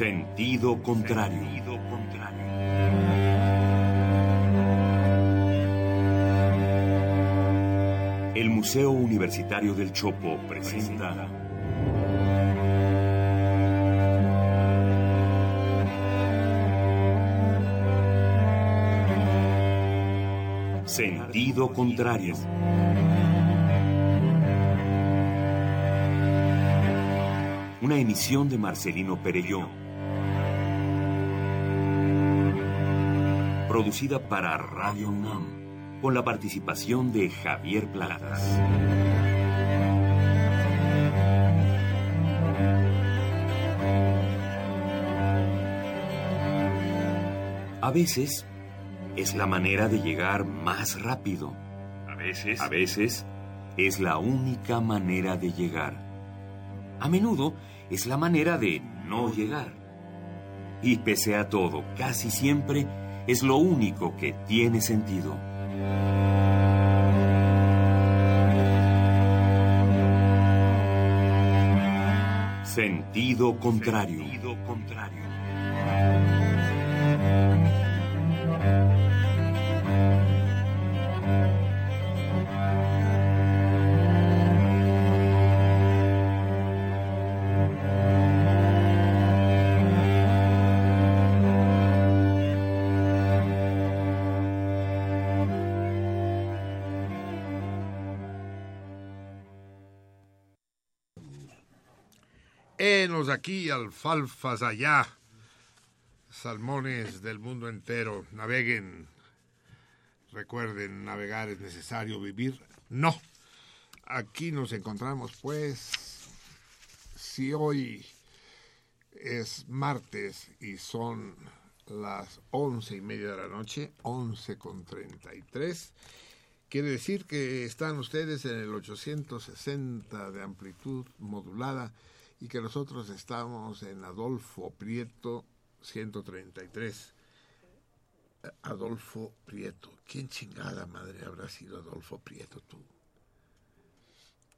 Sentido contrario. El Museo Universitario del Chopo presenta Sentido contrario. Una emisión de Marcelino Perelló. Producida para Radio UNAM, con la participación de Javier Platas. A veces es la manera de llegar más rápido. A veces. A veces es la única manera de llegar. A menudo es la manera de no llegar. Y pese a todo, casi siempre es lo único que tiene sentido. Sentido contrario. Sentido contrario. Aquí, alfalfas allá, salmones del mundo entero, naveguen. Recuerden, navegar es necesario, vivir no. Aquí nos encontramos, pues, si hoy es martes y son las once y media de la noche, once con treinta y tres, quiere decir que están ustedes en el 860 de amplitud modulada y que nosotros estamos en Adolfo Prieto 133. Adolfo Prieto. ¿Quién chingada madre habrá sido Adolfo Prieto tú?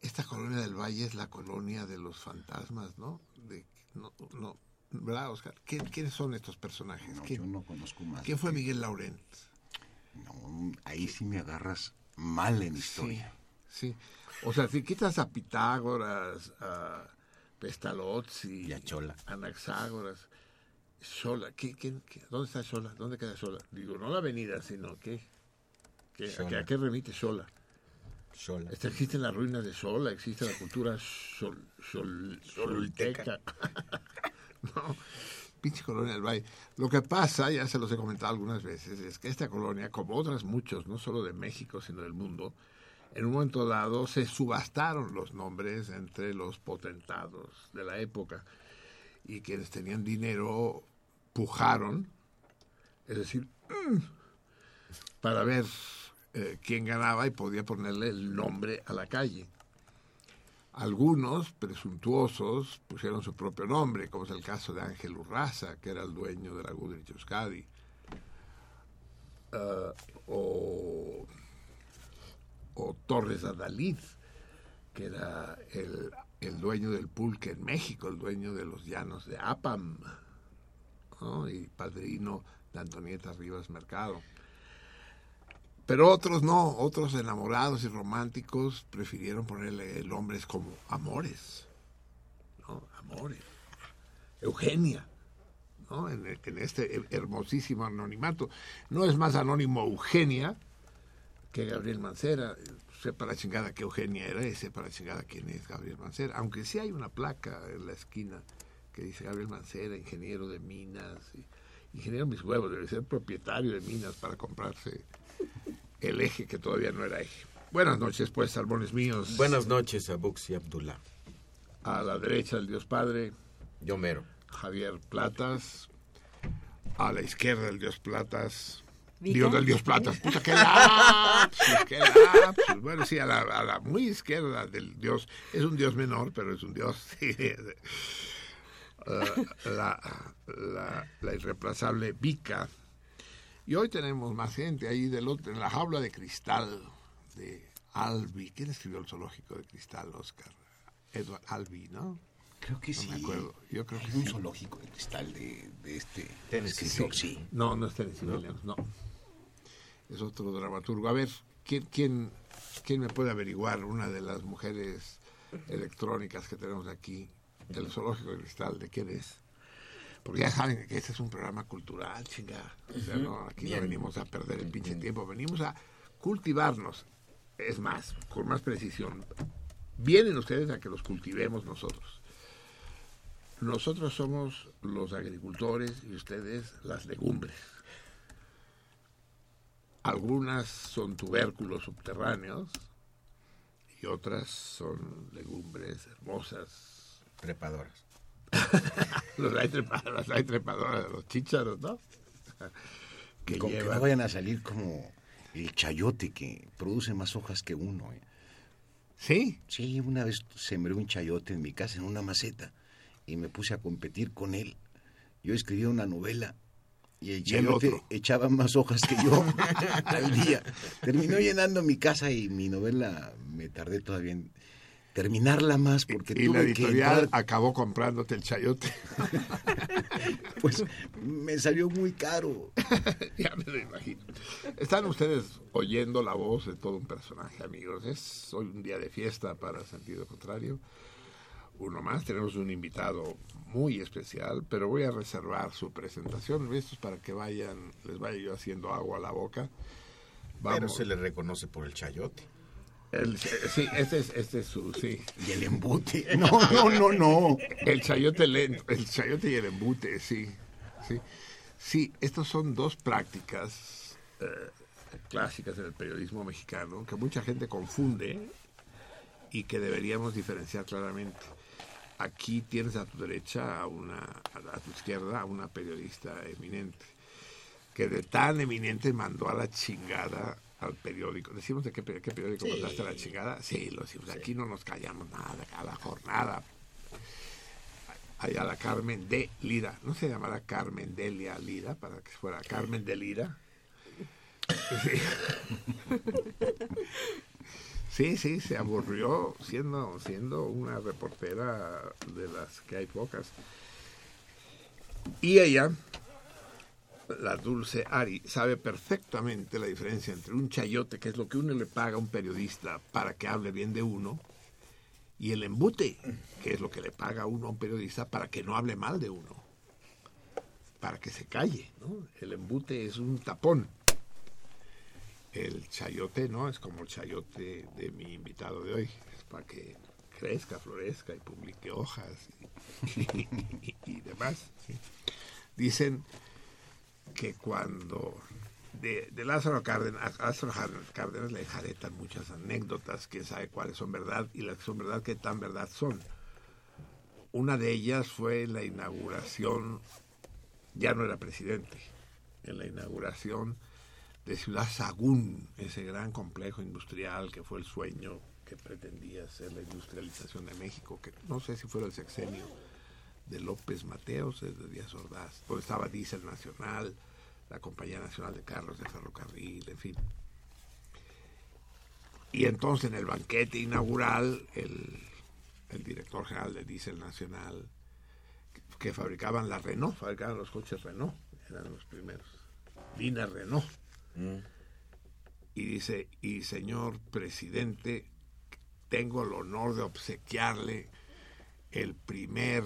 Esta colonia del Valle es la colonia de los fantasmas, ¿no? De, no, no ¿Verdad, Oscar? ¿Quién, ¿Quiénes son estos personajes? No, ¿Quién, yo no conozco más. ¿Quién fue Miguel Laurent? No, ahí sí me agarras mal en historia. Sí, sí. O sea, si quitas a Pitágoras, a Pestalozzi, Y a Chola. Anaxágoras, Xola, ¿qué, qué, qué- dónde está Xola? ¿Dónde queda Xola? Digo, no la avenida, sino que, ¿a, qué, Xola. a qué remite Xola? Xola. Este, existen las ruinas de Xola, existe la cultura xol- xolteca. no, pinche colonia del Valle. Lo que pasa, ya se los he comentado algunas veces, es que esta colonia, como otras muchos, no solo de México, sino del mundo, en un momento dado se subastaron los nombres entre los potentados de la época y quienes tenían dinero pujaron, es decir, mm, para ver eh, quién ganaba y podía ponerle el nombre a la calle. Algunos presuntuosos pusieron su propio nombre, como es el caso de Ángel Urraza, que era el dueño de la Goodrich Euskadi. Ah, o, o Torres Adalid, que era el, el dueño del pulque en México, el dueño de los llanos de Apam, y padrino de Antonieta Rivas Mercado. Pero otros no, otros enamorados y románticos prefirieron ponerle nombres como Amores, ¿no? Amores, Eugenia, ¿no? En, en este hermosísimo anonimato. No es más anónimo Eugenia que Gabriel Mancera. Sepa la chingada que Eugenia era y sepa la chingada quién es Gabriel Mancera. Aunque sí hay una placa en la esquina que dice Gabriel Mancera, ingeniero de minas. y- ingeniero mis huevos, debe ser propietario de minas para comprarse el eje que todavía no era eje. Buenas noches, pues, salmones míos. Buenas noches a Buxi Abdullah. A la derecha, el Dios Padre, Yo mero. Javier Platas. A la izquierda, el Dios Platas. ¿Vika? Dios del Dios Platas. Puta, qué lapsus, qué lapsus. Bueno, sí, a la, a la muy izquierda del Dios. Es un Dios menor, pero es un Dios. sí. Eh, la, la, la irreemplazable Vika. Y hoy tenemos más gente ahí del otro, en la jaula de cristal de Albi. ¿Quién escribió el zoológico de cristal, Oscar? Edward Albi, ¿no? Creo que No sí. me acuerdo. Yo creo Hay que un sí. zoológico de cristal de, de este Tennessee. escritor, sí. No, no es Tennessee Williams, no. Es otro dramaturgo. A ver, ¿quién, quién, quién me puede averiguar una de las mujeres electrónicas que tenemos aquí? El Zoológico de Cristal, ¿de quién es? Porque ya saben que este es un programa cultural, chingada. O sea, no, aquí no venimos a perder el pinche tiempo, venimos a cultivarnos. Es más, con más precisión. Vienen ustedes a que los cultivemos nosotros. Nosotros somos los agricultores y ustedes las legumbres. Algunas son tubérculos subterráneos y otras son legumbres hermosas. Trepadoras. Los hay trepadoras, hay trepadoras, los chícharos, ¿no? Que Con que no vayan a salir como el chayote que produce más hojas que uno. ¿eh? Sí, Sí, una vez sembré un chayote en mi casa en una maceta y me puse a competir con él. Yo escribía una novela y otro. echaba más hojas que yo al día. Terminó llenando mi casa y mi novela me tardé todavía en terminarla más porque y la tuve que editorial entrar, acabó comprándote el chayote. pues me salió muy caro. ya me lo imagino. Están ustedes oyendo la voz de todo un personaje, amigos. Es hoy un día de fiesta para sentido contrario. Uno más, tenemos un invitado muy especial, pero voy a reservar su presentación. Esto es para que vayan, les vaya yo haciendo agua a la boca. Pero Vamos. se le reconoce por el chayote. El- sí, este es, este es su, sí. Y el embute. No, no, no, no. El chayote lento, el chayote y el embute, sí. Sí, sí estas son dos prácticas eh, clásicas en el periodismo mexicano que mucha gente confunde y que deberíamos diferenciar claramente. Aquí tienes a tu derecha, a, una, a tu izquierda, a una periodista eminente, que de tan eminente mandó a la chingada al periódico. ¿Decimos de qué, pe- qué periódico Sí. mandaste a la chingada? Sí, lo decimos. Aquí no nos callamos nada, cada jornada allá la Carmen de Lira. ¿No se llamará Carmen Delia Lira para que fuera Carmen de Lira? Sí. Sí, sí, se aburrió siendo, siendo una reportera de las que hay pocas. Y ella, la dulce Ari, sabe perfectamente la diferencia entre un chayote, que es lo que uno le paga a un periodista para que hable bien de uno, y el embute, que es lo que le paga uno a un periodista para que no hable mal de uno, para que se calle. ¿no? El embute es un tapón. El chayote, ¿no? Es como el chayote de mi invitado de hoy. Es para que crezca, florezca y publique hojas y, y- y demás. ¿sí? Dicen que cuando de, de Lázaro Cárdenas, a Lázaro Cárdenas le enjaretan muchas anécdotas, quién sabe cuáles son verdad y las que son verdad, qué tan verdad son. Una de ellas fue la inauguración, ya no era presidente, en la inauguración de Ciudad Sagún, ese gran complejo industrial que fue el sueño que pretendía ser la industrialización de México, que no sé si fuera el sexenio de López Mateos, de Díaz Ordaz, donde estaba Diesel Nacional, la Compañía Nacional de Carros de Ferrocarril, en fin. Y entonces en el banquete inaugural, el, el director general de Diesel Nacional, que, fabricaban la Renault, fabricaban los coches Renault, eran los primeros, Lina Renault. Y dice, y señor presidente, tengo el honor de obsequiarle el primer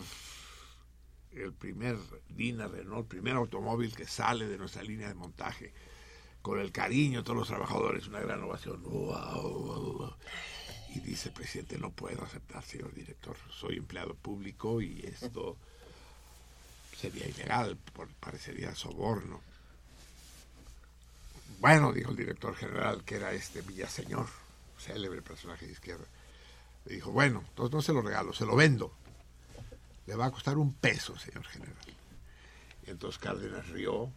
el primer Dina Renault, el primer automóvil que sale de nuestra línea de montaje, con el cariño de todos los trabajadores, una gran ovación. Y dice, presidente, no puedo aceptar, señor director, soy empleado público y esto sería ilegal, parecería soborno. Bueno, dijo el director general, que era este Villaseñor, célebre personaje de izquierda. Le dijo, bueno, entonces no se lo regalo, se lo vendo. Le va a costar un peso, señor general. Y entonces Cárdenas rió,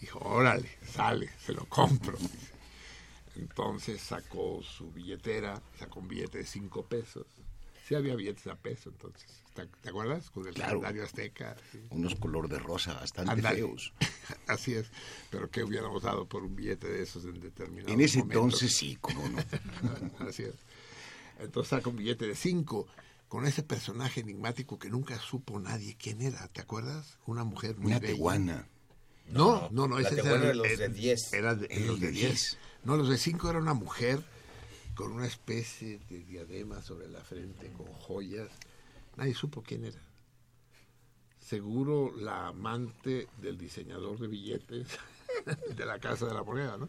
dijo, órale, sale, se lo compro. Entonces sacó su billetera, sacó un billete de cinco pesos. Sí había billetes a peso entonces. ¿Te, acuerdas? Con el Claro. calendario azteca. sí. Unos color de rosa bastante Ándale. feos. Así es. Pero ¿qué hubiéramos dado por un billete de esos en determinado En ese entonces sí, como no. Así es. Entonces saca un billete de cinco con ese personaje enigmático que nunca supo nadie quién era, ¿te acuerdas? Una mujer muy Una bella. tehuana. No, no, no, la ese era de los de 10. Era de, El los de de 10. 10. No, los de 5 era una mujer con una especie de diadema sobre la frente, con joyas. Nadie supo quién era. Seguro la amante del diseñador de billetes de la Casa de la Moneda, ¿no?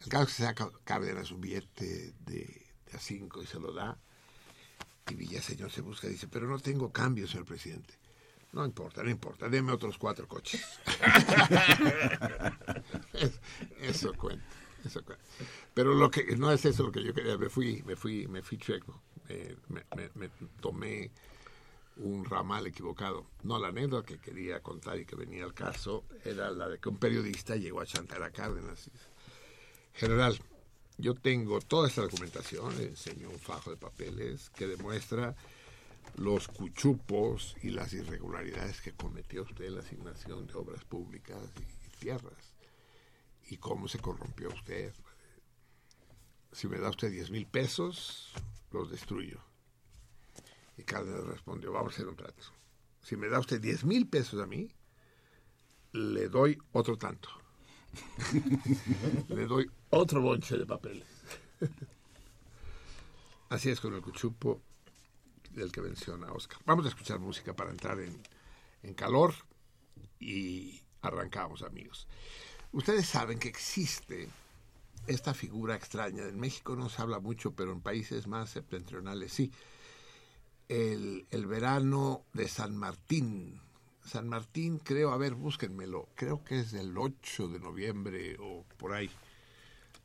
El caso es que saca Cárdenas un billete de, de a 5 y se lo da. Y Villaseñor se busca y dice, pero no tengo cambio, señor presidente. No importa, no importa, deme otros cuatro coches. Eso cuenta. Pero lo que no es eso lo que yo quería, me fui, me fui, me fui chueco. Me, me- me tomé un ramal equivocado. No, la anécdota que quería contar y que venía al caso era la de que un periodista llegó a chantar a Cárdenas. General, yo tengo toda esta documentación, le enseño un fajo de papeles que demuestra los cuchupos y las irregularidades que cometió usted en la asignación de obras públicas y tierras y cómo se corrompió usted. Si me da usted 10 mil pesos, los destruyo. Y Cárdenas respondió, vamos a hacer un trato. Si me da usted 10 mil pesos a mí, le doy otro tanto. le doy otro bonche de papeles. Así es con el cuchupo del que menciona Oscar. Vamos a escuchar música para entrar en, en calor y arrancamos, amigos. Ustedes saben que existe esta figura extraña. En México no se habla mucho, pero en países más septentrionales sí. El, el verano de San Martín. San Martín, creo, a ver, búsquenmelo. Creo que es del 8 de noviembre o por ahí.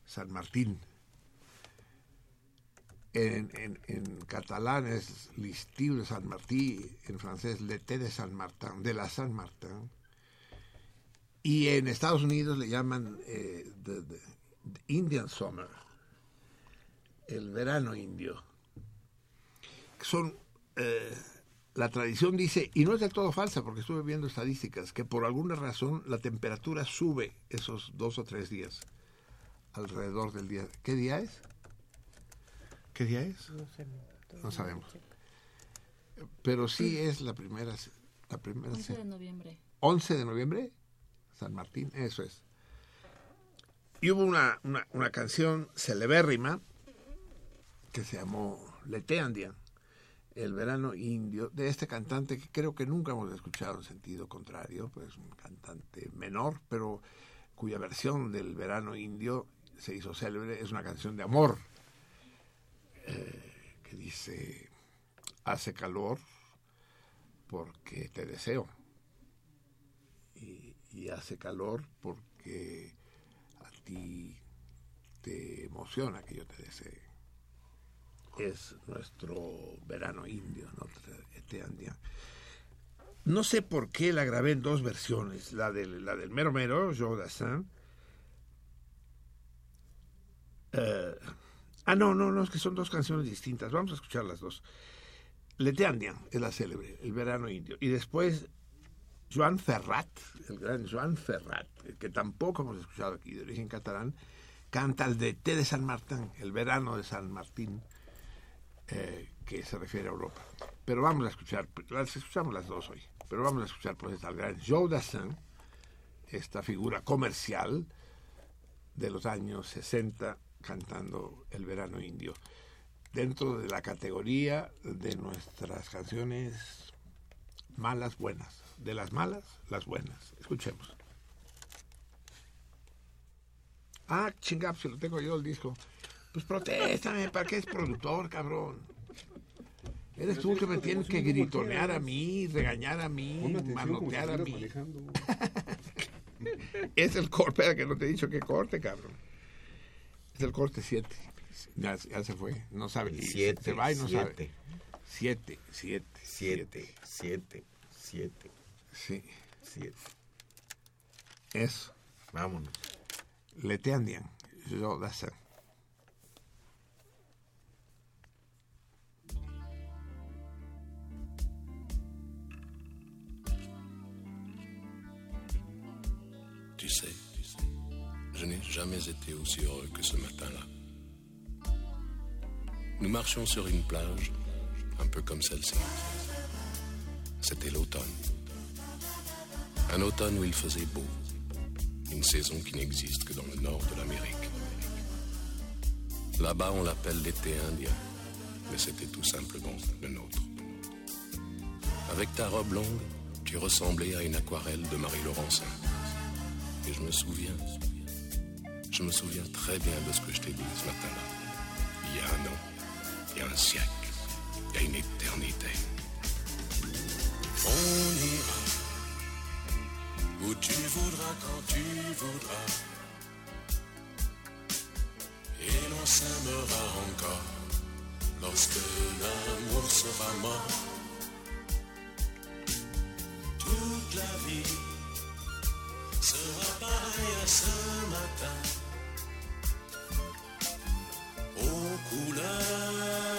San Martín. En, en, en catalán es de Sant Martí, en francés l'été de San Martín, de la San Martín. Y en Estados Unidos le llaman eh, the- the- the Indian Summer, el verano indio. Son, eh, la tradición dice, y no es del todo falsa, porque estuve viendo estadísticas, que por alguna razón la temperatura sube esos dos o tres días alrededor del día. ¿Qué día es? ¿Qué día es? No sabemos. Pero sí es la primera, la primera 11 de noviembre. 11 de noviembre, San Martín, eso es. Y hubo una, una, canción celebérrima que se llamó Leteandia, el verano indio, de este cantante que creo que nunca hemos escuchado en sentido contrario, pues un cantante menor, pero cuya versión del verano indio se hizo célebre, es una canción de amor, eh, que dice, hace calor porque te deseo y, hace calor porque a ti te emociona que yo te desee. Es nuestro verano indio, ¿no? Este andía. No sé por qué la grabé en dos versiones, la del, la del mero mero, Joe Dassin. Eh, ah, no, no, no, es que son dos canciones distintas. Vamos a escuchar las dos. L'été indien es la célebre, el verano indio. Y después Joan Ferrat, el gran Joan Ferrat, que tampoco hemos escuchado aquí, de origen catalán, canta el de Té de San Martín, el verano de San Martín, eh, que se refiere a Europa. Pero vamos a escuchar, las escuchamos las dos hoy, pero vamos a escuchar pues al gran Joe Dassin, esta figura comercial de los años 60 cantando el verano indio, dentro de la categoría de nuestras canciones malas buenas. De las malas, las buenas. Escuchemos. Ah, chingap, si lo tengo yo el disco. Pues protéstame, ¿para qué es productor, cabrón? Eres tú que me tienes que gritonear a mí, regañar a mí, manotear a mí. Es el corte, espera que no te he dicho que corte, cabrón. Es el corte 7. Ya, ya se fue, no sabe. Siete, se va y no siete. sabe. 7, 7, Siete, siete, siete, Sí, siete. eso. Vámonos. L'été indien, Joe Dassin. Tu sais, je n'ai jamais été aussi heureux que ce matin-là. Nous marchions sur une plage un peu comme celle-ci. C'était l'automne. Un automne où il faisait beau. Une saison qui n'existe que dans le nord de l'Amérique. Là-bas, on l'appelle l'été indien, mais c'était tout simplement le nôtre. Avec ta robe longue, tu ressemblais à une aquarelle de Marie Laurencin. Et je me souviens, je me souviens très bien de ce que je t'ai dit ce matin-là. Il y a un an, il y a un siècle, il y a une éternité. On ira où tu voudras quand tu voudras. Et l'on s'aimera encore lorsque l'amour sera mort. Toute la vie sera pareille à ce matin. Aux couleurs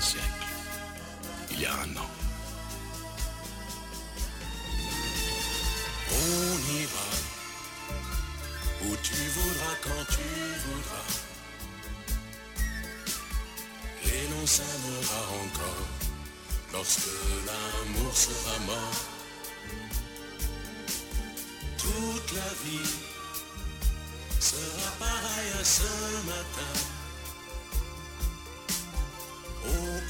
siècle, il y a un an. On ira où tu voudras quand tu voudras. Et l'on s'aimera encore lorsque l'amour sera mort. Toute la vie sera pareille à ce matin. Aux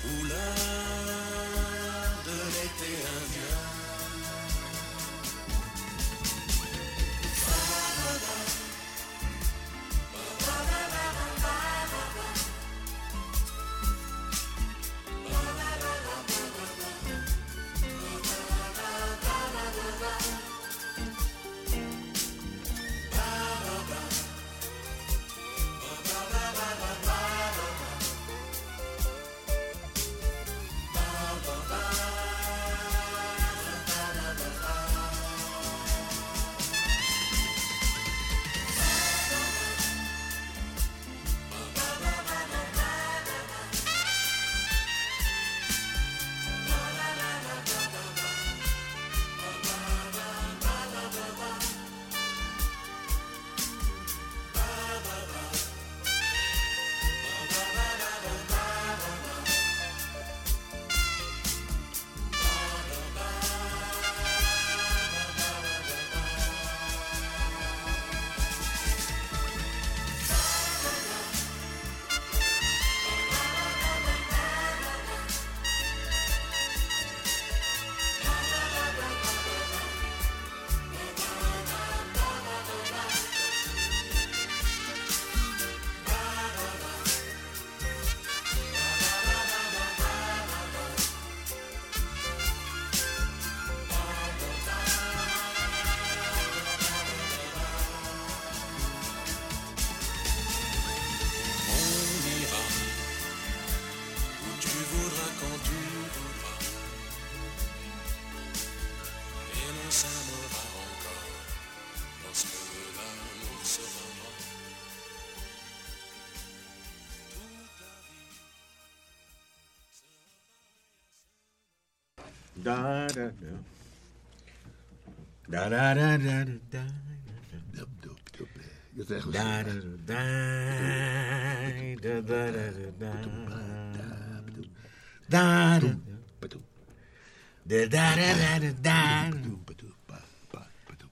pa, pa, patu.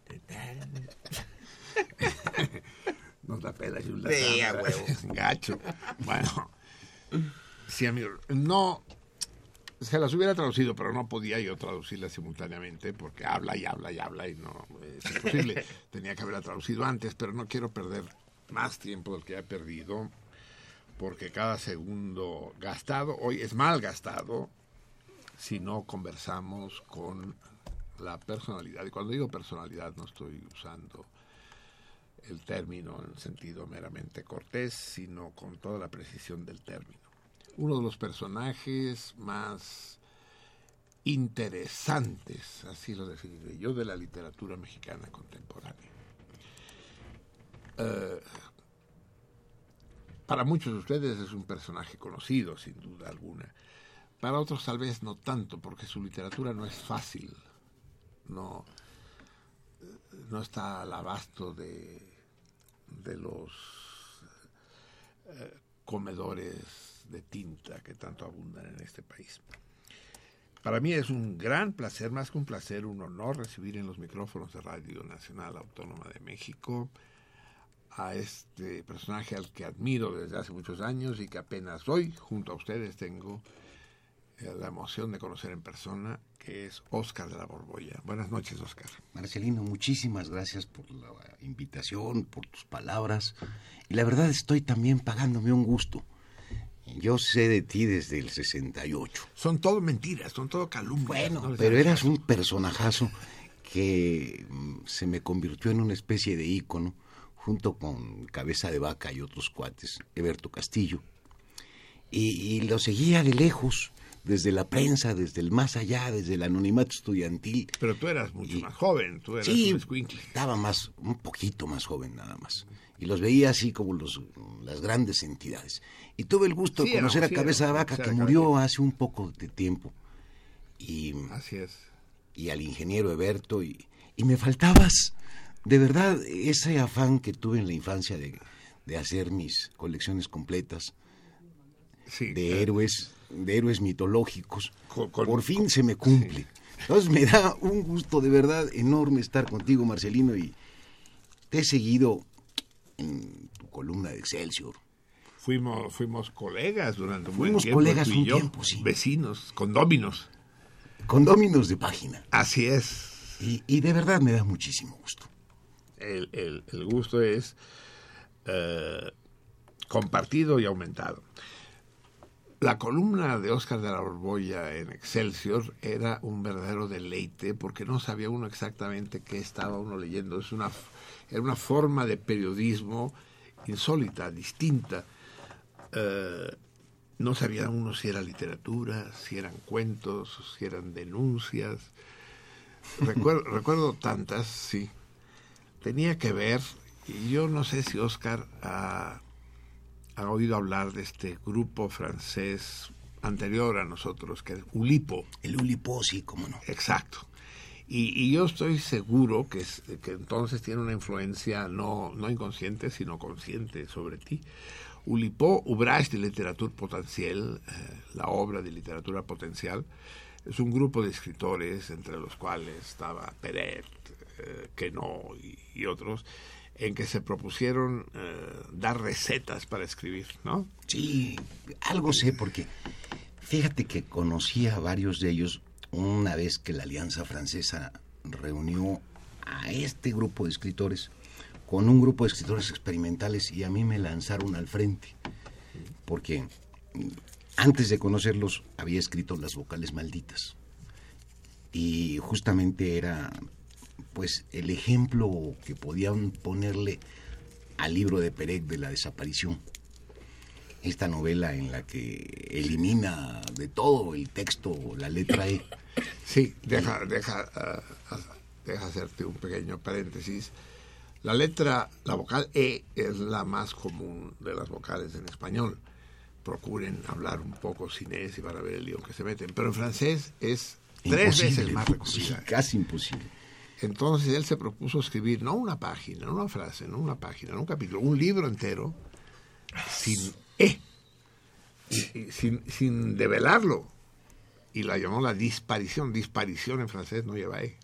Nos da pela y un. Gacho. Bueno. Sí, amigo. No. Se las hubiera traducido, pero no podía yo traducirlas simultáneamente porque habla y habla y habla y no es imposible. Tenía que haberla traducido antes, pero no quiero perder más tiempo del que he perdido porque cada segundo gastado hoy es mal gastado si no conversamos con la personalidad. Y cuando digo personalidad no estoy usando el término en sentido meramente cortés, sino con toda la precisión del término. Uno de los personajes más interesantes, así lo definiré yo, de la literatura mexicana contemporánea. Eh, para muchos de ustedes es un personaje conocido, sin duda alguna. Para otros tal vez no tanto, porque su literatura no es fácil, no, no está al abasto de, de los eh, comedores de tinta que tanto abundan en este país. Para mí es un gran placer, más que un placer, un honor recibir en los micrófonos de Radio Nacional Autónoma de México a este personaje al que admiro desde hace muchos años y que apenas hoy, junto a ustedes, tengo eh, la emoción de conocer en persona, que es Oscar de la Borbolla. Buenas noches, Oscar. Marcelino, muchísimas gracias por la invitación, por tus palabras. Y la verdad estoy también pagándome un gusto. Yo sé de ti desde el 68. Son todo mentiras, son todo calumnias. Bueno, ¿no? pero eras un personajazo que mm, se me convirtió en una especie de ícono junto con Cabeza de Vaca y otros cuates, Eberto Castillo. Y, y lo seguía de lejos, desde la prensa, desde el más allá, desde el anonimato estudiantil. Pero tú eras mucho Y- más joven, tú eras Sí, un estaba más, un poquito más joven nada más. Y los veía así como los, las grandes entidades. Y tuve el gusto Sí, de conocer era- a Cabeza de Vaca, que murió hace un poco de tiempo. Y, Así es. y al ingeniero Eberto. Y, y me faltabas, de verdad, ese afán que tuve en la infancia de, de hacer mis colecciones completas Sí, de héroes, de héroes mitológicos. Con- con- Por fin se me cumple. Entonces me da un gusto de verdad enorme estar contigo, Marcelino, y te he seguido en tu columna de Excelsior. Fuimos, fuimos colegas durante un buen Fuimos tiempo. colegas un yo, tiempo, sí. Vecinos, condóminos. Condóminos de página. Así es. Y, y de verdad me da muchísimo gusto. El, el- el gusto es eh, compartido y aumentado. La columna de Oscar de la Borbolla en Excelsior era un verdadero deleite porque no sabía uno exactamente qué estaba uno leyendo. Es una, era una forma de periodismo insólita, distinta. Eh, no sabía uno si era literatura, si eran cuentos, si eran denuncias. Recuerdo, recuerdo tantas, sí. Tenía que ver, y yo no sé si Oscar ha, ha oído hablar de este grupo francés anterior a nosotros, que es Ulipo. El Ulipo, sí, cómo no. Exacto. Y, y yo estoy seguro que, que entonces tiene una influencia no, no inconsciente, sino consciente sobre ti. Ulipo, Ouvrage de Literature Potentielle, eh, la obra de literatura potencial, es un grupo de escritores, entre los cuales estaba Peret, eh, Queneau y, y otros, en que se propusieron eh, dar recetas para escribir, ¿no? Sí, algo sé porque fíjate que conocí a varios de ellos una vez que la Alianza Francesa reunió a este grupo de escritores con un grupo de escritores experimentales y a mí me lanzaron al frente porque antes de conocerlos había escrito las vocales malditas. Y justamente era pues el ejemplo que podían ponerle al libro de Perec de la desaparición esta novela en la que elimina de todo el texto la letra E. Sí, deja, deja, ah, ah, deja hacerte un pequeño paréntesis. La letra, la vocal E es la más común de las vocales en español. Procuren hablar un poco sin E si van a ver el lío que se meten. Pero en francés es tres Imposible, veces más sí, recogida. casi imposible. Entonces él se propuso escribir no una página, no una frase, no una página, no un capítulo, un libro entero sin y- sin, sin develarlo. Y la llamó la disparición. Disparición en francés no lleva E.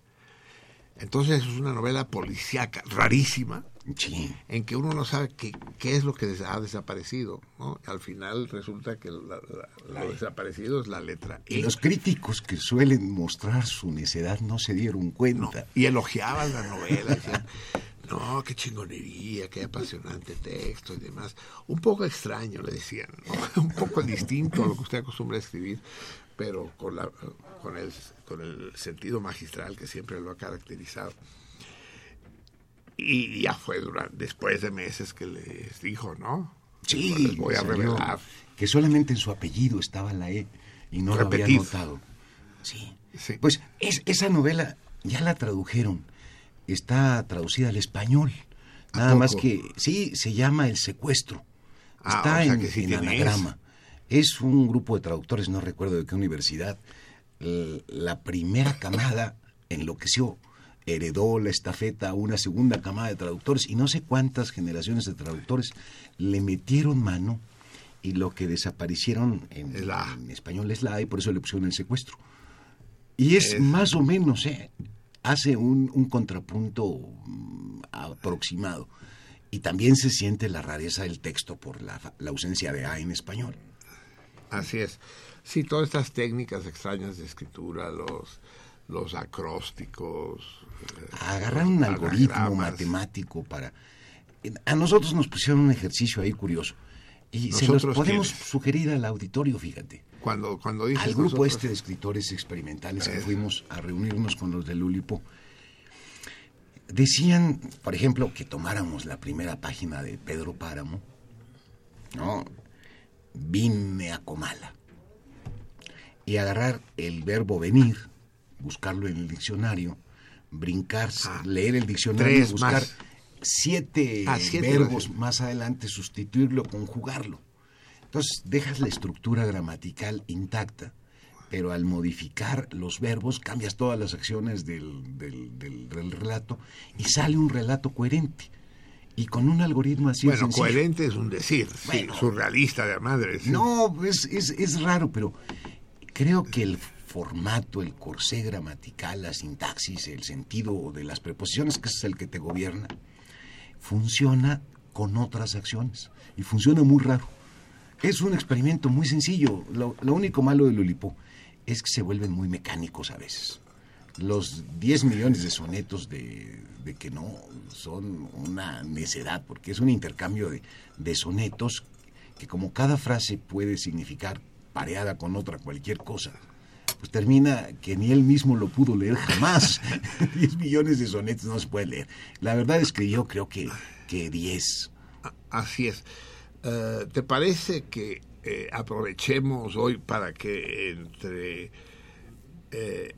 Entonces es una novela policíaca, rarísima, Sí. en que uno no sabe qué, qué es lo que ha desaparecido. ¿no? Al final resulta que la- la- lo desaparecido es la letra E. Y los críticos que suelen mostrar su necedad no se dieron No, cuenta. y elogiaban la novela, decían, no, qué chingonería, qué apasionante texto y demás. Un poco extraño, le decían, ¿no? un poco distinto a lo que usted acostumbra a escribir, pero con, la, con, el, con el sentido magistral que siempre lo ha caracterizado. Y ya fue durante, después de meses que les dijo, ¿no? Sí, les voy a revelar. Que solamente en su apellido estaba la E y no lo había notado. Sí. Sí. Pues es, esa novela ya la tradujeron. Está traducida al español. ¿A Nada más que, sí, se llama El Secuestro. Ah, Está o sea en, que sí en tiene anagrama. Es un grupo de traductores, no recuerdo de qué universidad. La primera camada enloqueció, heredó la estafeta a una segunda camada de traductores y no sé cuántas generaciones de traductores le metieron mano y lo que desaparecieron en, Es la en español es la A y por eso le pusieron el secuestro. Y es, Es- más o menos, ¿eh? Hace un, un contrapunto mm, aproximado. Y también se siente la rareza del texto por la, la ausencia de A en español. Así es. Sí, todas estas técnicas extrañas de escritura, los, los acrósticos. eh, Agarrar un algoritmo matemático para... A nosotros nos pusieron un ejercicio ahí curioso. Y se los ¿Nosotros podemos sugerir al auditorio, fíjate. Cuando, cuando dices Al grupo nosotros- este de escritores experimentales que Eh. fuimos a reunirnos con los de Lulipo, decían, por ejemplo, que tomáramos la primera página de Pedro Páramo, ¿no? Vine a Comala. Y agarrar el verbo venir, buscarlo en el diccionario, brincar, Ah, leer el diccionario, buscar más. siete, Ah, siete verbos más adelante, sustituirlo, conjugarlo. Entonces dejas la estructura gramatical intacta, pero al modificar los verbos cambias todas las acciones del, del- del- del relato y sale un relato coherente. Y con un algoritmo así Bueno, coherente es un decir, sí, surrealista de madre. sí. No, es, es, es raro, pero creo que el formato, el corsé gramatical, la sintaxis, el sentido de las preposiciones, que es el que te gobierna, funciona con otras acciones. Y funciona muy raro. Es un experimento muy sencillo. Lo, único malo de Lulipo es que se vuelven muy mecánicos a veces. Los 10 millones de sonetos de, que no son una necedad, porque es un intercambio de, sonetos que como cada frase puede significar pareada con otra cualquier cosa, pues termina que ni él mismo lo pudo leer jamás. 10 millones de sonetos no se puede leer. La verdad es que yo creo que, que 10. A- Así es. Eh, ¿Te parece que eh, aprovechemos hoy para que entre, eh,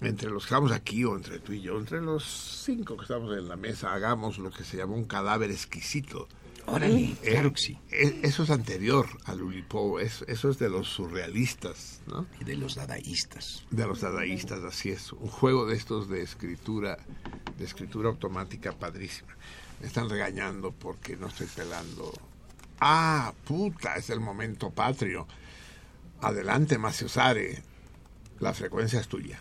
entre los que estamos aquí o entre tú y yo, entre los cinco que estamos en la mesa, hagamos lo que se llama un cadáver exquisito? Órale, Eh, claro que sí. Eso es anterior a Lulipo, es- eso es de los surrealistas, ¿no? Y de los dadaístas. De los dadaístas, así es. Un juego de estos de escritura, de escritura automática padrísima. Me están regañando porque no estoy pelando. Ah, puta, es el momento patrio. Adelante, Maciosare. La frecuencia es tuya.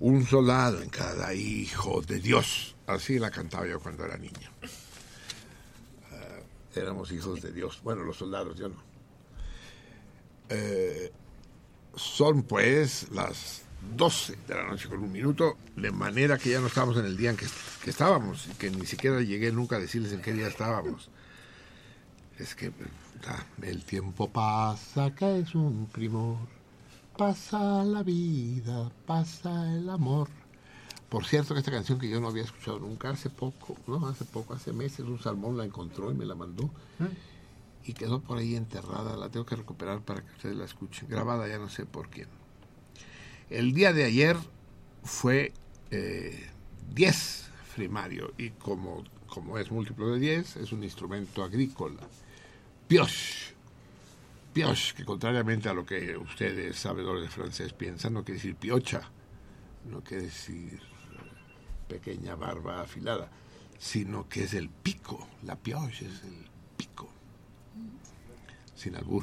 Un soldado en cada hijo de Dios. Así la cantaba yo cuando era niño. éramos hijos de Dios. Bueno, los soldados, yo no. Eh, son pues las 12 de la noche con un minuto, de manera que ya no estamos en el día en que, que estábamos y que ni siquiera llegué nunca a decirles en qué día estábamos. Es que ah, el tiempo pasa, que es un primor, pasa la vida, pasa el amor. Por cierto, que esta canción que yo no había escuchado nunca, hace poco, no, hace poco, hace meses, un salmón la encontró y me la mandó. Y quedó por ahí enterrada, la tengo que recuperar para que ustedes la escuchen. Grabada ya no sé por quién. El día de ayer fue 10 primario y como, como es múltiplo de 10, es un instrumento agrícola. Pioche. Pioche, que contrariamente a lo que ustedes, sabedores de francés, piensan, no quiere decir piocha, no quiere decir pequeña barba afilada, sino que es el pico. La pioche es el pico. Sin albur.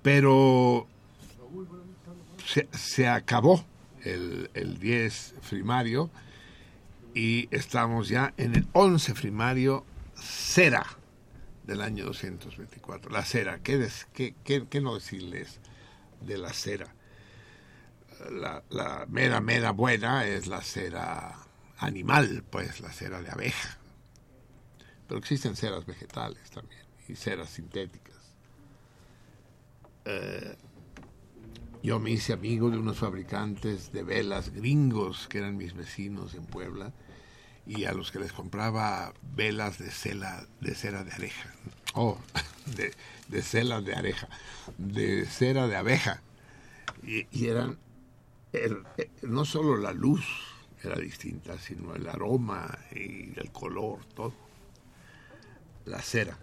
Pero se, se acabó el, el, 10 primario y estamos ya en el 11 primario cera del año 224. La cera, ¿qué, des, qué, qué, qué no decirles de la cera? La, la, mera, mera buena es la cera animal, pues la cera de abeja. Pero existen ceras vegetales también y ceras sintéticas. Eh, yo me hice amigo de unos fabricantes de velas gringos que eran mis vecinos en Puebla y a los que les compraba velas de cera de, cera de abeja. Oh, de, de cera de abeja, de cera de abeja. Y, eran, el, no solo la luz era distinta, sino el aroma y el color, todo. La cera.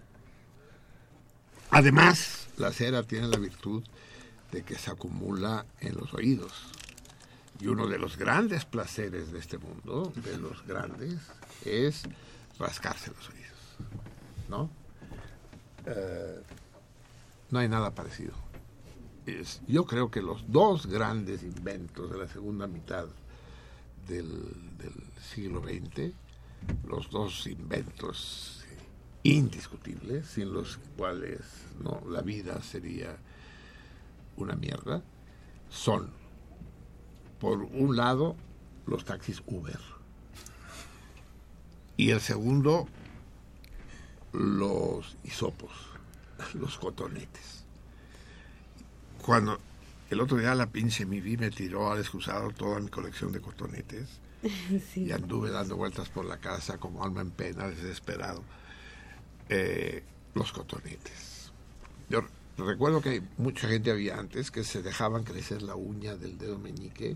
Además, la cera tiene la virtud de que se acumula en los oídos. Y uno de los grandes placeres de este mundo, de los grandes, es rascarse los oídos. ¿No? Eh, no hay nada parecido. Yo creo que los dos grandes inventos de la segunda mitad del, del siglo XX, los dos inventos indiscutibles, sin los cuales no la vida sería una mierda, son, por un lado, los taxis Uber. Y el segundo, los hisopos, los cotonetes. Cuando el otro día la pinche Mivi me tiró al excusado toda mi colección de cotonetes sí. y anduve dando vueltas por la casa como alma en pena, desesperado. Eh, los cotonetes. Yo recuerdo que mucha gente había antes que se dejaban crecer la uña del dedo meñique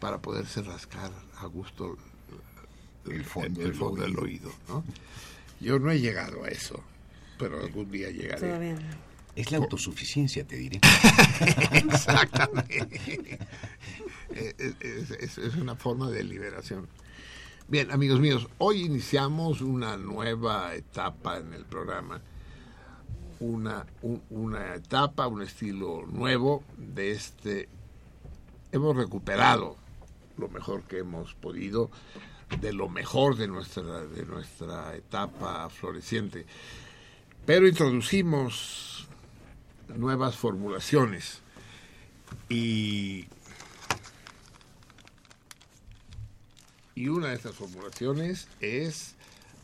para poderse rascar a gusto el, fondo, el, el fondo del oído. ¿no? Yo no he llegado a eso, pero algún día llegaré. Todavía no. Es la autosuficiencia, te diré. Exactamente. es, es, es, una forma de liberación. Bien, amigos míos, hoy iniciamos una nueva etapa en el programa una, un, una etapa, un estilo nuevo de este. Hemos recuperado lo mejor que hemos podido de lo mejor de nuestra, de nuestra etapa floreciente. Pero introducimos nuevas formulaciones y, y una de estas formulaciones es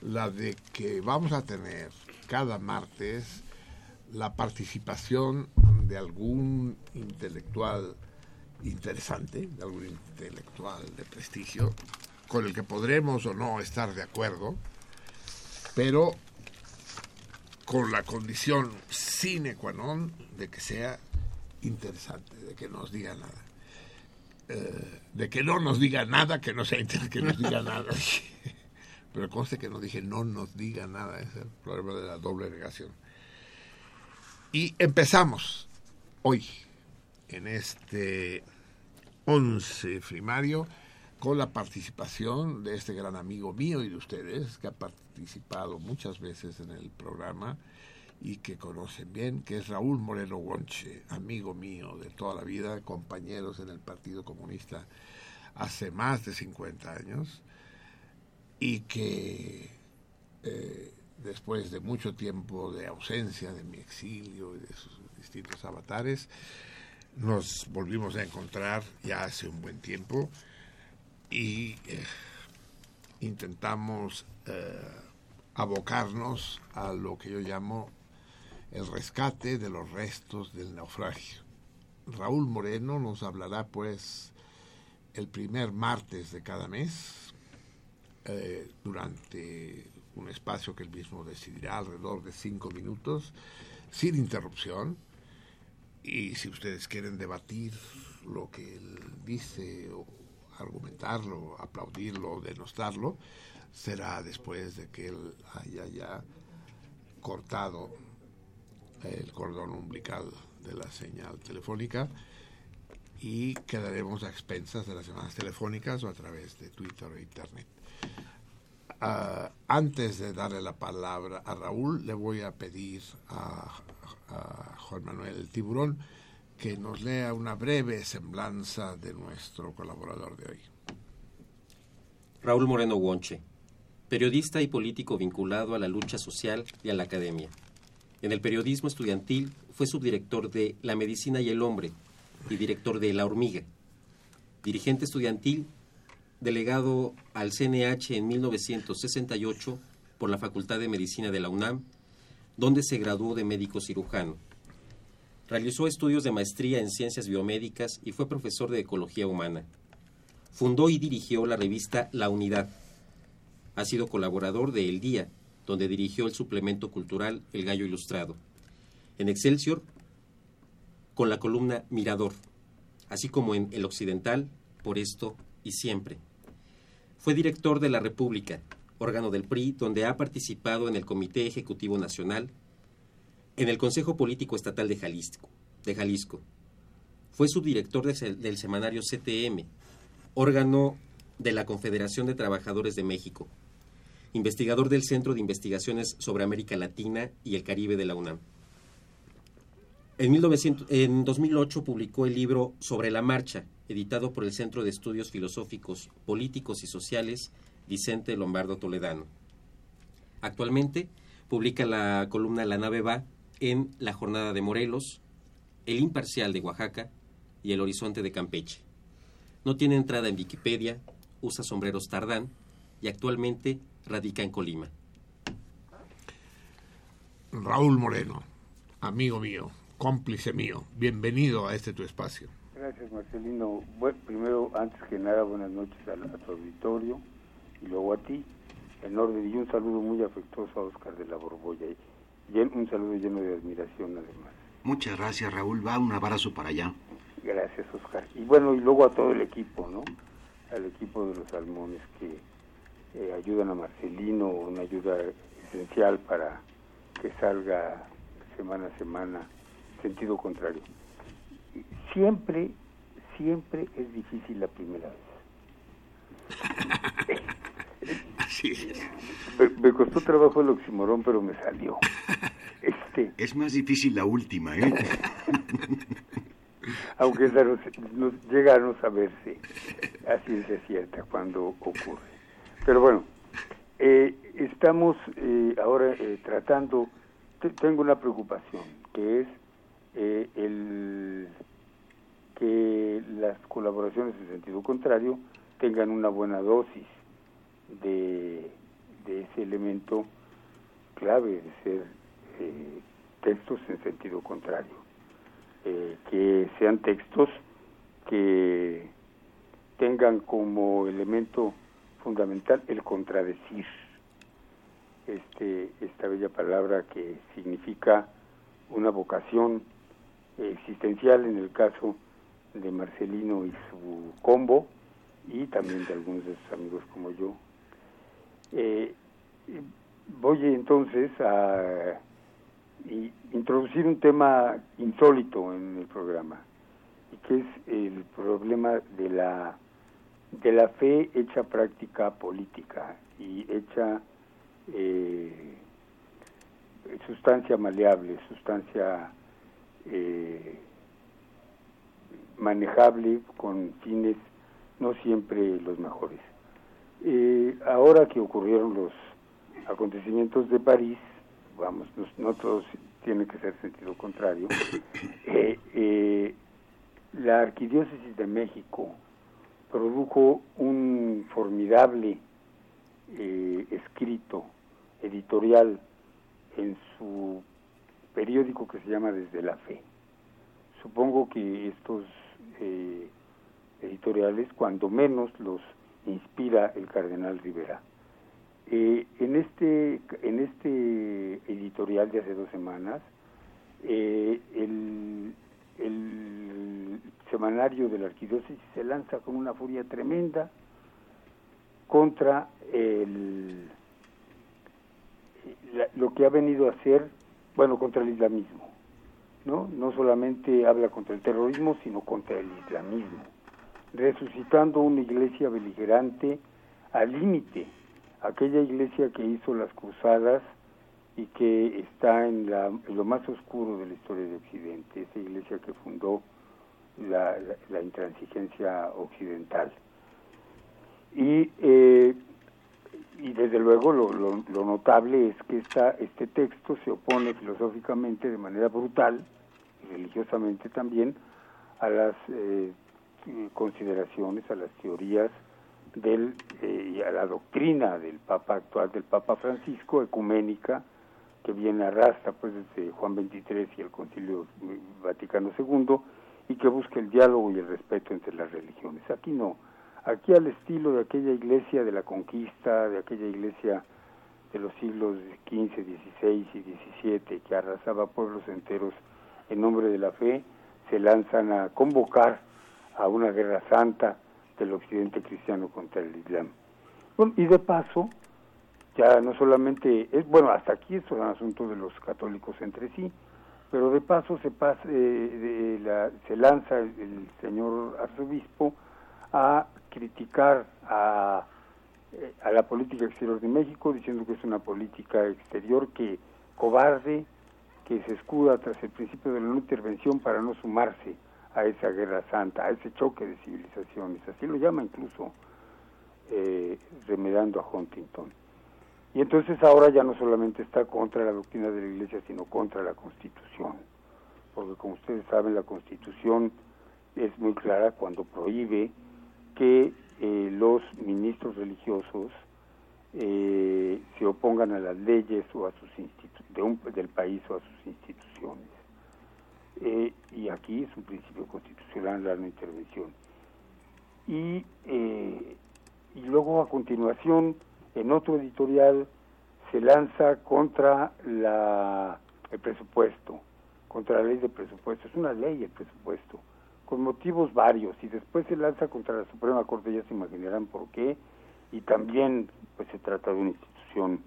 la de que vamos a tener cada martes la participación de algún intelectual interesante, de algún intelectual de prestigio, con el que podremos o no estar de acuerdo, pero con la condición sine qua non de que sea interesante, de que nos diga nada. Eh, de que no nos diga nada, que no sea interesante, que nos diga nada. pero conste que no dije no nos diga nada, es el problema de la doble negación. Y empezamos hoy, en este 11 primario, con la participación de este gran amigo mío y de ustedes, que ha participado muchas veces en el programa y que conocen bien, que es Raúl Moreno Wonche, amigo mío de toda la vida, compañeros en el Partido Comunista hace más de 50 años, y que eh, después de mucho tiempo de ausencia, de mi exilio y de sus distintos avatares, nos volvimos a encontrar ya hace un buen tiempo y eh, intentamos eh, abocarnos a lo que yo llamo el rescate de los restos del naufragio. Raúl Moreno nos hablará pues el primer martes de cada mes eh, durante un espacio que él mismo decidirá alrededor de cinco minutos sin interrupción y si ustedes quieren debatir lo que él dice o argumentarlo, aplaudirlo, denostarlo, será después de que él haya ya cortado el cordón umbilical de la señal telefónica y quedaremos a expensas de las llamadas telefónicas o a través de Twitter o Internet. Uh, antes de darle la palabra a Raúl, le voy a pedir a, a Juan Manuel el Tiburón que nos lea una breve semblanza de nuestro colaborador de hoy. Raúl Moreno Guonche, periodista y político vinculado a la lucha social y a la academia. En el periodismo estudiantil fue subdirector de La Medicina y el Hombre y director de La Hormiga. Dirigente estudiantil, delegado al CNH en 1968 por la Facultad de Medicina de la UNAM, donde se graduó de médico cirujano. Realizó estudios de maestría en ciencias biomédicas y fue profesor de ecología humana. Fundó y dirigió la revista La Unidad. Ha sido colaborador de El Día, donde dirigió el suplemento cultural El Gallo Ilustrado. En Excelsior, con la columna Mirador, así como en El Occidental, Por esto y siempre. Fue director de La República, órgano del PRI, donde ha participado en el Comité Ejecutivo Nacional, en el Consejo Político Estatal de Jalisco. De Jalisco. Fue subdirector de, del semanario CTM, órgano de la Confederación de Trabajadores de México, investigador del Centro de Investigaciones sobre América Latina y el Caribe de la UNAM. En, 1900, en 2008 publicó el libro Sobre la Marcha, editado por el Centro de Estudios Filosóficos, Políticos y Sociales Vicente Lombardo Toledano. Actualmente publica la columna La nave va en La Jornada de Morelos, El Imparcial de Oaxaca y El Horizonte de Campeche. No tiene entrada en Wikipedia, usa sombreros tardán y actualmente radica en Colima. Raúl Moreno, amigo mío, cómplice mío, bienvenido a este tu espacio. Gracias, Marcelino. Bueno, primero, antes que nada, buenas noches a, a tu auditorio y luego a ti, en orden, y un saludo muy afectuoso a Oscar de la Borbolla, y un saludo lleno de admiración además. Muchas gracias, Raúl. Va un abrazo para allá. Gracias, Oscar. Y bueno, y luego a todo el equipo, ¿no? Al equipo de los Salmones que eh, ayudan a Marcelino, una ayuda esencial para que salga semana a semana, sentido contrario. Siempre, siempre es difícil la primera vez. Sí. Me, me, costó trabajo el oximorón, pero me salió. Este, es más difícil la última, ¿eh? Aunque esa no, no, llega a no saberse a ciencia cierta cuando ocurre. Pero bueno, eh, estamos eh, ahora eh, tratando, tengo una preocupación, que es el que las colaboraciones en sentido contrario tengan una buena dosis de, de ese elemento clave de ser eh, textos en sentido contrario, eh, que sean textos que tengan como elemento fundamental el contradecir, este, esta bella palabra que significa una vocación existencial en el caso de Marcelino y su combo, y también de algunos de sus amigos como yo, eh, voy entonces a introducir un tema insólito en el programa, que es el problema de la de la fe hecha práctica política y hecha eh, sustancia maleable, sustancia eh, manejable con fines no siempre los mejores. Eh, ahora que ocurrieron los acontecimientos de París, vamos, no, todos tienen que ser sentido contrario, eh, eh, la Arquidiócesis de México produjo un formidable escrito editorial en su periódico que se llama Desde la Fe. Supongo que estos eh, editoriales, cuando menos, los inspira el cardenal Rivera. Eh, en este en este editorial de hace dos semanas, el, el semanario de la arquidiócesis se lanza con una furia tremenda contra el, lo que ha venido a hacer, bueno, contra el islamismo. ¿no? no solamente habla contra el terrorismo, sino contra el islamismo, resucitando una iglesia beligerante al límite, aquella iglesia que hizo las cruzadas y que está en, la, lo más oscuro de la historia de Occidente, esa iglesia que fundó la, la, intransigencia occidental. Y, eh, y desde luego lo, lo, notable es que esta, este texto se opone filosóficamente de manera brutal y religiosamente también a las eh, consideraciones, a las teorías del, eh, y a la doctrina del Papa actual, del Papa Francisco, ecuménica, que viene arrastra pues desde Juan XXIII y el Concilio Vaticano II, y que busque el diálogo y el respeto entre las religiones. Aquí no, aquí al estilo de aquella iglesia de la conquista, de aquella iglesia de los siglos XV, XVI y XVII que arrasaba pueblos enteros en nombre de la fe, se lanzan a convocar a una guerra santa del occidente cristiano contra el Islam. Y de paso, ya no solamente, es, bueno, hasta aquí es un asunto de los católicos entre sí, pero de paso se, pasa, eh, la, se lanza el, señor arzobispo a criticar a, eh, a la política exterior de México, diciendo que es una política exterior que cobarde, que se escuda tras el principio de la no intervención para no sumarse a esa guerra santa, a ese choque de civilizaciones, así lo llama incluso eh, remedando a Huntington. Y entonces ahora ya no solamente está contra la doctrina de la Iglesia, sino contra la Constitución. Porque como ustedes saben, la Constitución es muy clara cuando prohíbe que eh, los ministros religiosos eh, se opongan a las leyes o a sus de del país o a sus instituciones. Eh, y aquí es un principio constitucional la no intervención. Y, y luego a continuación en otro editorial se lanza contra la, el presupuesto, contra la ley de presupuesto. Es una ley el presupuesto, con motivos varios, y después se lanza contra la Suprema Corte, ya se imaginarán por qué, y también pues se trata de una institución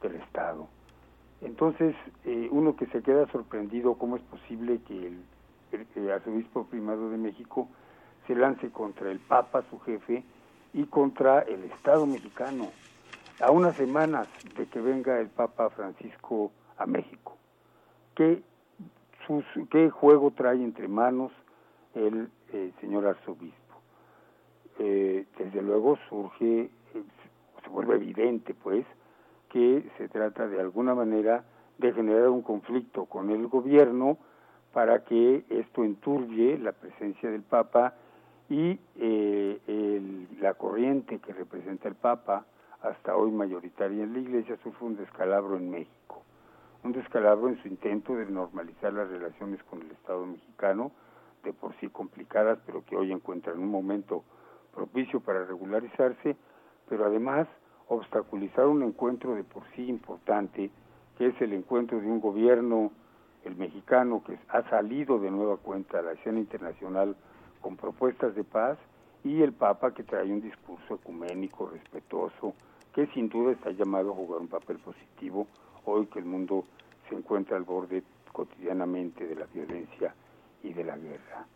del Estado. Entonces, eh, uno que se queda sorprendido cómo es posible que el, arzobispo primado de México se lance contra el Papa, su jefe, y contra el Estado mexicano, a unas semanas de que venga el Papa Francisco a México. ¿Qué, sus, qué juego trae entre manos el eh, señor arzobispo? Eh, desde luego surge, se vuelve evidente pues, que se trata de alguna manera de generar un conflicto con el gobierno para que esto enturbie la presencia del Papa y eh, el, la corriente que representa el Papa hasta hoy mayoritaria en la Iglesia, sufre un descalabro en México. Un descalabro en su intento de normalizar las relaciones con el Estado mexicano, de por sí complicadas, pero que hoy encuentran un momento propicio para regularizarse, pero además obstaculizar un encuentro de por sí importante, que es el encuentro de un gobierno, el mexicano, que ha salido de nueva cuenta a la escena internacional con propuestas de paz, y el Papa que trae un discurso ecuménico, respetuoso, que sin duda está llamado a jugar un papel positivo hoy que el mundo se encuentra al borde cotidianamente de la violencia y de la guerra.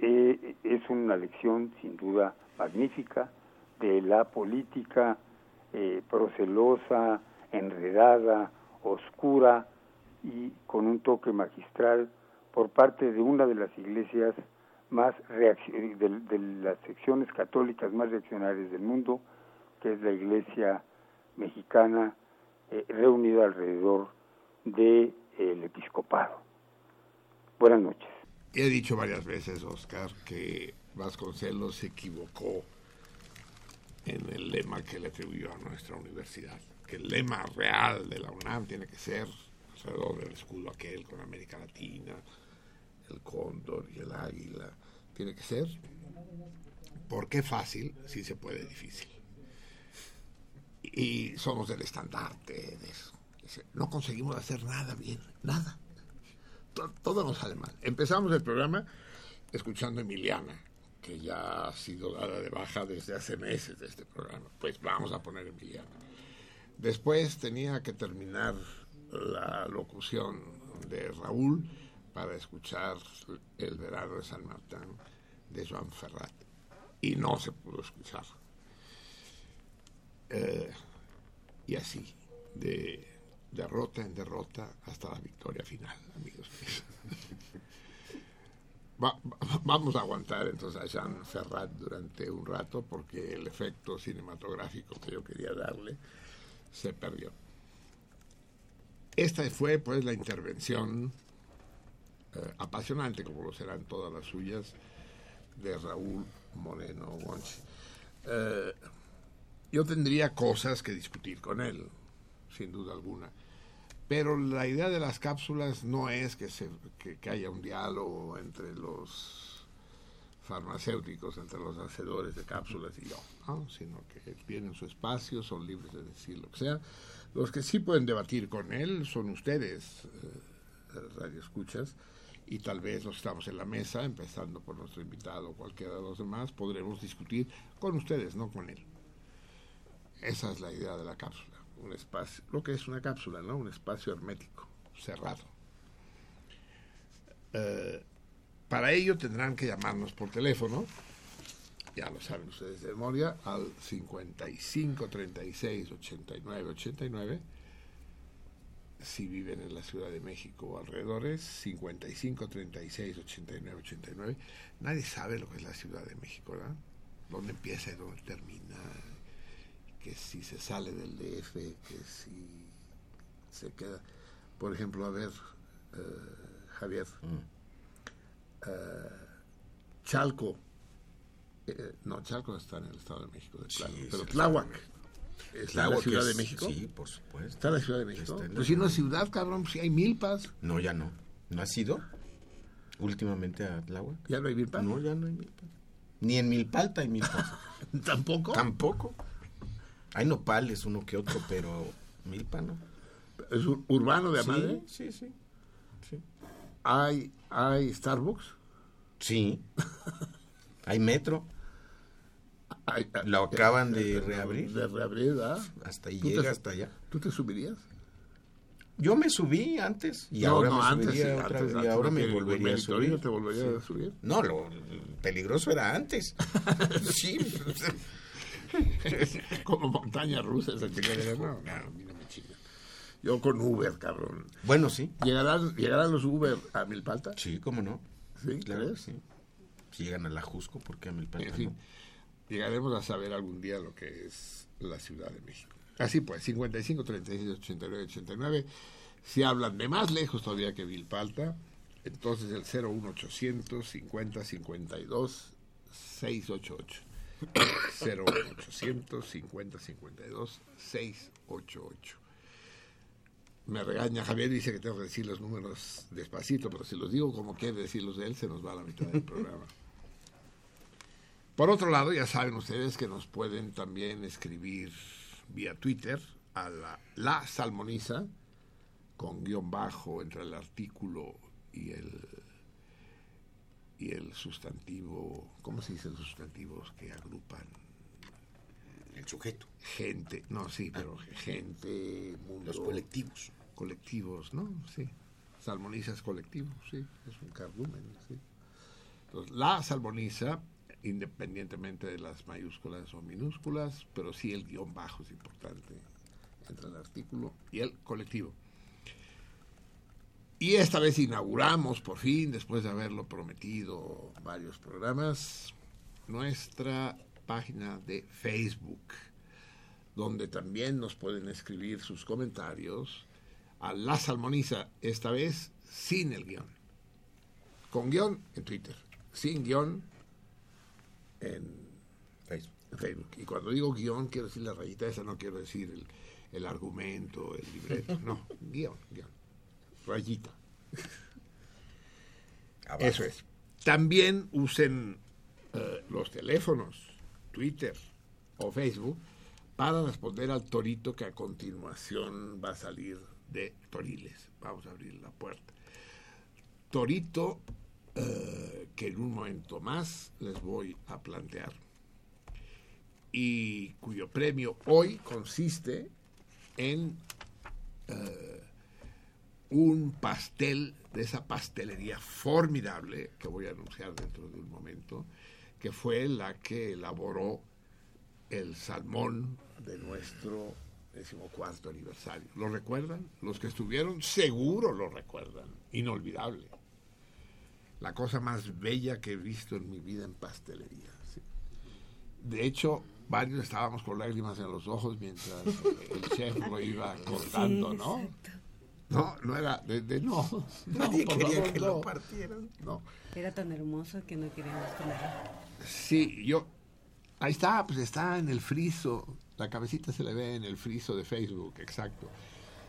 Eh, es una lección sin duda magnífica de la política eh, procelosa, enredada, oscura y con un toque magistral por parte de una de las iglesias más de, de las secciones católicas más reaccionarias del mundo, que es la Iglesia mexicana eh, reunida alrededor del episcopado. Buenas noches. He dicho varias veces, Oscar, que Vasconcelos se equivocó en el lema que le atribuyó a nuestra universidad, que el lema real de la UNAM tiene que ser alrededor del escudo aquel con América Latina, el cóndor y el águila, tiene que ser ¿por qué fácil si se puede difícil? Y somos del estandarte. No conseguimos hacer nada bien, nada. Todo, nos sale mal. Empezamos el programa escuchando a Emiliana, que ya ha sido dada de baja desde hace meses de este programa. Pues vamos a poner Emiliana. Después tenía que terminar la locución de Raúl para escuchar El verano de San Martín de Joan Ferrat. Y no se pudo escuchar. Eh, y así, de derrota en derrota hasta la victoria final, amigos. vamos a aguantar entonces a Jean Ferrat durante un rato porque el efecto cinematográfico que yo quería darle se perdió. Esta fue pues la intervención eh, apasionante, como lo serán todas las suyas, de Raúl Moreno Gonchi. Eh, yo tendría cosas que discutir con él, sin duda alguna. Pero la idea de las cápsulas no es que, se, que, haya un diálogo entre los farmacéuticos, entre los hacedores de cápsulas y yo, sino que tienen su espacio, son libres de decir lo que sea. Los que sí pueden debatir con él son ustedes, eh, radio escuchas, y tal vez los estamos en la mesa, empezando por nuestro invitado o cualquiera de los demás, podremos discutir con ustedes, no con él. Esa es la idea de la cápsula un espacio, lo que es una cápsula, ¿no? Un espacio hermético, cerrado. Eh, para ello tendrán que llamarnos por teléfono, ya lo saben ustedes de memoria, al 55 36 89 89. Si viven en la Ciudad de México o alrededores, 55 36 89 89. Nadie sabe lo que es la Ciudad de México, ¿verdad? ¿Dónde empieza y dónde termina? Que si se sale del DF, que si se queda. Por ejemplo, a ver, eh, Javier, mm. eh, Chalco, eh, no, Chalco está en el Estado de México, de plano, pero Tláhuac. ¿Está en la Ciudad de México? Sí, por supuesto. ¿Está en la Ciudad de México? Pues si no es ciudad, cabrón, pues si hay milpas. No, ya no. ¿No ha sido últimamente a Tláhuac? ¿Ya no hay milpas? No, ya no hay milpas. Ni en Milpalta hay milpas. ¿Tampoco? Tampoco. Hay nopales, uno que otro, pero milpa no. ¿Es urbano de madre? Sí, sí, sí. ¿Hay, ¿Hay Starbucks? Sí. hay metro. Lo acaban de, reabrir. De reabrir, ¿verdad? Hasta ahí llega, hasta allá. ¿Tú te subirías? Yo me subí antes y ahora me subiría otra vez, y ahora me volvería a subir. te volvería a subir? No, lo peligroso era antes. sí. Como montaña rusa esa No, Yo con Uber, cabrón. Bueno, sí. ¿Llegarán, ¿Llegarán los Uber a Milpalta? Sí, cómo no. Sí, claro. Sí. Si llegan a la Jusco, ¿por qué a Milpalta? llegaremos a saber algún día lo que es la Ciudad de México. Así pues, 55, 36, 89, 89. Si hablan de más lejos todavía que Milpalta, entonces el 01800 50 52 688. 0800 50 52 688. Me regaña Javier, dice que tengo que decir los números despacito, pero si los digo como quiere decirlos de él, se nos va a la mitad del programa. Por otro lado, ya saben ustedes que nos pueden también escribir vía Twitter a la, la salmoniza con guion bajo entre el artículo y el y el sustantivo, ¿cómo se dicen los sustantivos que agrupan? El sujeto. Gente, no, sí, pero ah. gente, mundo. Los colectivos. Colectivos, ¿no? Sí. Salmoniza es colectivo, sí, es un cardumen, sí. Entonces, la salmoniza, independientemente de las mayúsculas o minúsculas, pero sí el guion bajo es importante entre el artículo y el colectivo. Y esta vez inauguramos, por fin, después de haberlo prometido varios programas, nuestra página de Facebook. donde también nos pueden escribir sus comentarios a La Salmoniza, esta vez sin el guion. Con guion en Twitter, sin guion en Facebook. Y cuando digo guion, quiero decir la rayita esa, no quiero decir el, el argumento, el libreto, no, guion, guion, rayita. Abajo. Eso es. También usen eh, los teléfonos, Twitter o Facebook para responder al torito que a continuación va a salir de Toriles. Vamos a abrir la puerta. Torito eh, que en un momento más les voy a plantear y cuyo premio hoy consiste en eh, un pastel de esa pastelería formidable que voy a anunciar dentro de un momento, que fue la que elaboró el salmón de nuestro decimocuarto aniversario. ¿Lo recuerdan? Los que estuvieron seguro lo recuerdan. Inolvidable. La cosa más bella que he visto en mi vida en pastelería. sí. De hecho, varios estábamos con lágrimas en los ojos mientras el chef lo iba cortando, ¿no? No, no era de, de- no. no, Nadie por quería favor, que no. lo partieran. No. Era tan hermoso que no queríamos comerlo. Sí, yo. Ahí está, pues está en el friso. La cabecita se le ve en el friso de Facebook, exacto.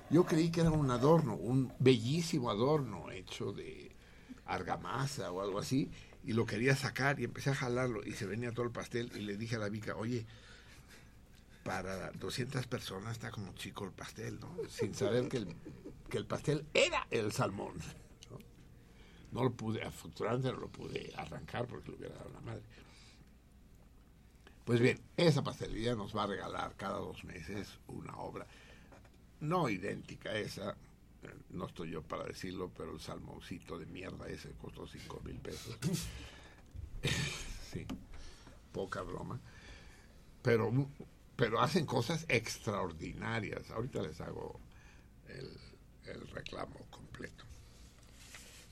Yo creí que era un adorno, un bellísimo adorno hecho de argamasa o algo así, y lo quería sacar y empecé a jalarlo y se venía todo el pastel y le dije a la Vica, oye, para 200 personas está como chico el pastel, ¿no? Sin saber que el, que el pastel era el salmón. ¿no? Lo pude, afortunadamente no lo pude arrancar porque lo hubiera dado la madre. Pues bien, esa pastelería nos va a regalar cada dos meses una obra, no idéntica a esa, no estoy yo para decirlo, pero el salmoncito de mierda ese costó cinco mil pesos. sí, poca broma. Pero, pero hacen cosas extraordinarias. Ahorita les hago el, el reclamo completo.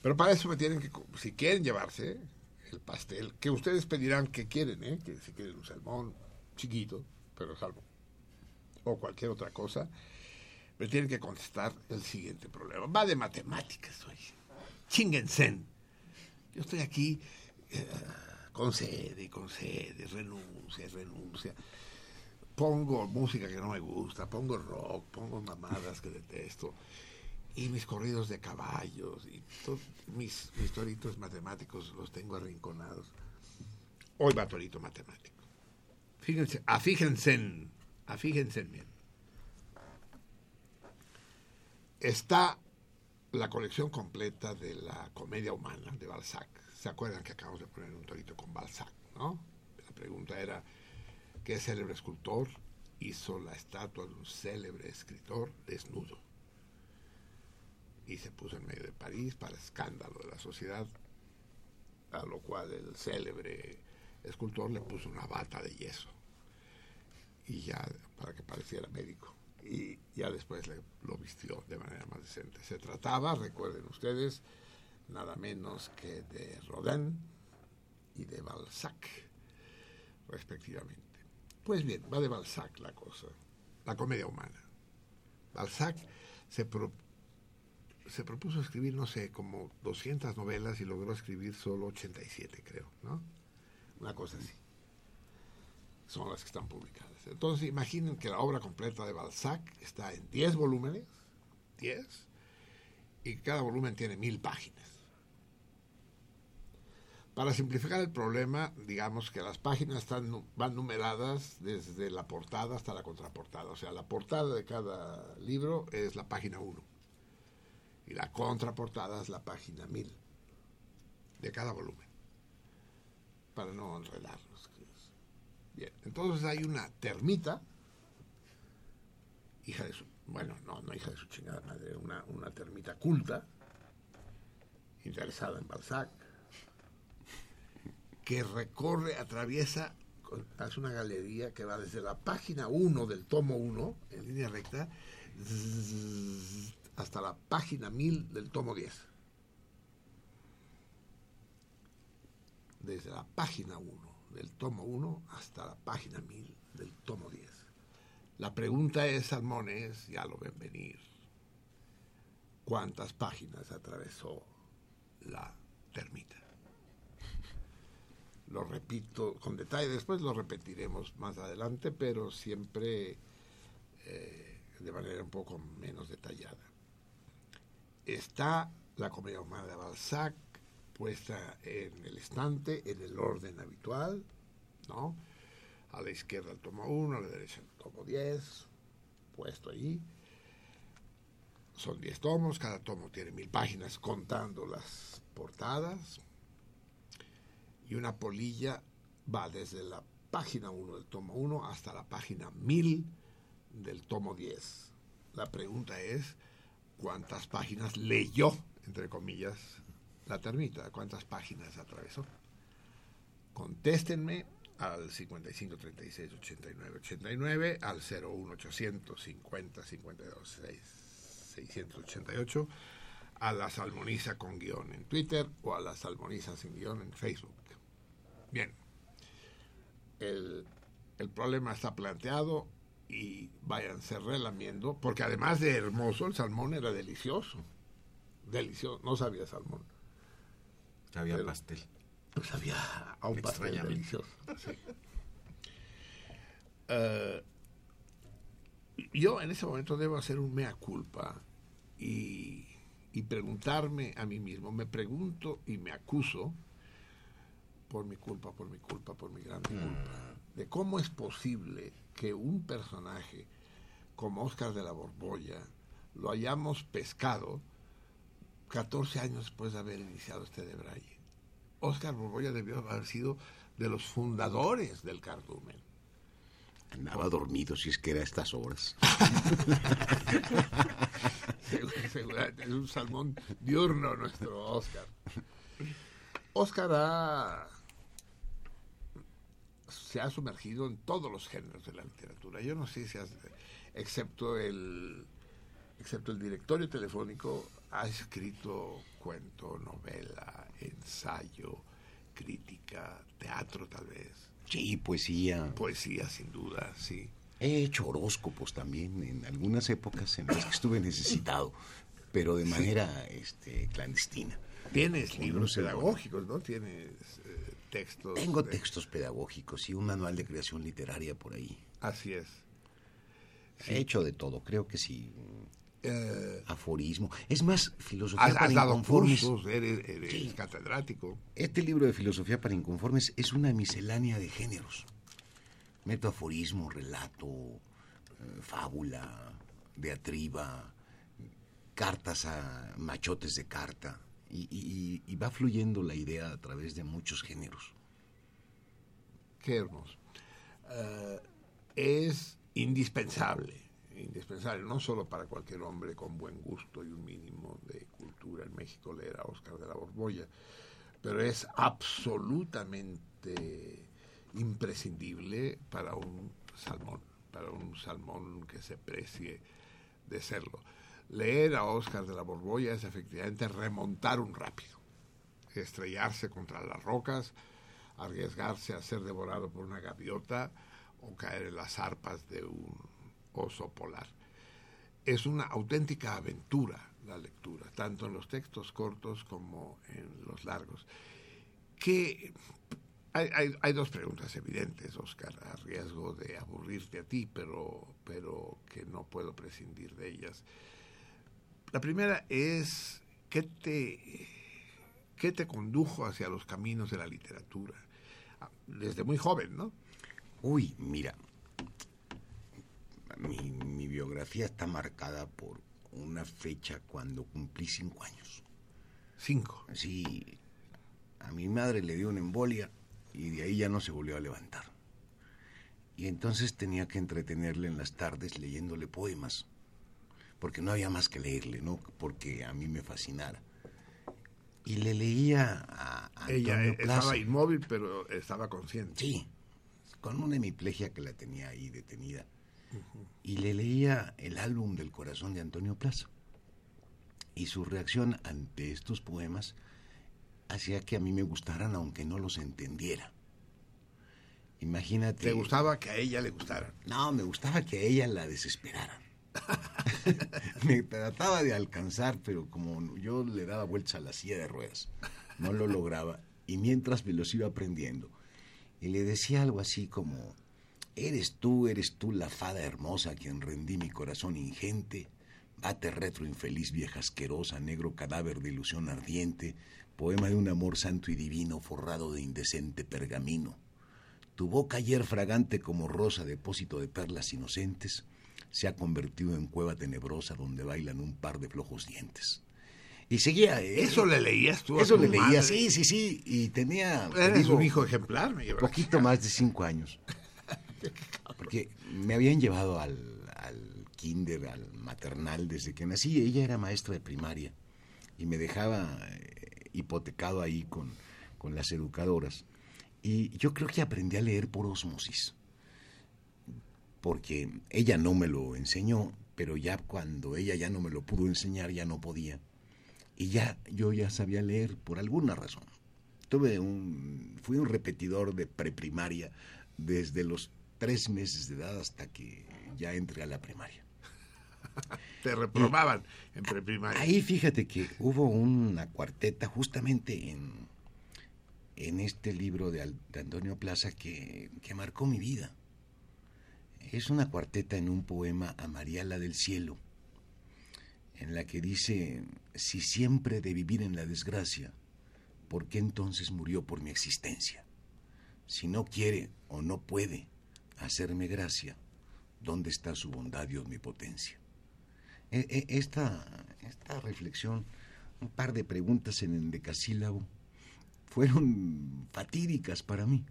Pero para eso me tienen que, si quieren llevarse el pastel, que ustedes pedirán que quieren, ¿eh? que si quieren un salmón chiquito, pero salmón, o cualquier otra cosa, me tienen que contestar el siguiente problema. Va de matemáticas hoy. Chingensen. Yo estoy aquí eh, concede, concede, renuncia, renuncia. Pongo música que no me gusta, pongo rock, pongo mamadas que detesto y mis corridos de caballos y to- mis, mis toritos matemáticos los tengo arrinconados. Hoy va torito matemático. Fíjense, afíjense, en- afíjense bien. Está la colección completa de la comedia humana de Balzac. ¿Se acuerdan que acabamos de poner un torito con Balzac, no? La pregunta era, ¿qué célebre escultor hizo la estatua de un célebre escritor desnudo? Y se puso en medio de París para escándalo de la sociedad, a lo cual el célebre escultor le puso una bata de yeso y ya para que pareciera médico y ya después lo vistió de manera más decente. Se trataba, recuerden ustedes, nada menos que de Rodin y de Balzac, respectivamente. Pues bien, va de Balzac la cosa, la comedia humana. Balzac se, se propuso escribir, no sé, como 200 novelas y logró escribir solo 87, creo, ¿no? Una cosa así. Son las que están publicadas. Entonces, imaginen que la obra completa de Balzac está en 10 volúmenes, 10, y cada volumen tiene mil páginas. Para simplificar el problema, digamos que las páginas están, van numeradas desde la portada hasta la contraportada. O sea, la portada de cada libro es la página 1 y la contraportada es la página 1000 de cada volumen. Para no enredarnos. Bien, entonces hay una termita, hija de su, bueno, no, no hija de su chingada madre, una, una termita culta, interesada en Balzac, que recorre, atraviesa, hace una galería que va desde la página 1 del tomo 1, en línea recta, hasta la página 1000 del tomo 10. Desde la página 1 del tomo 1 hasta la página 1000 del tomo 10. La pregunta es, Salmones, ya lo ven venir, ¿cuántas páginas atravesó la termita? Lo repito con detalle, después lo repetiremos más adelante, pero siempre eh, de manera un poco menos detallada. Está la comedia humana de Balzac puesta en el estante, en el orden habitual, ¿no? A la izquierda el tomo 1, a la derecha el tomo 10, puesto ahí. Son 10 tomos, cada tomo tiene mil páginas contando las portadas. Y una polilla va desde la página 1 del tomo 1 hasta la página 1000 del tomo 10. La pregunta es, ¿cuántas páginas leyó, entre comillas, la termita? ¿Cuántas páginas atravesó? Contéstenme al 55 36 89 89, al 01 850 52 688, a la salmoniza con guion en Twitter o a la salmoniza sin guion en Facebook. Bien, el, el problema está planteado y váyanse relamiendo, porque además de hermoso, el salmón era delicioso. Delicioso, no sabía salmón. Sabía Pero- pastel. Sabía a un pastel delicioso. sí. Eh, yo en ese momento debo hacer un mea culpa y, y preguntarme a mí mismo, me pregunto y me acuso por mi culpa, por mi culpa, por mi gran culpa, de cómo es posible que un personaje como Oscar de la Borbolla lo hayamos pescado 14 años después de haber iniciado este de Braille. Oscar Borbolla debió haber sido de los fundadores del cardumen. Andaba dormido si es que era a estas horas. Segu- seguramente es un salmón diurno nuestro Oscar. Oscar ha- se ha sumergido en todos los géneros de la literatura. Yo no sé si has, excepto el excepto el directorio telefónico, ha escrito cuento, novela, ensayo, crítica, teatro tal vez, Sí, poesía. poesía sin duda, sí. He hecho horóscopos también en algunas épocas en las que estuve necesitado, pero de manera este, clandestina. Tienes libros pedagógicos, ¿no? Tienes textos. Tengo de- textos pedagógicos y un manual de creación literaria por ahí. Así es. He hecho de todo, creo que sí. Eh, Aforismo. Es más, filosofía has, para has dado inconformes. cursos, eres, eres Sí. catedrático. Este libro de filosofía para inconformes es una miscelánea de géneros. Meto aforismo, relato, eh, fábula, diatriba, cartas a machotes de carta. Y, y- va fluyendo la idea a través de muchos géneros. Qué hermoso. Eh, es indispensable, indispensable, no solo para cualquier hombre con buen gusto y un mínimo de cultura en México leer a Oscar de la Borbolla, pero es absolutamente imprescindible para un salmón, para un salmón que se precie de serlo. Leer a Oscar de la Borbolla es efectivamente remontar un rápido, estrellarse contra las rocas, arriesgarse a ser devorado por una gaviota o caer en las arpas de un oso polar. Es una auténtica aventura la lectura, tanto en los textos cortos como en los largos. Que hay, hay- hay dos preguntas evidentes, Oscar, a riesgo de aburrirte a ti, pero, pero que no puedo prescindir de ellas. La primera es, ¿qué te, ¿qué te condujo hacia los caminos de la literatura? Desde muy joven, ¿no? Uy, mira, mi, mi biografía está marcada por una fecha cuando cumplí cinco años. Cinco. Sí, a mi madre le dio una embolia y de ahí ya no se volvió a levantar. Y entonces tenía que entretenerle en las tardes leyéndole poemas, porque no había más que leerle, ¿no? Porque a mí me fascinara. Y le leía a, a Ella Antonio eh, Plaza. estaba inmóvil, pero estaba consciente. Sí, con una hemiplegia que la tenía ahí detenida. Y le leía el álbum del corazón de Antonio Plaza. Y su reacción ante estos poemas hacía que a mí me gustaran aunque no los entendiera. Imagínate. ¿Te gustaba que a ella le gustara? No, me gustaba que a ella la desesperaran. me trataba de alcanzar, pero como yo le daba vueltas a la silla de ruedas, no lo lograba. Y mientras me los iba aprendiendo, y le decía algo así como, eres tú, eres tú la fada hermosa a quien rendí mi corazón ingente, bate retro infeliz vieja asquerosa, negro cadáver de ilusión ardiente, poema de un amor santo y divino forrado de indecente pergamino. Tu boca ayer fragante como rosa, depósito de perlas inocentes, se ha convertido en cueva tenebrosa donde bailan un par de flojos dientes. Y seguía. eh, ¿Eso le leías tú a Eso tu le leía, madre? sí, sí, sí. Y tenía. te Eres digo, un hijo ejemplar, Abraham. poquito más de cinco años. Porque me habían llevado al, al kinder, al maternal desde que nací. Ella era maestra de primaria y me dejaba eh, hipotecado ahí con, con las educadoras. Y yo creo que aprendí a leer por osmosis. Porque ella no me lo enseñó, pero ya cuando ella ya no me lo pudo enseñar, ya no podía. Y ya yo ya sabía leer por alguna razón. Tuve un, fui un repetidor de preprimaria desde los tres meses de edad hasta que ya entré a la primaria. Te reprobaban en preprimaria. Ahí fíjate que hubo una cuarteta justamente en, en este libro de, de Antonio Plaza que, que marcó mi vida. Es una cuarteta en un poema a Mariala del Cielo, en la que dice, si siempre de vivir en la desgracia, ¿por qué entonces murió por mi existencia? Si no quiere o no puede hacerme gracia, ¿dónde está su bondad y omnipotencia? E- e- Esta, esta reflexión, un par de preguntas en el decasílabo, fueron fatídicas para mí.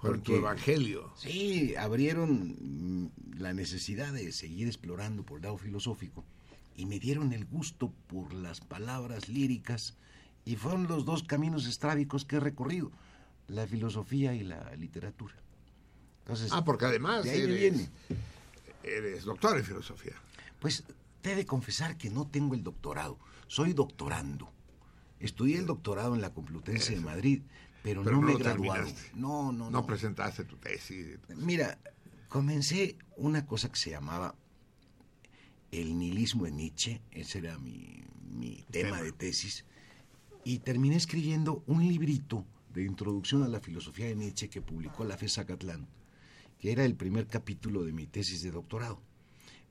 Fue tu evangelio. Sí, abrieron mm, la necesidad de seguir explorando por el lado filosófico y me dieron el gusto por las palabras líricas y fueron los dos caminos estrábicos que he recorrido, la filosofía y la literatura. Entonces, Ah, porque además de ahí eres, viene. eres doctor en filosofía. Pues te he de confesar que no tengo el doctorado, soy doctorando. Estudié el doctorado en la Complutense de Madrid, pero, Pero no, no me he graduado. No, no, No no. presentaste tu tesis. Mira, comencé una cosa que se llamaba el nihilismo en Nietzsche, ese era mi, mi tema, Tema. de tesis, y terminé escribiendo un librito de introducción a la filosofía de Nietzsche que publicó la FES Zacatlán, que era el primer capítulo de mi tesis de doctorado.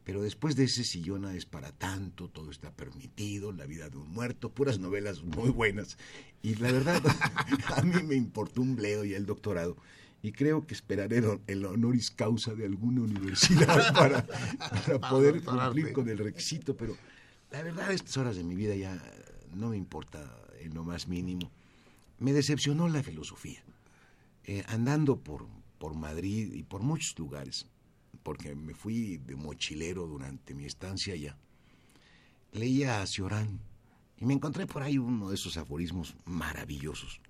Pero después de ese sillón es para tanto, todo está permitido, la vida de un muerto, puras novelas muy buenas. Y la verdad, a mí me importó un bledo y el doctorado. Y creo que esperaré el- honoris causa de alguna universidad para, para poder cumplir con el requisito. Pero la verdad, a estas horas de mi vida ya no me importa en lo más mínimo. Me decepcionó la filosofía. Eh, andando por, por Madrid y por muchos lugares, porque me fui de mochilero durante mi estancia allá, leía a Cioran y me encontré por ahí uno de esos aforismos maravillosos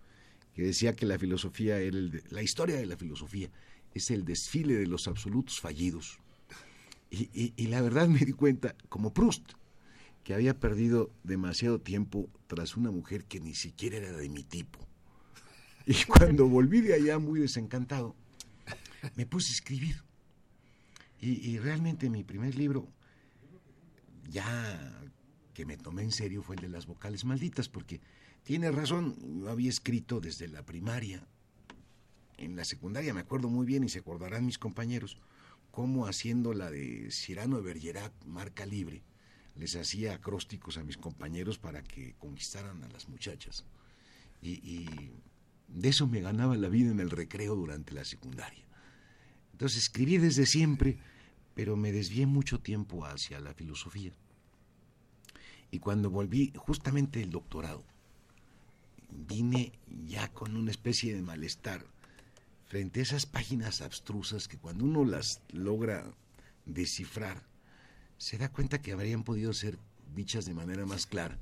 que decía que la filosofía era la historia de la filosofía es el desfile de los absolutos fallidos. Y- y la verdad me di cuenta, como Proust, que había perdido demasiado tiempo tras una mujer que ni siquiera era de mi tipo. Y cuando volví de allá muy desencantado, me puse a escribir. Y, y realmente mi primer libro, ya que me tomé en serio, fue el de las vocales malditas, porque tiene razón, yo había escrito desde la primaria, en la secundaria me acuerdo muy bien, y se acordarán mis compañeros, cómo haciendo la de Cyrano de Bergerac, marca libre, les hacía acrósticos a mis compañeros para que conquistaran a las muchachas. Y, y de eso me ganaba la vida en el recreo durante la secundaria. Entonces escribí desde siempre, pero me desvié mucho tiempo hacia la filosofía. Y cuando volví justamente el doctorado, vine ya con una especie de malestar frente a esas páginas abstrusas que cuando uno las logra descifrar, se da cuenta que habrían podido ser dichas de manera más clara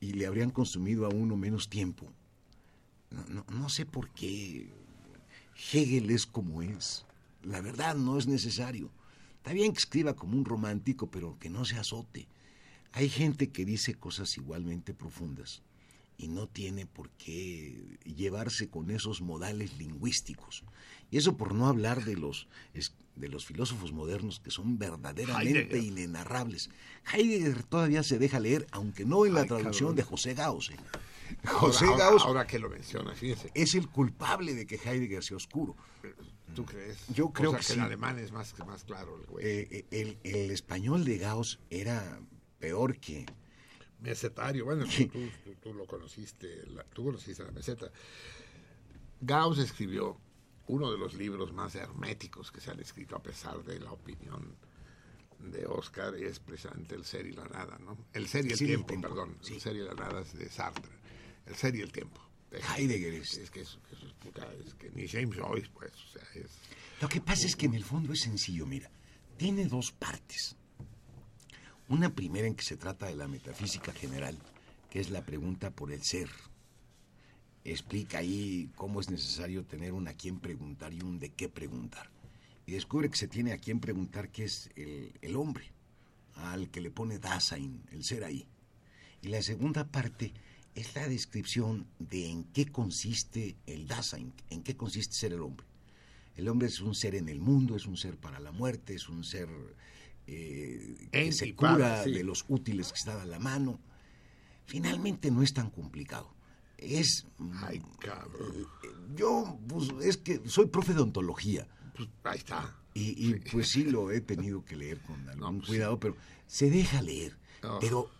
y le habrían consumido a uno menos tiempo. No, no, no sé por qué Hegel es como es. La verdad no es necesario. Está bien que escriba como un romántico, pero que no se azote. Hay gente que dice cosas igualmente profundas y no tiene por qué llevarse con esos modales lingüísticos. Y eso por no hablar de los, de los filósofos modernos que son verdaderamente Heidegger. inenarrables. Heidegger todavía se deja leer, aunque no en la Ay, traducción cabrón. de José Gauss. ¿eh? José ahora- Gauss ahora que lo menciona, es el culpable de que Heidegger sea oscuro. ¿Tú crees? Yo creo o sea, que que, sí. el alemán es más, más claro, el güey. Eh, el, el español de Gauss era peor que... mesetario, bueno, tú, Sí. tú- tú- tú lo conociste, la- tú conociste la meseta. Gauss escribió uno de los libros más herméticos que se han escrito a pesar de la opinión de Oscar, es precisamente El ser y la nada, ¿no? El ser y el, tiempo, tiempo, perdón. sí. El ser y la nada es de Sartre. El ser y el tiempo. De Heidegger es- que ni James Joyce, pues. Lo que pasa es que en el fondo es sencillo, mira. Tiene dos partes. Una primera en que se trata de la metafísica general, que es la pregunta por el ser. Explica ahí cómo es necesario tener un a quién preguntar y un de qué preguntar. Y descubre que se tiene a quién preguntar que es el, el hombre, al que le pone Dasein, el ser ahí. Y la segunda parte es la descripción de en qué consiste el Dasein, en qué consiste ser el hombre. El hombre es un ser en el mundo, es un ser para la muerte, es un ser eh, que se para, cura sí. de los útiles que están a la mano. Finalmente no es tan complicado. Es. Ay, cabrón. Yo, pues, es que soy profe de ontología. Pues, ahí está. Y, y, pues sí lo he tenido que leer con algún pues, cuidado, pero se deja leer. Oh. Pero,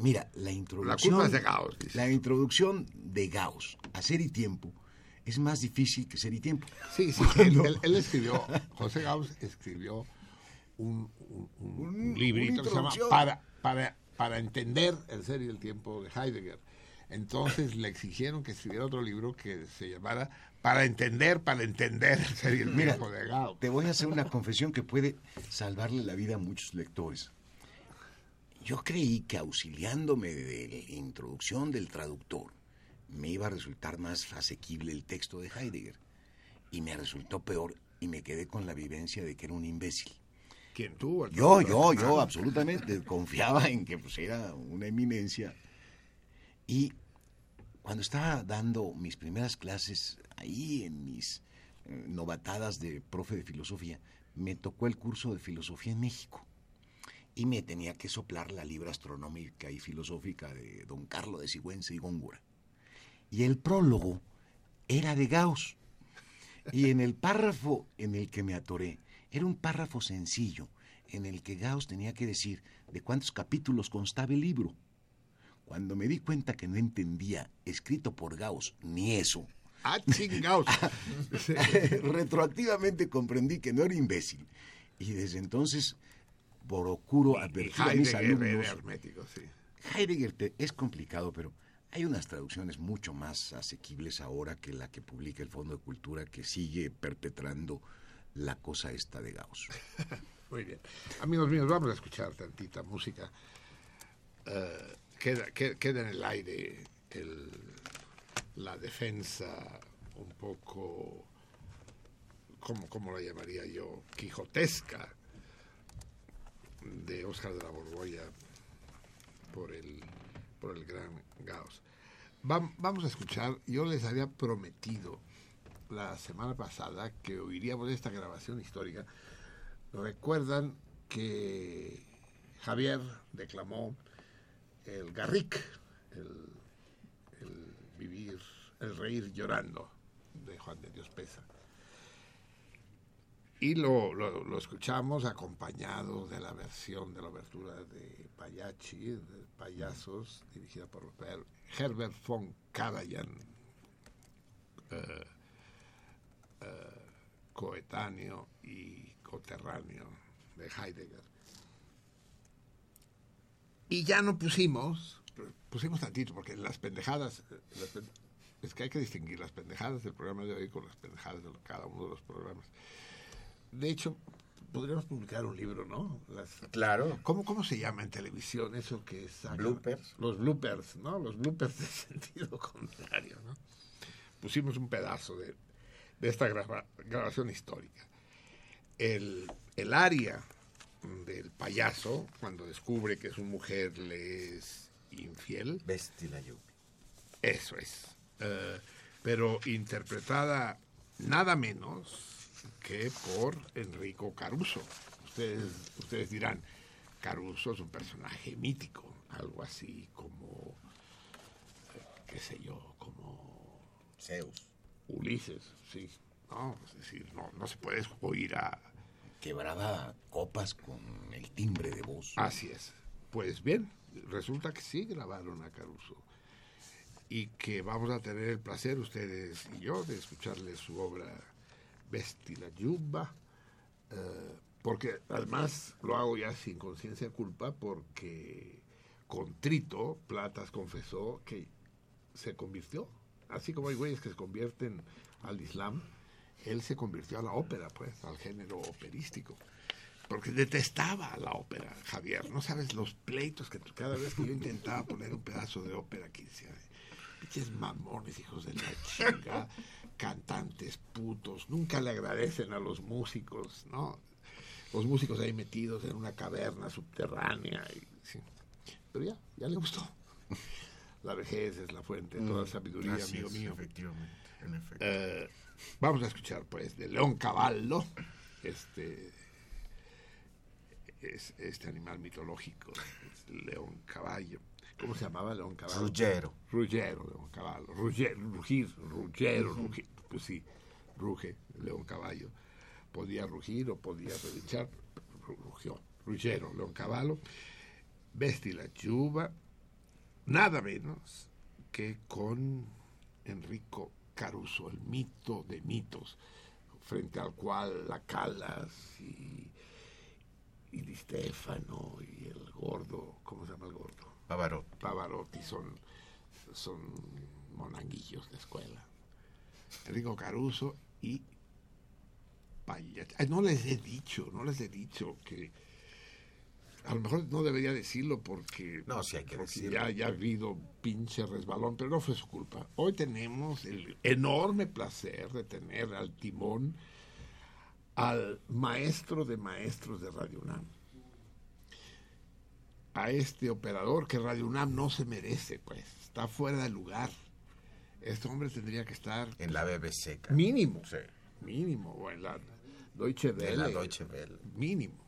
mira, la introducción. culpa es de Gauss, dice. La introducción de Gauss a Ser y Tiempo es más difícil que Ser y Tiempo. Sí, sí, él, Cuando- él- él escribió, José Gauss escribió un, un- un- un librito que se llama para, para, para entender el ser y el tiempo de Heidegger. Entonces le exigieron que escribiera otro libro que se llamara Para entender, para entender el ser y el tiempo de Gauss. te voy a hacer una confesión que puede salvarle la vida a muchos lectores. Yo creí que auxiliándome de la introducción del traductor me iba a resultar más asequible el texto de Heidegger. Y me resultó peor y me quedé con la vivencia de que era un imbécil. ¿Quién el Yo, yo, yo, Ah, absolutamente confiaba en que pues, era una eminencia. Y cuando estaba dando mis primeras clases ahí en mis eh, novatadas de profe de filosofía, me tocó el curso de filosofía en México. Y me tenía que soplar la libra astronómica y filosófica de don Carlos de Sigüenza y Góngora. Y el prólogo era de Gauss. Y en el párrafo en el que me atoré, era un párrafo sencillo, en el que Gauss tenía que decir de cuántos capítulos constaba el libro. Cuando me di cuenta que no entendía, escrito por Gauss, ni eso, Ah, chingaos. retroactivamente comprendí que no era imbécil. Y desde entonces procuro advertir a mis alumnos. hermético, sí. Heidegger te- es complicado, pero hay unas traducciones mucho más asequibles ahora que la que publica el Fondo de Cultura, que sigue perpetrando la cosa esta de Gauss. Muy bien. Amigos míos, vamos a escuchar tantita música. Eh, queda, que- queda en el aire el- la defensa un poco, ¿cómo, ¿cómo la llamaría yo? Quijotesca de Oscar de la Borbolla por el, por el gran Gauss. Vam- vamos a escuchar, yo les había prometido la semana pasada que oiríamos esta grabación histórica. Recuerdan que Javier declamó el Garrick, el, el vivir, el reír llorando de Juan de Dios Pesa. Y lo, lo, escuchamos acompañado de la versión de la obertura de Payachi, de Payasos, dirigida por Her- Herbert von Karajan, eh, eh, coetáneo y coterráneo de Heidegger. Y ya no pusimos, pusimos tantito, porque las pendejadas, eh, las pen- es que hay que distinguir las pendejadas del programa de hoy con las pendejadas de cada uno de los programas. De hecho, podríamos publicar un libro, ¿no? Las, Claro. ¿Cómo, ¿Cómo se llama en televisión eso que sacan? Bloopers. Los bloopers, ¿no? Los bloopers de sentido contrario, ¿no? Pusimos un pedazo de, de esta graba- grabación histórica. El, el aria del payaso, cuando descubre que su mujer le es infiel, Vesti la lluvia. Eso es. Eh, pero interpretada nada menos que por Enrico Caruso. Ustedes, ustedes dirán, Caruso es un personaje mítico, algo así como, eh, qué sé yo, como Zeus. Ulises, sí. No, es decir, no, no se puede oír a... Quebraba copas con el timbre de voz. Así es. Pues bien, resulta que sí grabaron a Caruso y que vamos a tener el placer, ustedes y yo, de escucharle su obra Vesti la Yuba, eh, porque además lo hago ya sin conciencia de culpa, porque contrito, Platas confesó que se convirtió, así como hay güeyes que se convierten al Islam, él se convirtió a la ópera, pues, al género operístico. Porque detestaba la ópera, Javier. No sabes los pleitos que cada vez que yo intentaba poner un pedazo de ópera aquí decía, Pinches mamones, hijos de la chinga, cantantes putos, nunca le agradecen a los músicos, ¿no? Los músicos ahí metidos en una caverna subterránea. Y, sí. Pero ya, ya le gustó. La vejez es la fuente de toda sabiduría, Así amigo mío. Efectivamente, en efecto. Eh, vamos a escuchar, pues, de León Caballo, este, es, este animal mitológico, es León Caballo. ¿Cómo se llamaba León Caballo? Ruggero. Ruggero, León Caballo. Rugger, rugir, ruggero, rugir. Pues sí, ruge, León Caballo. Podía rugir o podía relinchar, ru- rugió. Ruggero, León Caballo. Vesti la Chuba, nada menos que con Enrico Caruso, el mito de mitos, frente al cual la Calas y, y Di Stefano y el gordo, ¿cómo se llama el gordo? Pavarotti. Pavarotti son, son monanguillos de escuela. Enrico Caruso y Pagliatti. Ay, no les he dicho, no les he dicho que a lo mejor no debería decirlo porque, No, sí hay que decirlo. ya, ya ha habido pinche resbalón, pero no fue su culpa. Hoy tenemos el enorme placer de tener al timón al maestro de maestros de Radio UNAM a este operador que Radio UNAM no se merece, pues, está fuera de lugar. Este hombre tendría que estar En la BBC. cara. mínimo, Sí. mínimo, o en la Deutsche Welle, En la Deutsche Welle. mínimo.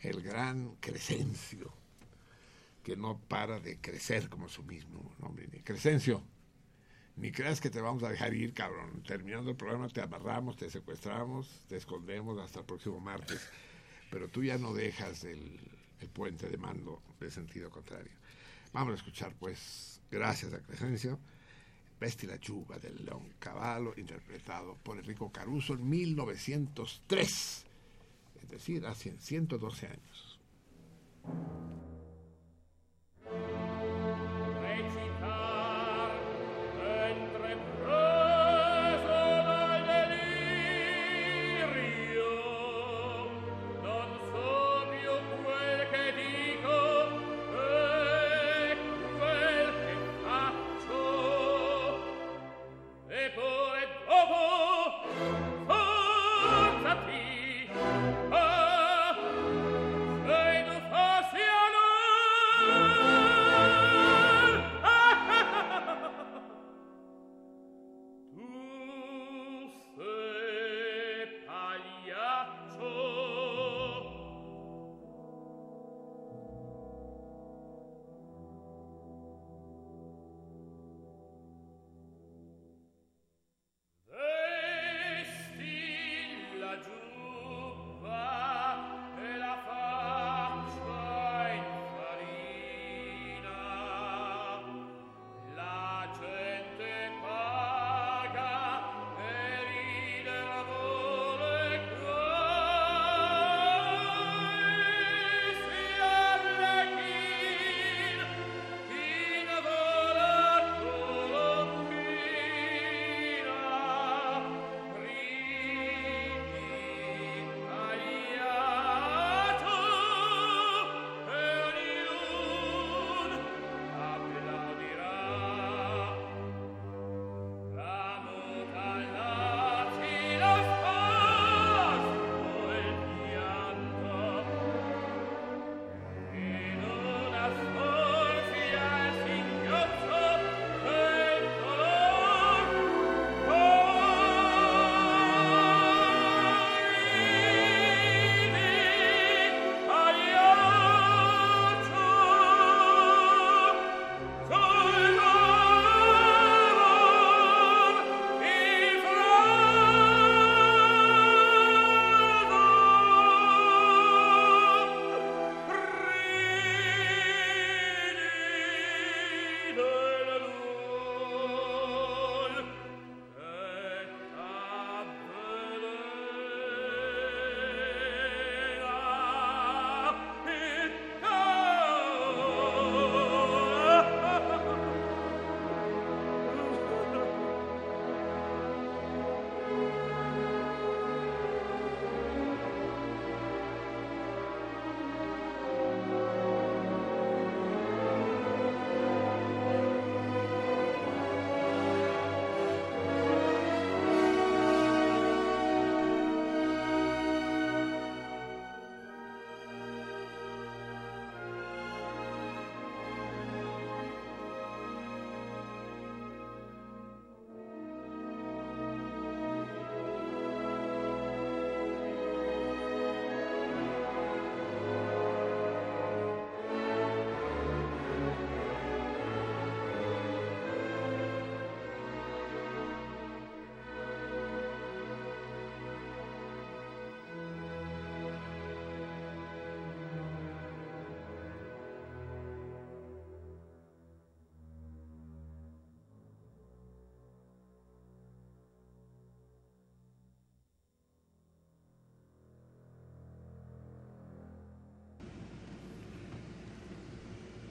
El gran Crescencio, que no para de crecer como su mismo nombre. Crescencio, ni creas que te vamos a dejar ir, cabrón. Terminando el programa te amarramos, te secuestramos, te escondemos hasta el próximo martes. Pero tú ya no dejas el, el puente de mando de sentido contrario. Vamos a escuchar, pues, gracias a Crescencio, Vesti la Chuba del León Caballo, interpretado por Enrico Caruso en 1903, es decir, hace 112 años.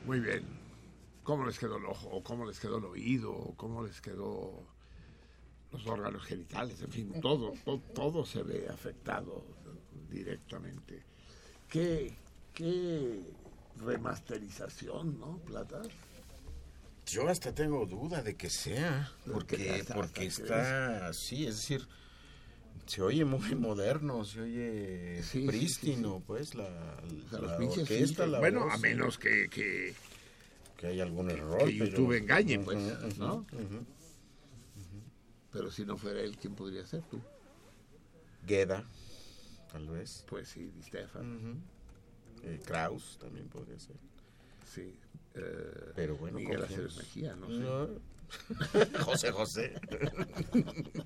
Muy bien. ¿Cómo les quedó el ojo? ¿O ¿Cómo les quedó el oído? ¿O ¿Cómo les quedó los órganos genitales? En fin, todo, todo, todo se ve afectado directamente. ¿Qué, qué remasterización, ¿no, Plata? Yo hasta tengo duda de que sea, porque, porque está así, es decir, se oye muy moderno, se oye Sí, sí, prístino, pues, la, la pinches orquesta, la Bueno, voz, a menos que, que, que hay algún error. que pero- YouTube engañe, Ujú, pues, ¿no? Pero si no fuera él, ¿quién podría ser tú? Gueda, tal vez. Pues sí, Di Stefan. Eh, Kraus también podría ser. Sí. Eh, Pero bueno, Miguel confiemos. Aceves Mejía, no sé. No. José José.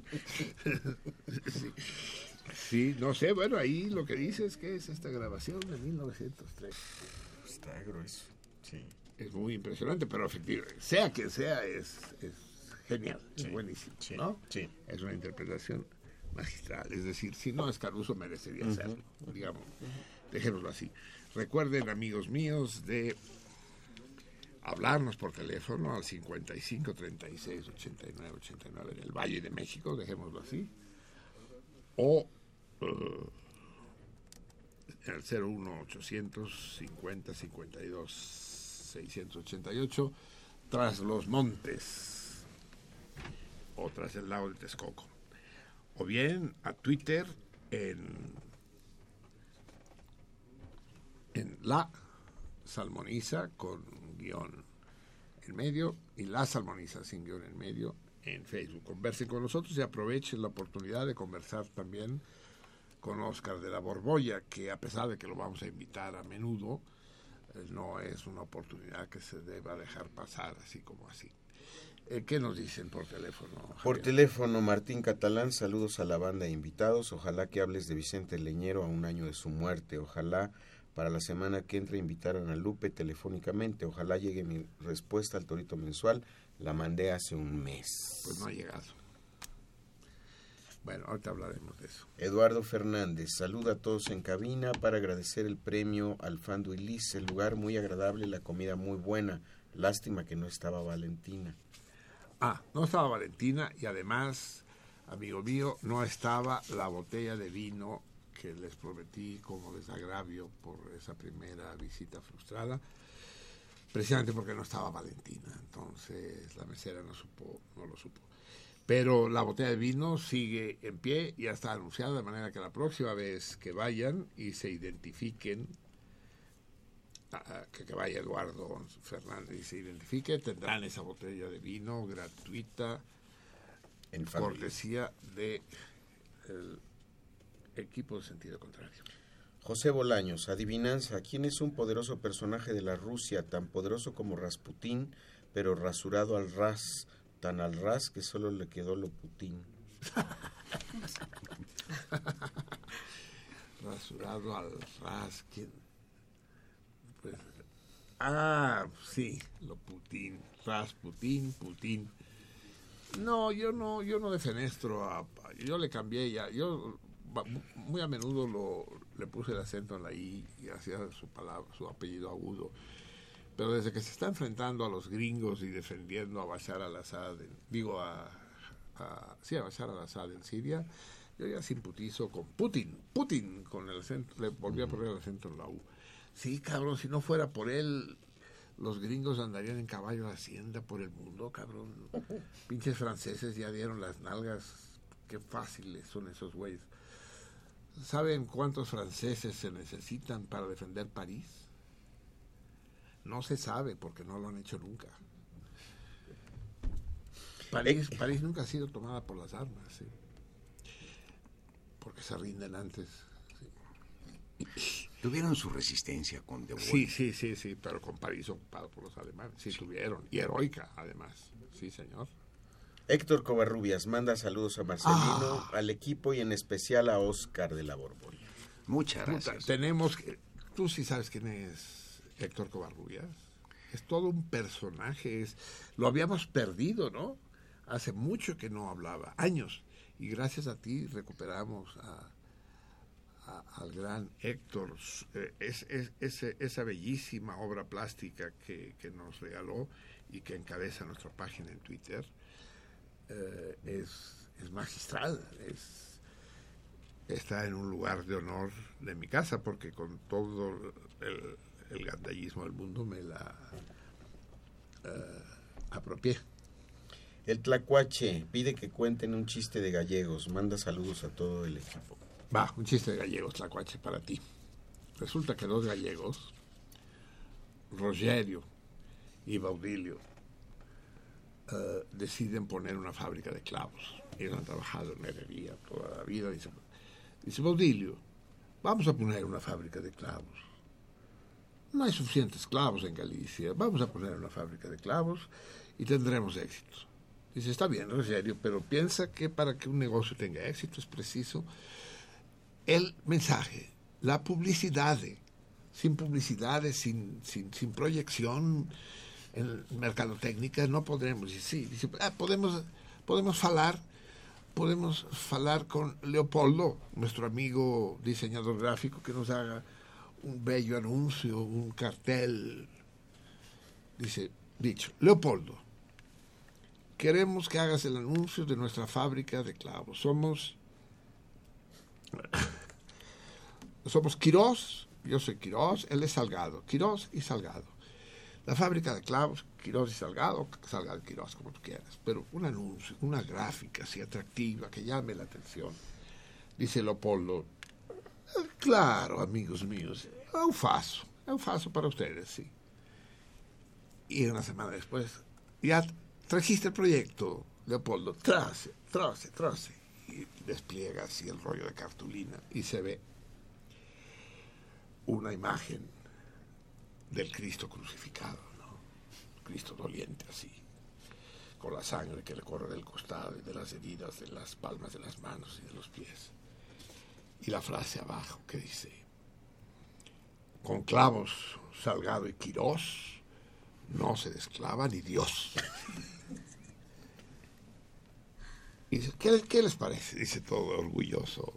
Sí, no sé, bueno, ahí lo que dice es que es esta grabación de 1903. Está grueso, sí. Es muy impresionante, pero efectivamente, sea que sea, es, es genial, Sí, es buenísimo, sí, ¿no? sí. Es una interpretación magistral, es decir, si no es Caruso merecería hacerlo, digamos, dejémoslo así. Recuerden, amigos míos, de hablarnos por teléfono al 55 36 89 89 en el Valle de México, dejémoslo así, o en el 01 850 52 688 tras los montes o tras el lago de Texcoco. O bien a Twitter en en la salmoniza con guion en medio y la salmoniza sin guion en medio en Facebook. Conversen con nosotros y aprovechen la oportunidad de conversar también con Oscar de la Borbolla, que a pesar de que lo vamos a invitar a menudo, eh, no es una oportunidad que se deba dejar pasar así como así. Eh, ¿Qué nos dicen por teléfono? Por teléfono, Martín Catalán, saludos a la banda de invitados. Ojalá que hables de Vicente Leñero a un año de su muerte. Ojalá para la semana que entra invitaran a Lupe telefónicamente. Ojalá llegue mi respuesta al torito mensual. La mandé hace un mes. Pues no ha llegado. Bueno, ahorita hablaremos de eso. Eduardo Fernández, saluda a todos en cabina para agradecer el premio al Fando Ilis. El lugar muy agradable, la comida muy buena. Lástima que no estaba Valentina. Ah, no estaba Valentina y además, amigo mío, no estaba la botella de vino que les prometí como desagravio por esa primera visita frustrada, precisamente porque no estaba Valentina. Entonces la mesera no supo, no lo supo. Pero la botella de vino sigue en pie, ya está anunciada, de manera que la próxima vez que vayan y se identifiquen, que, que vaya Eduardo Fernández y se identifique, tendrán esa botella de vino gratuita En familia. cortesía de el equipo de sentido contrario. José Bolaños, adivinanza, ¿quién es un poderoso personaje de la Rusia, tan poderoso como Rasputín, pero rasurado al ras, tan al ras que solo le quedó lo Putin? Rasurado al ras, ¿quién? Pues, ah, sí, lo Putin, ras Putin. No, yo no, yo no defenestro a, yo le cambié ya, yo muy a menudo lo, le puse el acento en la I y hacía su palabra, su apellido agudo. Pero desde que se está enfrentando a los gringos y defendiendo a Bashar al-Assad, digo a, a sí, a Bashar al-Assad en Siria, yo ya simputizo con Putin, Putin con el acento, le volví a poner el acento en la U. Sí, cabrón, si no fuera por él, los gringos andarían en caballo de hacienda por el mundo, cabrón. Pinches franceses ya dieron las nalgas, qué fáciles son esos güeyes. ¿Saben cuántos franceses se necesitan para defender París? No se sabe porque no lo han hecho nunca. París, París nunca ha sido tomada por las armas, sí. porque se rinden antes. Tuvieron su resistencia con De. Sí, sí, sí, sí, pero con París ocupado por los alemanes, sí tuvieron, y heroica además, sí señor. Héctor Covarrubias manda saludos a Marcelino, al equipo y en especial a Oscar de la Borbolla. Muchas Puta, gracias. tenemos que, tú sí sabes quién es Héctor Covarrubias, es todo un personaje, es, lo habíamos perdido, ¿no? Hace mucho que no hablaba, años, y gracias a ti recuperamos a, a- al gran Héctor eh, es, esa bellísima obra plástica que, que nos regaló y que encabeza nuestra página en Twitter. Eh, es, es magistral, es, está en un lugar de honor de mi casa porque con todo el, el gandallismo del mundo me la eh, apropié. El Tlacuache pide que cuenten un chiste de gallegos. Manda saludos a todo el equipo. Va, un chiste de gallegos, Tlacuache, para ti. Resulta que dos gallegos, Rogerio y Baudilio, eh, deciden poner una fábrica de clavos. Ellos han trabajado en herrería toda la vida. Dice, dice Baudilio, vamos a poner una fábrica de clavos. No hay suficientes clavos en Galicia. Vamos a poner una fábrica de clavos y tendremos éxito. Dice, está bien, Rogerio, pero piensa que para que un negocio tenga éxito es preciso el mensaje, la publicidad. Sin publicidad, sin, sin, sin proyección en mercadotécnica, no podremos. Dice, sí, dice, "Ah, podemos, podemos falar, podemos falar con Leopoldo, nuestro amigo diseñador gráfico, que nos haga un bello anuncio, un cartel. Dice, dicho, Leopoldo, queremos que hagas el anuncio de nuestra fábrica de clavos. Somos somos Quirós, yo soy Quirós, él es Salgado, Quirós y Salgado. La fábrica de clavos, Quirós y Salgado, Salgado Quirós, como tú quieras, pero un anuncio, una gráfica así atractiva que llame la atención. Dice Leopoldo, "Eh, claro, amigos míos, eu faço, eu faço para ustedes, sí. Y una semana después, ya trajiste el proyecto, Leopoldo, trace, trace, trace. Y despliega así el rollo de cartulina y se ve una imagen del Cristo crucificado, ¿no? Cristo doliente así, con la sangre que le corre del costado y de las heridas de las palmas de las manos y de los pies. Y la frase abajo que dice, con clavos Salgado y Quirós no se desclava ni Dios. Y dice, ¿qué, qué les parece? Dice todo orgulloso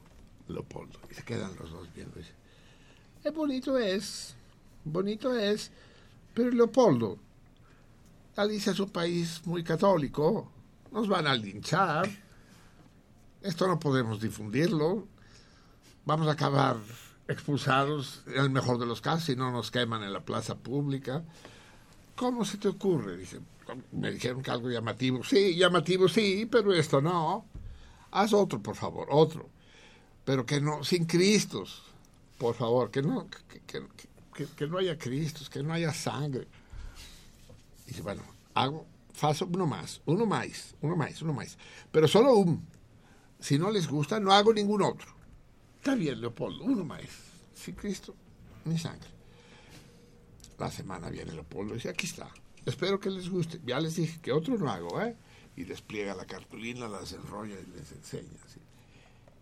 Leopoldo. Y se quedan los dos viendo. Dice, "Eh, bonito es, bonito es, pero Leopoldo, Galicia es un país muy católico, nos van a linchar, esto no podemos difundirlo, vamos a acabar expulsados, en el mejor de los casos, si no nos queman en la plaza pública. ¿Cómo se te ocurre? Dice, me dijeron que algo llamativo. Sí, llamativo sí, pero esto no. Haz otro, por favor, otro. Pero que no, sin Cristos, por favor, que no, que, que- que- no haya Cristos, que no haya sangre. Dice, bueno, hago, faço uno más, uno más, uno más, uno más. Pero solo un. Si no les gusta, no hago ningún otro. Está bien, Leopoldo, uno más. Sin Cristo, ni sangre. La semana viene Leopoldo y dice, aquí está. Espero que les guste. Ya les dije que otro no hago, ¿eh? Y despliega la cartulina, las enrolla y les enseña.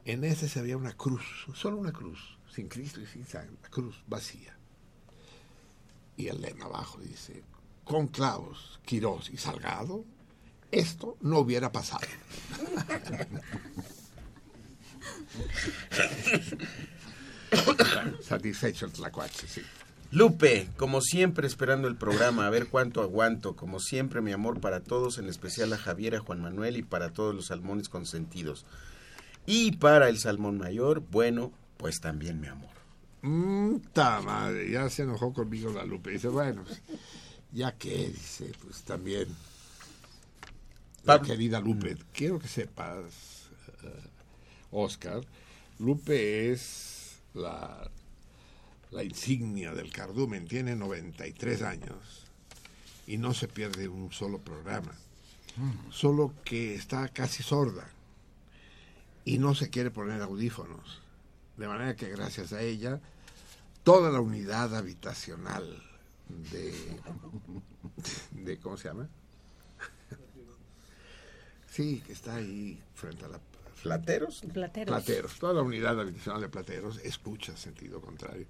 En ese se veía una cruz, solo una cruz, sin Cristo y sin sangre, la cruz vacía. Y el lema abajo dice, con clavos, Quirós y Salgado, esto no hubiera pasado. Satisfecho el tlacuache, sí. Lupe, como siempre esperando el programa, a ver cuánto aguanto. Como siempre, mi amor para todos, en especial a Javier, a Juan Manuel y para todos los salmones consentidos. Y para el salmón mayor, bueno, pues también mi amor. Mm, ta madre, ya se enojó conmigo la Lupe. Dice, bueno, pues, ya que, dice, pues también. La querida Lupe, quiero que sepas, eh, Oscar, Lupe es la, la insignia del cardumen, tiene 93 años y no se pierde un solo programa, solo que está casi sorda y no se quiere poner audífonos. De manera que gracias a ella, toda la unidad habitacional de, de ¿cómo se llama? Sí, que está ahí frente a la... ¿Plateros? Plateros. Plateros. Toda la unidad habitacional de Plateros escucha sentido contrario,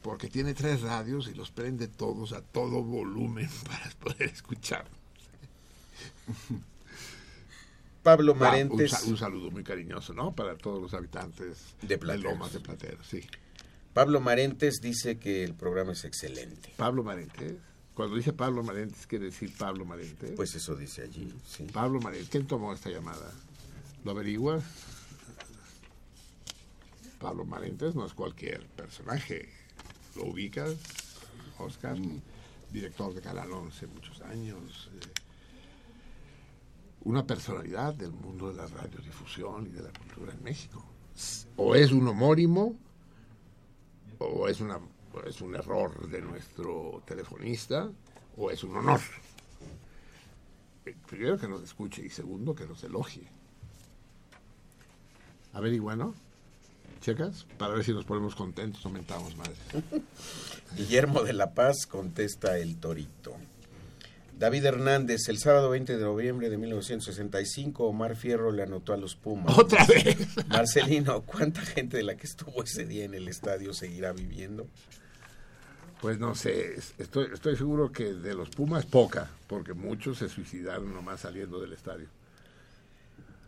porque tiene tres radios y los prende todos a todo volumen para poder escuchar. Pablo Ah, un, Marentes. un saludo muy cariñoso, ¿no? Para todos los habitantes De Plateros. Lomas de Plateros, sí. Pablo Marentes dice que el programa es excelente. Pablo Marentes. Cuando dice Pablo Marentes, quiere decir Pablo Marentes. Pues eso dice allí, sí. Pablo Marentes. ¿Quién tomó esta llamada? ¿Lo averiguas? Pablo Marentes no es cualquier personaje. ¿Lo ubicas, Oscar? Director de Canal 11 muchos años. eh, una personalidad del mundo de la radiodifusión y de la cultura en México. O es un homónimo, o es, una, es un error de nuestro telefonista, o es un honor. Eh, Primero que nos escuche y segundo que nos elogie. A ver, y bueno, checas, para ver si nos ponemos contentos o mentamos más. Guillermo de la Paz contesta el torito. David Hernández, el sábado 20 de noviembre de 1965, Omar Fierro le anotó a los Pumas. ¡Otra vez! Marcelino, ¿cuánta gente de la que estuvo ese día en el estadio seguirá viviendo? Pues no sé, es- estoy, estoy seguro que de los Pumas poca, porque muchos se suicidaron nomás saliendo del estadio.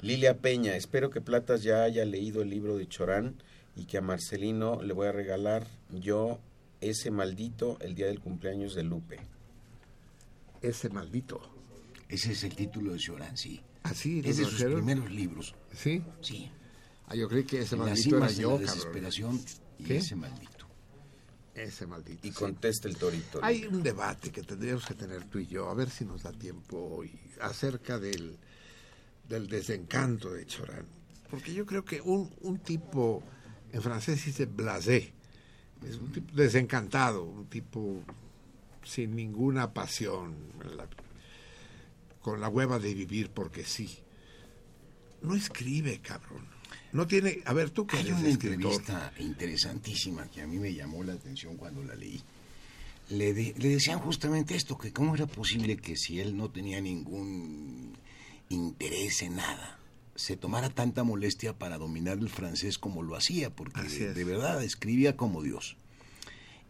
Lilia Peña, espero que Platas ya haya leído el libro de Chorán y que a Marcelino le voy a regalar yo ese maldito el día del cumpleaños de Lupe. Ese maldito. Ese es el título de Cioran, sí. ¿Así? Es de sus primeros libros. ¿Sí? Sí. Ah, yo creí que ese maldito era cimas de yo, la desesperación y ¿Qué? ese maldito. Ese maldito. Y sí. contesta el torito. Hay un debate que tendríamos que tener tú y yo, a ver si nos da tiempo hoy, acerca del, del desencanto de Chorán. Porque yo creo que un, un tipo, en francés dice blasé, es un tipo desencantado, un tipo sin ninguna pasión, la- con la hueva de vivir porque sí. No escribe, cabrón. No tiene, a ver, tú que Hay eres una escritor. entrevista interesantísima que a mí me llamó la atención cuando la leí. Le, de- le decían justamente esto, que cómo era posible que si él no tenía ningún interés en nada, se tomara tanta molestia para dominar el francés como lo hacía, porque de verdad escribía como Dios.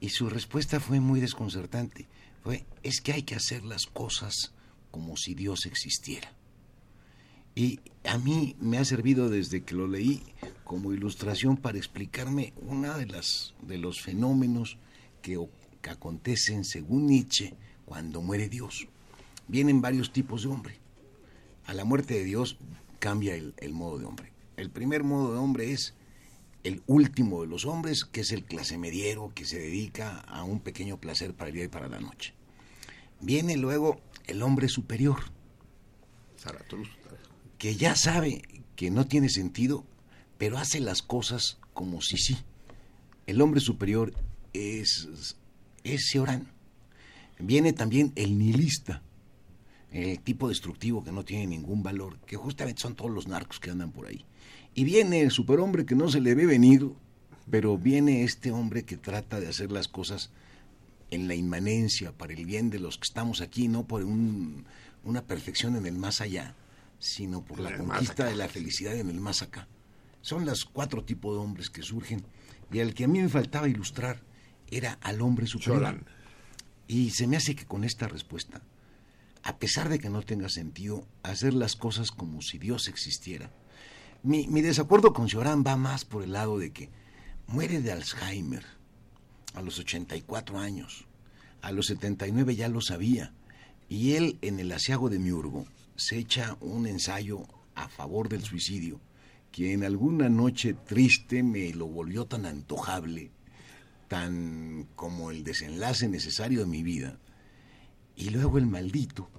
Y su respuesta fue muy desconcertante. Fue, es que hay que hacer las cosas como si Dios existiera. Y a mí me ha servido desde que lo leí como ilustración para explicarme una de las de los fenómenos que, que acontecen según Nietzsche cuando muere Dios. Vienen varios tipos de hombre. A la muerte de Dios cambia el modo de hombre. El primer modo de hombre es el último de los hombres, que es el clase mediero que se dedica a un pequeño placer para el día y para la noche. Viene luego el hombre superior, que ya sabe que no tiene sentido, pero hace las cosas como si sí. El hombre superior es, es Seorán. Viene también el nihilista, el tipo destructivo que no tiene ningún valor, que justamente son todos los narcos que andan por ahí. Y viene el superhombre que no se le ve venir, pero viene este hombre que trata de hacer las cosas en la inmanencia, para el bien de los que estamos aquí, no por un- una perfección en el más allá, sino por la conquista de la felicidad en el más acá. Son los cuatro tipos de hombres que surgen, y al que a mí me faltaba ilustrar era al hombre superior. Y se me hace que con esta respuesta, a pesar de que no tenga sentido, hacer las cosas como si Dios existiera. Mi, mi desacuerdo con Cioran va más por el lado de que muere de Alzheimer a los 84 años. A los 79 ya lo sabía. Y él, en el asiago de Miurgo, se echa un ensayo a favor del suicidio que en alguna noche triste me lo volvió tan antojable, tan como el desenlace necesario de mi vida. Y luego el maldito,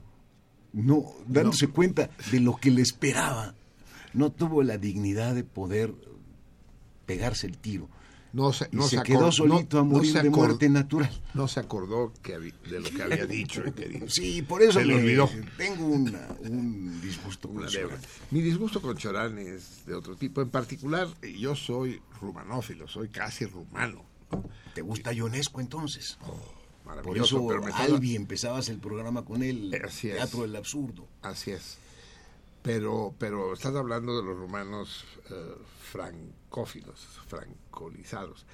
no dándose cuenta de lo que le esperaba, no tuvo la dignidad de poder pegarse el tiro. No se, Y se quedó solito no- a morir de muerte natural. No se acordó que de lo que había dicho y que dijo. Sí, por eso Se me- olvidó. tengo una- un disgusto con deuda. Mi disgusto con Chorán es de otro tipo. En particular, yo soy rumanófilo, soy casi rumano. ¿Te gusta Ionesco entonces? Por Maravilloso, eso, Albi, empezabas el programa con él, Así. Teatro del Absurdo. Así es. Pero, pero estás hablando de los rumanos eh, francófilos, francolizados.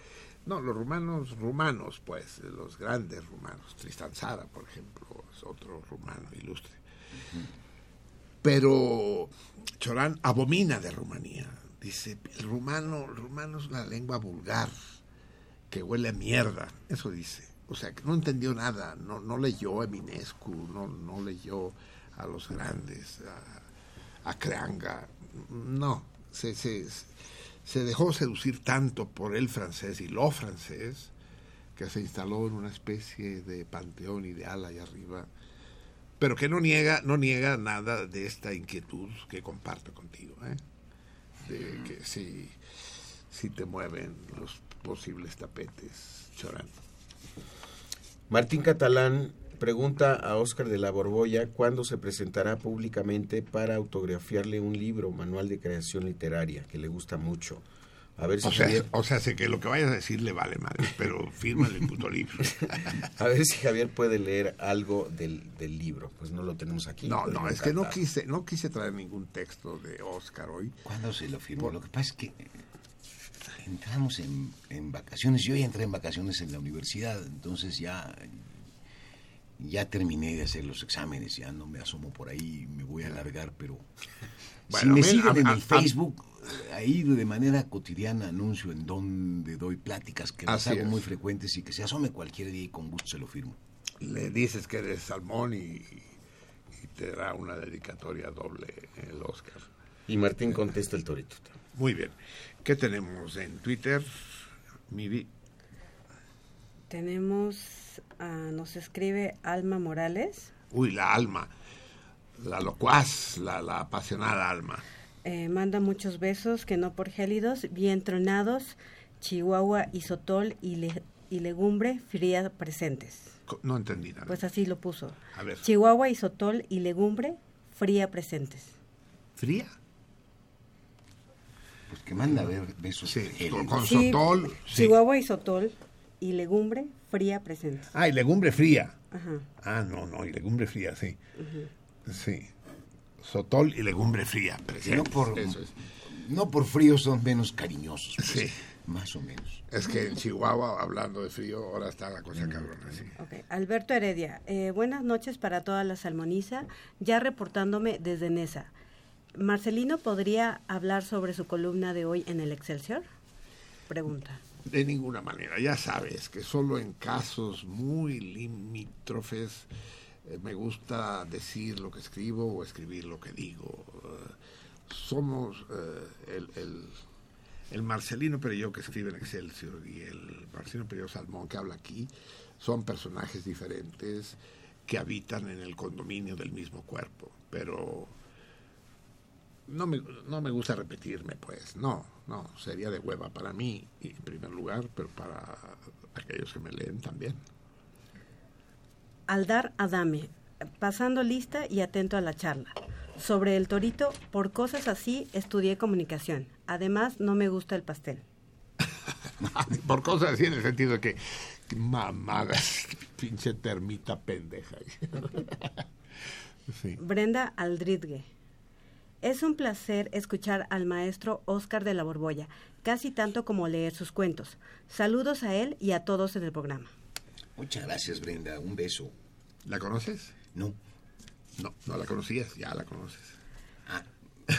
No, los rumanos, rumanos, pues, los grandes rumanos. Tristan Zara, por ejemplo, es otro rumano ilustre. Pero Chorán abomina de Rumanía. Dice, el rumano, el rumano es una lengua vulgar, que huele a mierda. Eso dice. O sea, que no entendió nada, no, no leyó a Eminescu, no, no leyó a los grandes, a Creanga. No, se, se, se dejó seducir tanto por el francés y lo francés que se instaló en una especie de panteón ideal allá arriba, pero que no niega, no niega nada de esta inquietud que comparto contigo, ¿eh? de que si, si te mueven los posibles tapetes chorando. Martín Catalán pregunta a Óscar de la Borbolla cuándo se presentará públicamente para autografiarle un libro, manual de creación literaria, que le gusta mucho. A ver si O sea, Javier, o sea, sé que lo que vayas a decir le vale madre, pero fírmale el puto libro. a ver si Javier puede leer algo del, del libro. Pues no lo tenemos aquí. No, no, es que no quise, no quise traer ningún texto de Oscar hoy. ¿Cuándo se lo firmó? Lo que pasa es que entramos en, en vacaciones. Yo ya entré en vacaciones en la universidad, entonces ya, ya terminé de hacer los exámenes, ya no me asomo por ahí, me voy a alargar, pero si me siguen a- en a- el Facebook, ahí de manera cotidiana anuncio en donde doy pláticas que las hago es. muy frecuentes y que se asome cualquier día y con gusto se lo firmo. Le dices que eres salmón y, y te dará una dedicatoria doble el Oscar. Y Martín contesta el torito. Muy bien. ¿Qué tenemos en Twitter? Miri. Tenemos, nos escribe Alma Morales. Uy, la alma. La locuaz, la, la apasionada alma. Eh, manda muchos besos, que no por gélidos, bien tronados, Chihuahua, Isotol y, le- y legumbre fría presentes. No entendí nada. Pues así lo puso. A ver. Chihuahua, Isotol y legumbre fría presentes. ¿Fría? Pues que manda a ver besos Sí, con, con Sí, sotol. sí. Chihuahua, Isotol y legumbre fría presentes. Ah, y legumbre fría. Ajá. Ah, no, no, y legumbre fría, sí. Sí. Sotol y legumbre fría. no presentes. por, Eso es. no por frío son menos cariñosos. pues, Sí. Más o menos. Es que en Chihuahua, hablando de frío, ahora está la cosa cabrona, sí. Ok. Alberto Heredia, eh, buenas noches para toda la salmoniza, ya reportándome desde Nesa. Marcelino, ¿podría hablar sobre su columna de hoy en el Excelsior? Pregunta. De ninguna manera, ya sabes que solo en casos muy limítrofes eh, me gusta decir lo que escribo o escribir lo que digo. Eh, somos eh, el, el, el Marcelino Perelló que escribe en Excelsior y el Marcelino Perelló Salmón que habla aquí son personajes diferentes que habitan en el condominio del mismo cuerpo, pero no me, no me gusta repetirme, pues, no, no, sería de hueva para mí, en primer lugar, pero para aquellos que me leen también. Aldar Adame, pasando lista y atento a la charla. Sobre el torito, por cosas así estudié comunicación. Además, no me gusta el pastel. Por cosas así, en el sentido de que, que mamadas, pinche termita pendeja. sí. Brenda Aldridge. Es un placer escuchar al maestro Oscar de la Borbolla, casi tanto como leer sus cuentos. Saludos a él y a todos en el programa. Muchas gracias, Brenda. Un beso. ¿La conoces? No. No, no la conocías, ya la conoces. Ah.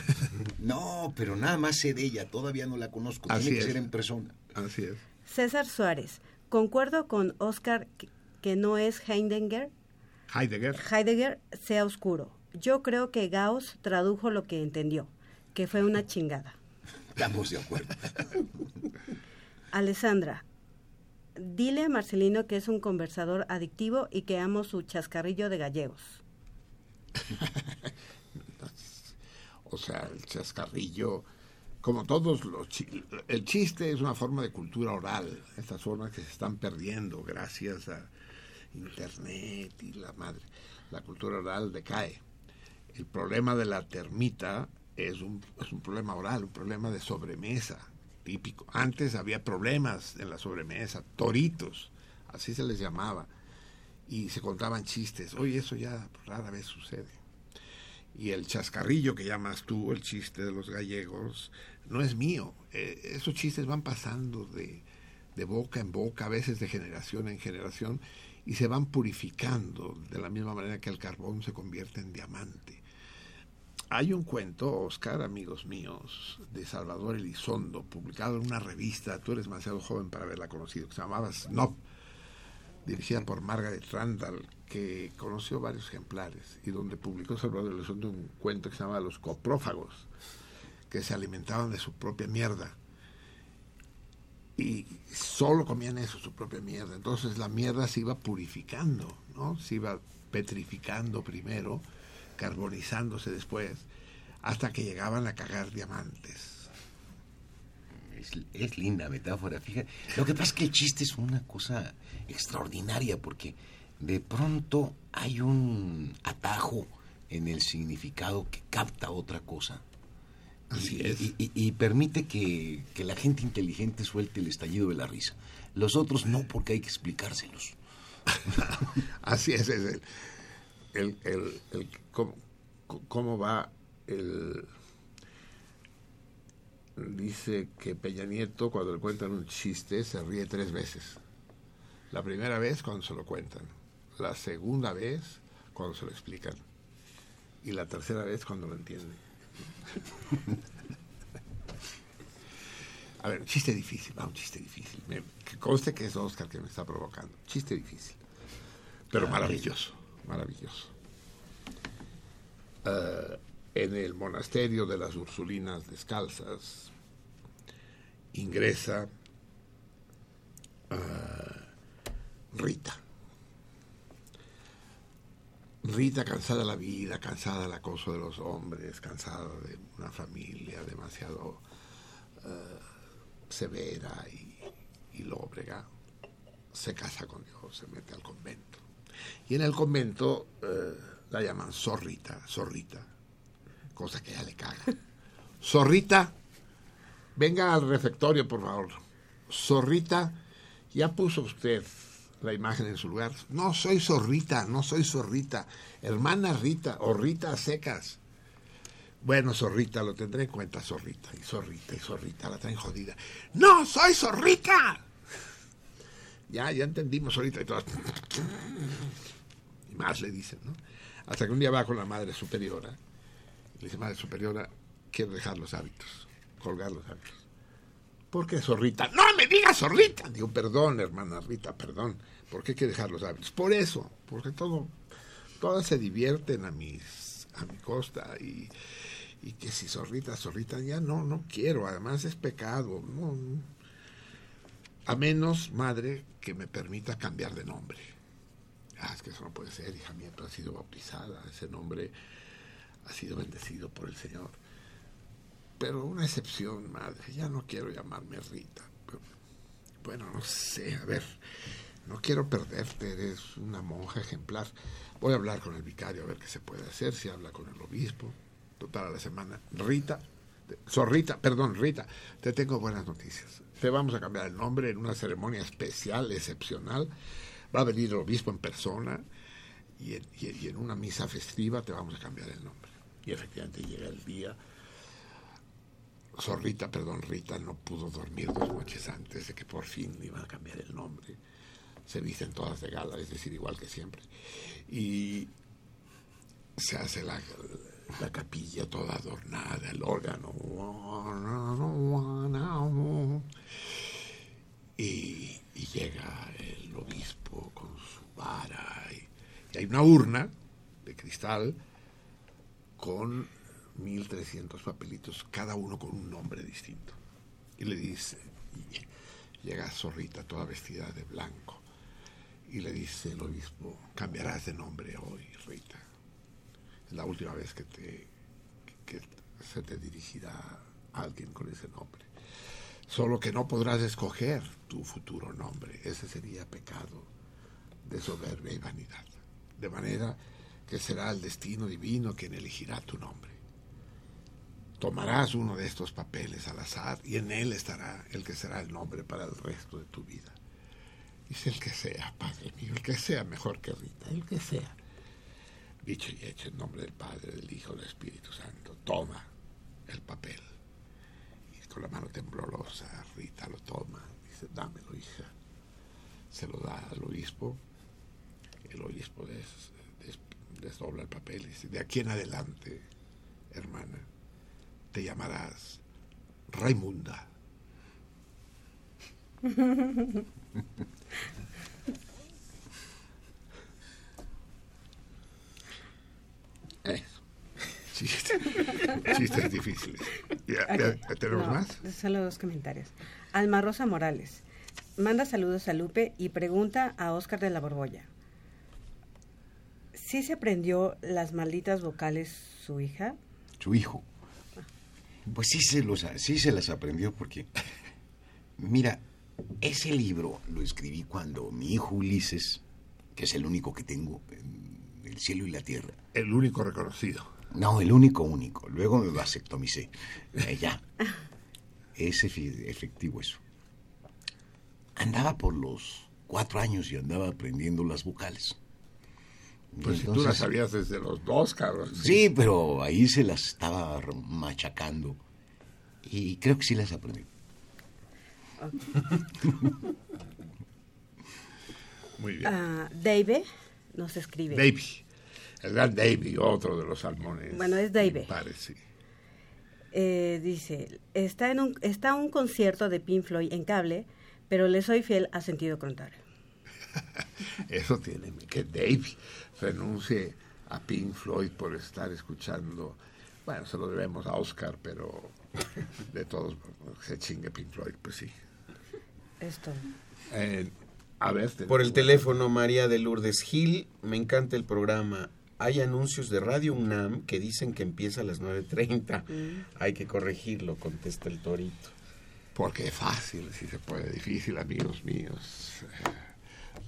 No, pero nada más sé de ella. Todavía no la conozco. Así Tiene que es. ser en persona. Así es. César Suárez. Concuerdo con Oscar que, que no es Heidegger, Heidegger. Heidegger sea oscuro. Yo creo que Gauss tradujo lo que entendió, que fue una chingada. Estamos de acuerdo. Alessandra, dile a Marcelino que es un conversador adictivo y que amo su chascarrillo de gallegos. O sea, el chascarrillo, como todos los... chi- El chiste es una forma de cultura oral, estas formas que se están perdiendo gracias a Internet y la madre. La cultura oral decae. El problema de la termita es un, es un problema oral, un problema de sobremesa típico. Antes había problemas en la sobremesa, toritos, así se les llamaba, y se contaban chistes. Hoy eso ya rara vez sucede. Y el chascarrillo que llamas tú, el chiste de los gallegos, no es mío. Eh, esos chistes van pasando de, de boca en boca, a veces de generación en generación, y se van purificando de la misma manera que el carbón se convierte en diamante. Hay un cuento, Oscar, amigos míos, de Salvador Elizondo, publicado en una revista, tú eres demasiado joven para haberla conocido, que se llamaba Snob, dirigida por Margaret Randall, que conoció varios ejemplares y donde publicó Salvador Elizondo un cuento que se llamaba Los coprófagos, que se alimentaban de su propia mierda. Y solo comían eso, su propia mierda. Entonces la mierda se iba purificando, ¿no? Se iba petrificando primero, carbonizándose después, hasta que llegaban a cagar diamantes. Es, es linda metáfora, fíjate. Lo que pasa es que el chiste es una cosa extraordinaria porque de pronto hay un atajo en el significado que capta otra cosa. Así y, es. y- y- y permite que, que la gente inteligente suelte el estallido de la risa. Los otros no, porque hay que explicárselos. Así es, es el, el, el- el- cómo, cómo va el... Dice que Peña Nieto cuando le cuentan un chiste se ríe tres veces. La primera vez cuando se lo cuentan, la segunda vez cuando se lo explican y la tercera vez cuando lo entiende. A ver, un chiste difícil, va, un chiste difícil. Me- que conste que es Oscar que me está provocando. Chiste difícil. Pero maravilloso, maravilloso. Eh, en el monasterio de las Ursulinas Descalzas ingresa eh, Rita. Rita cansada de la vida, cansada del acoso de los hombres, cansada de una familia demasiado eh, severa y, y lóbrega, se casa con Dios, se mete al convento. Y en el convento eh, la llaman zorrita, zorrita, cosa que ya le caga. Zorrita, venga al refectorio, por favor. Zorrita, ya puso usted la imagen en su lugar. No soy zorrita, no soy zorrita. Hermana Rita o Rita a secas. Bueno, zorrita, lo tendré en cuenta, zorrita. Y zorrita, y zorrita, la traen jodida. ¡No, soy zorrita! Ya, ya entendimos, zorrita. Y todas. Y más le dicen, ¿no? Hasta que un día va con la madre superiora. Le dice, madre superiora, quiero dejar los hábitos, colgar los hábitos. ¿Por qué zorrita? ¡No me digas zorrita! Digo, perdón, hermana Rita, perdón. ¿Por qué hay que dejar los hábitos? Por eso, porque todo, todas se divierten a mis, a mi costa y, y que si zorrita, zorrita, ya no, no quiero. Además es pecado. A menos, madre, que me permita cambiar de nombre. Ah, es que eso no puede ser, hija mía, tú has sido bautizada, ese nombre ha sido bendecido por el Señor. Pero una excepción, madre, ya no quiero llamarme Rita. Bueno, no sé, a ver, no quiero perderte, eres una monja ejemplar. Voy a hablar con el vicario a ver qué se puede hacer, si habla con el obispo, total a la semana. Rita, Zorrita, perdón, Rita, te tengo buenas noticias. Te vamos a cambiar el nombre en una ceremonia especial, excepcional. Va a venir el obispo en persona y en, una misa festiva te vamos a cambiar el nombre. Y efectivamente llega el día. Zorrita, perdón, Rita no pudo dormir dos noches antes de que por fin iban a cambiar el nombre. Se visten todas de gala, es decir, igual que siempre. Y se hace la, la capilla toda adornada, el órgano. Y, y llega el obispo con su vara. Y, hay una urna de cristal con 1300 papelitos, cada uno con un nombre distinto. Y le dice, llega Zorrita toda vestida de blanco. Y le dice el obispo, cambiarás de nombre hoy, Rita. La última vez que te que se te dirigirá alguien con ese nombre. Solo que no podrás escoger tu futuro nombre. Ese sería pecado de soberbia y vanidad. De manera que será el destino divino quien elegirá tu nombre. Tomarás uno de estos papeles al azar y en él estará el que será el nombre para el resto de tu vida. Dice el que sea, Padre mío, el que sea mejor que Rita, el que sea. Dicho y hecho en nombre del Padre, del Hijo, del Espíritu Santo, toma el papel. Y con la mano temblorosa, Rita lo toma, dice, dámelo, hija. Se lo da al obispo. El obispo des- des- desdobla el papel y dice, de aquí en adelante hermana, te llamarás Raimunda. Eso. Chistes, chistes difíciles. Ya, ya, ya ¿Tenemos No, más? Solo dos comentarios. Alma Rosa Morales. Manda saludos a Lupe y pregunta a Oscar de la Borbolla. ¿Sí se aprendió las malditas vocales su hija? Su hijo. Pues sí se, los, sí se las aprendió porque, mira, ese libro lo escribí cuando mi hijo Ulises, que es el único que tengo en el cielo y la tierra, El único reconocido. No, el único, único. Luego me vasectomicé. Eh, ya. Es efe- efectivo eso. Andaba por los cuatro años y andaba aprendiendo las vocales. Pues si tú las sabías desde los dos, cabrón. Sí, pero ahí se las estaba machacando. Y creo que sí las aprendí. Muy bien. Ah, Dave nos escribe. El gran Davy, otro de los salmones. Bueno, es Davey. impares, sí. Eh, dice, está en un, está un concierto de Pink Floyd en cable, pero le soy fiel a sentido contrario. Eso tiene que Davy renuncie a Pink Floyd por estar escuchando. Bueno, se lo debemos a Oscar, pero de todos se chingue Pink Floyd, pues sí. Esto. Eh, a ver, Por el teléfono, María de Lourdes Gil, me encanta el programa. Hay anuncios de Radio UNAM que dicen que empieza a las 9.30. Hay que corregirlo, contesta el torito. Porque es fácil, si se puede, difícil, amigos míos. Eh,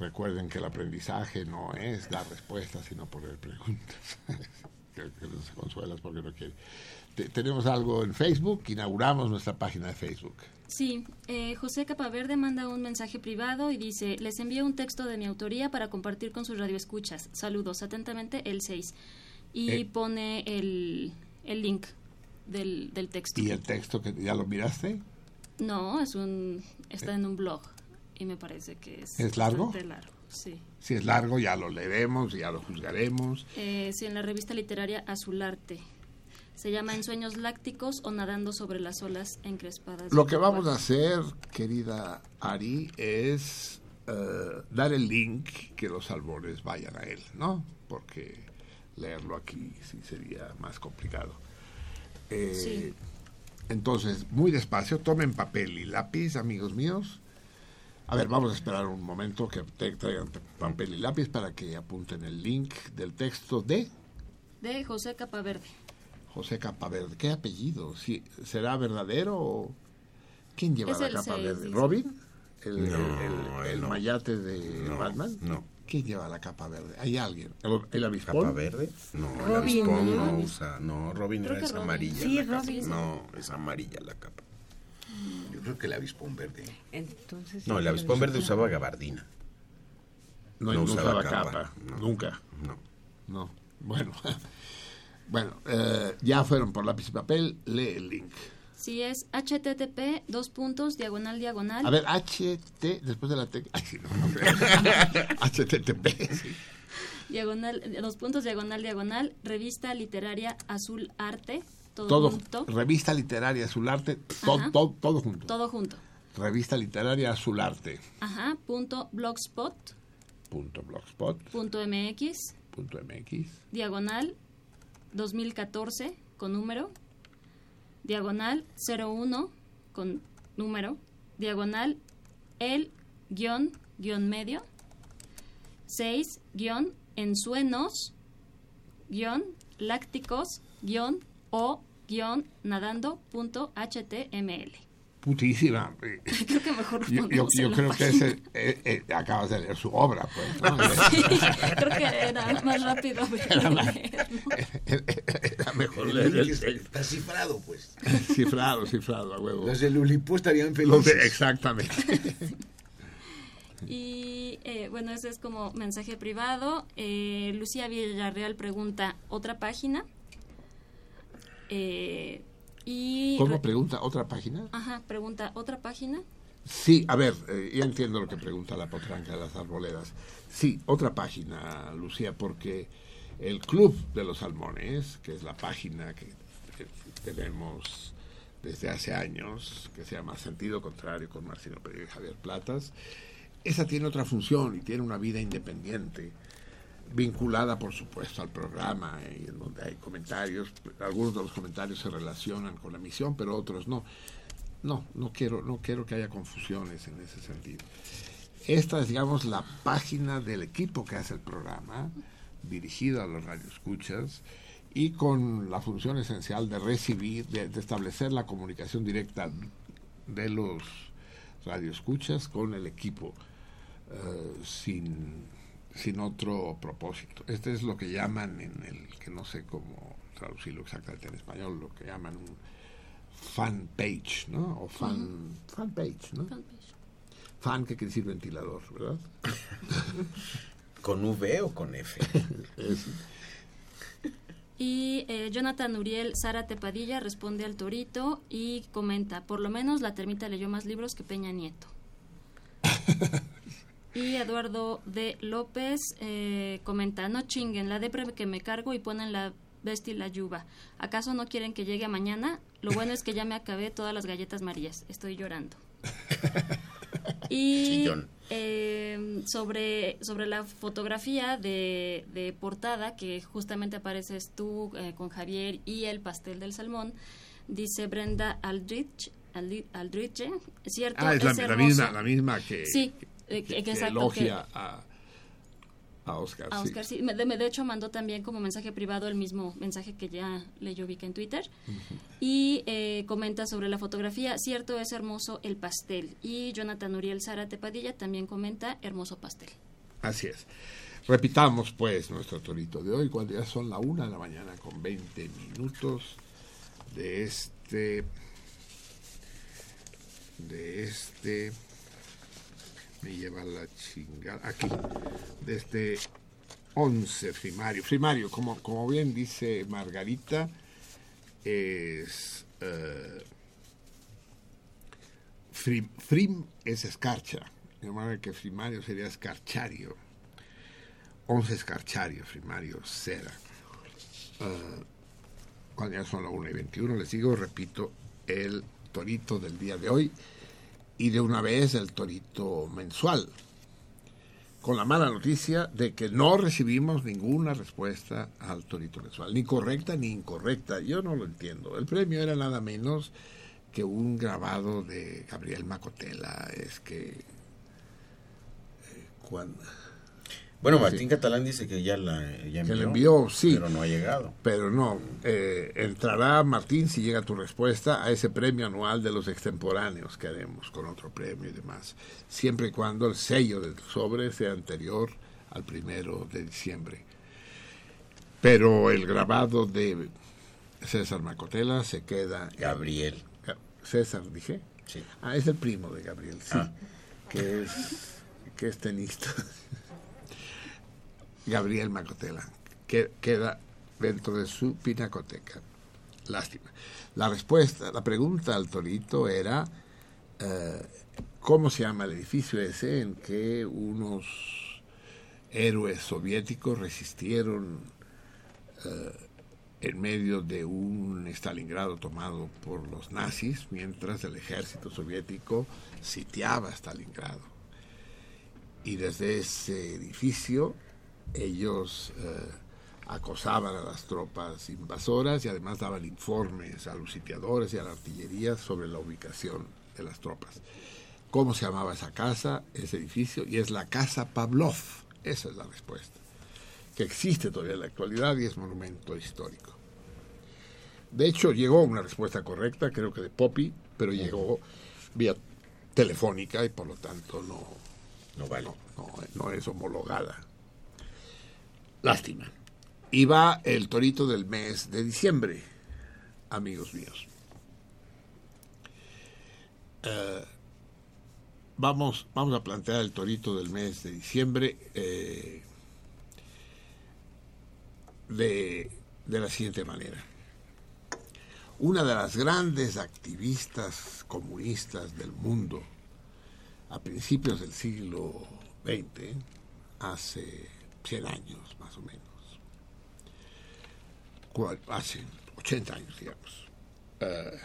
recuerden que el aprendizaje no es dar respuestas, sino poner preguntas. que, que no se consuelas porque no quiere. Te- tenemos algo en Facebook, inauguramos nuestra página de Facebook. Sí, eh, José Capaverde manda un mensaje privado y dice, les envío un texto de mi autoría para compartir con sus radioescuchas. Saludos, atentamente, el 6. Y Eh. pone el, el link del, del texto. ¿Y el texto que ya lo miraste? No, es un, está en un blog y me parece que es... ¿Es largo? sí. Si es largo, ya lo leeremos, ya lo juzgaremos. Eh, sí, en la revista literaria Azularte. Se llama En sueños lácticos o nadando sobre las olas encrespadas. Lo que vamos a hacer, querida Ari, es eh, dar el link que los albores vayan a él, ¿no? Porque leerlo aquí sí sería más complicado. Eh, Sí. Entonces, muy despacio, tomen papel y lápiz, amigos míos. A ver, vamos a esperar un momento que te traigan papel y lápiz para que apunten el link del texto de De José Capaverde. José Capaverde. ¿Qué apellido? ¿Sí- ¿Será verdadero o quién lleva Es la el capa seis, verde? dice. ¿Robin? ¿El, el- No, el- el no. mayate de No, Batman? no. ¿Quién lleva la capa verde? ¿Hay alguien? ¿El, el avispón? ¿Capa verde? No, el Robin, avispón ¿no? no usa. No, Robin Creo era es Robin. amarilla. Sí, capa. Robin. No, es amarilla la capa. Yo creo que el avispón verde. Entonces, No, el avispón verde usaba gabardina. No, No no usaba usaba capa, capa. no. Nunca. No. No. Bueno. bueno, eh, ya fueron por lápiz y papel. Lee el link. Sí, es http, dos puntos, diagonal, diagonal. A ver, HT, después de la T. Ay, no, no creo. HTTP. sí. Diagonal, dos puntos, diagonal, diagonal. Revista literaria Azul Arte. Todo, Todo, junto. revista literaria Azularte, todo, Ajá. todo, todo junto. Todo junto. Revista literaria Azularte. Ajá, punto blogspot, Punto blogspot. punto mx, Punto MX. diagonal 2014 con número, diagonal 01 con número, diagonal el guion guion medio, 6 guion ensuenos guion lácticos guion o guion nadando punto html. Putísima. Creo que mejor Yo, yo- creo que ese, eh, eh, acabas de leer su obra, pues. ¿no? Creo que era más rápido Era más- leerlo. Era mejor leer el está, cifrado, pues. Cifrado, cifrado, a huevo. Los de Lulipú estarían de- felices. exactamente. Y eh, bueno, ese es como mensaje privado. Eh, Lucía Villarreal pregunta, ¿otra página? Eh, y... ¿Cómo pregunta otra página? Ajá, pregunta, ¿otra página? Sí, a ver, eh, ya entiendo lo que pregunta la potranca de las arboledas. Sí, otra página, Lucía, porque el Club de los Salmones, que es la página que que tenemos desde hace años, que se llama Sentido Contrario con Marcelo Pereira y Javier Platas. Esa tiene otra función y tiene una vida independiente, vinculada por supuesto al programa, y en donde hay comentarios. Algunos de los comentarios se relacionan con la misión, pero otros no. No, no quiero, no quiero que haya confusiones en ese sentido. Esta es, digamos, la página del equipo que hace el programa, dirigido a los radioescuchas y con la función esencial de recibir, de, de establecer la comunicación directa de los radioescuchas con el equipo, eh, sin, sin otro propósito. Este es lo que llaman en el, que no sé cómo traducirlo exactamente en español, lo que llaman un fan page, ¿no? O fan, fan page, ¿no? Fan que quiere decir ventilador, ¿verdad? ¿Con V o con F? Es- Y eh, Jonathan Uriel Zárate Padilla responde al torito y comenta, por lo menos la termita leyó más libros que Peña Nieto. y Eduardo D. López eh, comenta, no chinguen, la depre que me cargo y ponen la bestia y la yuba. ¿Acaso no quieren que llegue a mañana? Lo bueno es que ya me acabé todas las galletas marías. Estoy llorando. Y eh, sobre, sobre la fotografía de, de portada, que justamente apareces tú eh, con Javier y el pastel del salmón, dice Brenda Aldrich, Aldri- Aldrich, ¿es cierto? Ah, es la, Es la hermoso. misma, la misma que, Sí, que, eh, que- que que exacto, elogia que- a, a Oscar. a sí. Oscar, sí. Me- De, de hecho, mandó también como mensaje privado el mismo mensaje que ya leyó Vika en Twitter. Y eh, comenta sobre la fotografía, cierto, es hermoso el pastel. Y Jonathan Uriel Zárate Padilla también comenta, hermoso pastel. Así es. Repitamos pues nuestro torito de hoy, cuando ya son la una de la mañana con 20 minutos de este de este me lleva la chingada. Aquí de este 11 primario. Primario como como bien dice Margarita es eh, frim, es escarcha. De manera que primario sería escarchario. 11 escarchario primario cera. Eh, cuando ya son las 1 y 21 les digo repito el torito del día de hoy y de una vez el torito mensual con la mala noticia de que no recibimos ninguna respuesta al torito mensual, ni correcta ni incorrecta. Yo no lo entiendo. El premio era nada menos que un grabado de Gabriel Macotela. Es que... eh, cuando, Bueno, Sí. Martín Catalán dice que ya la ya que envió, le envió, sí. pero no ha llegado. Pero no, eh, entrará Martín si llega tu respuesta a ese premio anual de los extemporáneos que haremos con otro premio y demás, siempre y cuando el sello del sobre sea anterior al primero de diciembre. Pero el grabado de César Macotela se queda. Gabriel. Ga- César, dije. Sí. Ah, es el primo de Gabriel, sí. Ah. Que es que es tenista. Gabriel Macotela, que queda dentro de su pinacoteca. Lástima. La respuesta, la pregunta al torito era eh, ¿cómo se llama el edificio ese en que unos héroes soviéticos resistieron eh, en medio de un Stalingrado tomado por los nazis mientras el ejército soviético sitiaba Stalingrado? Y desde ese edificio ellos eh, acosaban a las tropas invasoras y además daban informes a los sitiadores y a la artillería sobre la ubicación de las tropas. ¿Cómo se llamaba esa casa, ese edificio? Y es la Casa Pavlov. Esa es la respuesta. Que existe todavía en la actualidad y es monumento histórico. De hecho, llegó una respuesta correcta, creo que de Poppy, pero llegó vía telefónica y por lo tanto no, No vale. no, no es homologada. Lástima. Y va el torito del mes de diciembre, amigos míos. Eh, vamos, vamos a plantear el torito del mes de diciembre eh, de, de la siguiente manera. Una de las grandes activistas comunistas del mundo a principios del siglo XX, hace 100 años más o menos, hace 80 años, digamos. Eh,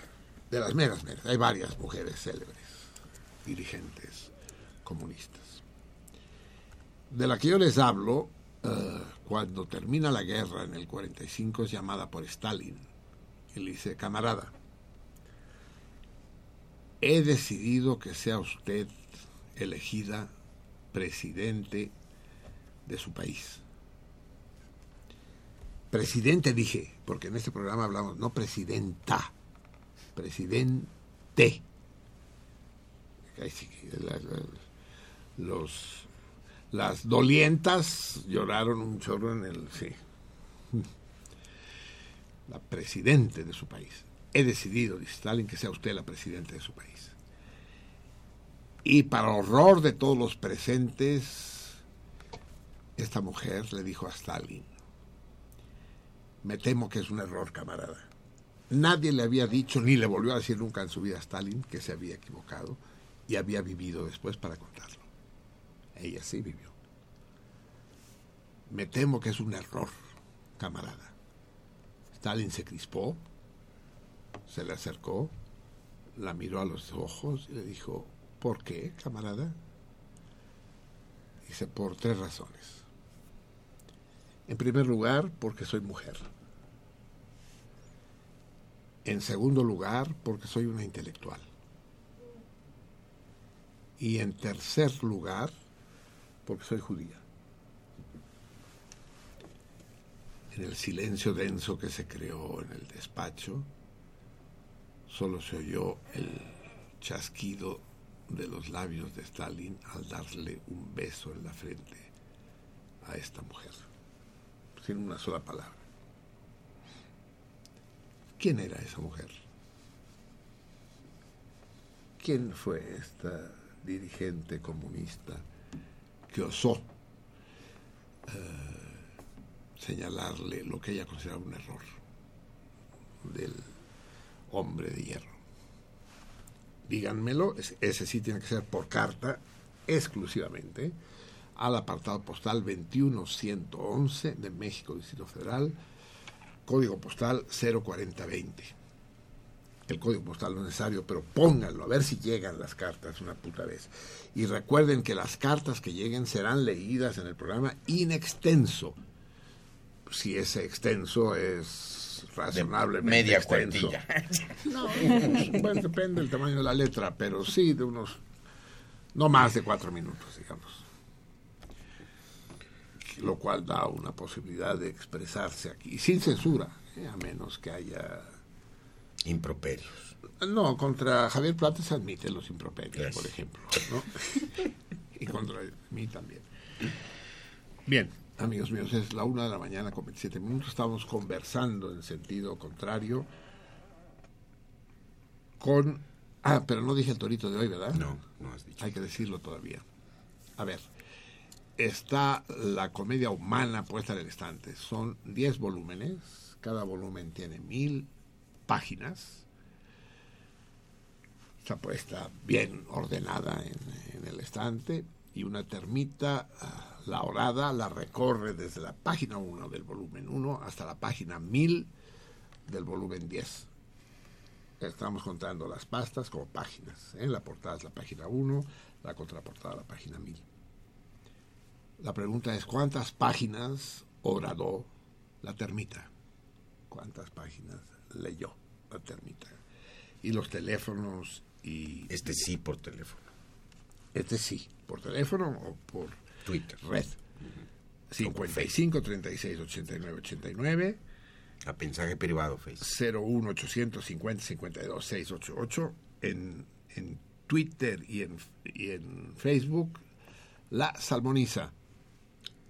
de las meras, meras. Hay varias mujeres célebres, dirigentes comunistas. De la que yo les hablo, eh, cuando termina la guerra en el 45, es llamada por Stalin y le dice, camarada, he decidido que sea usted elegida presidente de su país. Presidente dije, porque en este programa hablamos, no presidenta, presidente. Los, las dolientas lloraron un chorro en el... Sí. La presidente de su país. He decidido, dice Stalin, que sea usted la presidenta de su país. Y para horror de todos los presentes, esta mujer le dijo a Stalin, me temo que es un error, camarada. Nadie le había dicho, ni le volvió a decir nunca en su vida a Stalin que se había equivocado y había vivido después para contarlo. Ella sí vivió. Me temo que es un error, camarada. Stalin se crispó, se le acercó, la miró a los ojos y le dijo, ¿por qué, camarada? Dice, por tres razones. En primer lugar, porque soy mujer. En segundo lugar, porque soy una intelectual. Y en tercer lugar, porque soy judía. En el silencio denso que se creó en el despacho, solo se oyó el chasquido de los labios de Stalin al darle un beso en la frente a esta mujer, sin una sola palabra. ¿Quién era esa mujer? ¿Quién fue esta dirigente comunista que osó eh, señalarle lo que ella consideraba un error del hombre de hierro? Díganmelo, es- ese sí tiene que ser por carta exclusivamente al apartado postal 21111 de México, Distrito Federal, código postal 04020. El código postal no es necesario, pero pónganlo, a ver si llegan las cartas una puta vez. Y recuerden que las cartas que lleguen serán leídas en el programa in extenso. Si ese extenso es razonablemente media extenso. cuartilla. No, pues, bueno, depende del tamaño de la letra, pero sí de unos, no más de cuatro minutos, digamos. Lo cual da una posibilidad de expresarse aquí, sin censura, ¿eh? a menos que haya... Improperios. No, contra Javier Plata se admiten los improperios, Gracias. por ejemplo. ¿no? y contra mí también. Bien, amigos míos, es la una de la mañana con 27 minutos. Estamos conversando en sentido contrario con... Ah, pero no dije el torito de hoy, ¿verdad? No, no has dicho. Hay que decirlo todavía. A ver, está la comedia humana puesta en el estante. Son 10 volúmenes, cada volumen tiene mil páginas. Está puesta bien ordenada en, en el estante y una termita, ah, la horada, la recorre desde la página 1 del volumen 1 hasta la página 1000 del volumen 10. Estamos contando las pastas como páginas. ¿eh? La portada es la página 1, la contraportada la página 1000. La pregunta es, ¿cuántas páginas horadó la termita? ¿Cuántas páginas leyó la termita? Y los teléfonos y... Este sí por teléfono. Este sí, por teléfono o por Twitter. red. 55 36 89 89 A mensaje privado, Facebook. 01 850 52 688 en, en Twitter y en, y en Facebook La Salmoniza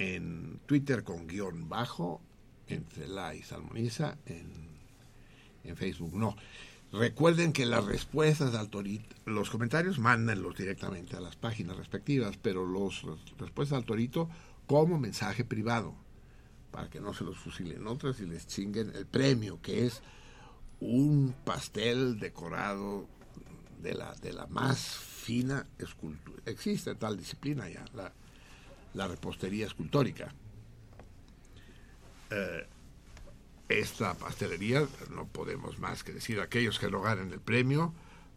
en Twitter con guion bajo entre la y Salmoniza en, en Facebook no recuerden que las respuestas al torito los comentarios mándenlos directamente a las páginas respectivas pero los respuestas al torito como mensaje privado para que no se los fusilen otras y les chinguen el premio, que es un pastel decorado de la, de la más fina escultura. Existe tal disciplina ya, la, la repostería escultórica. Eh, esta pastelería, no podemos más que decir, aquellos que lo ganen el premio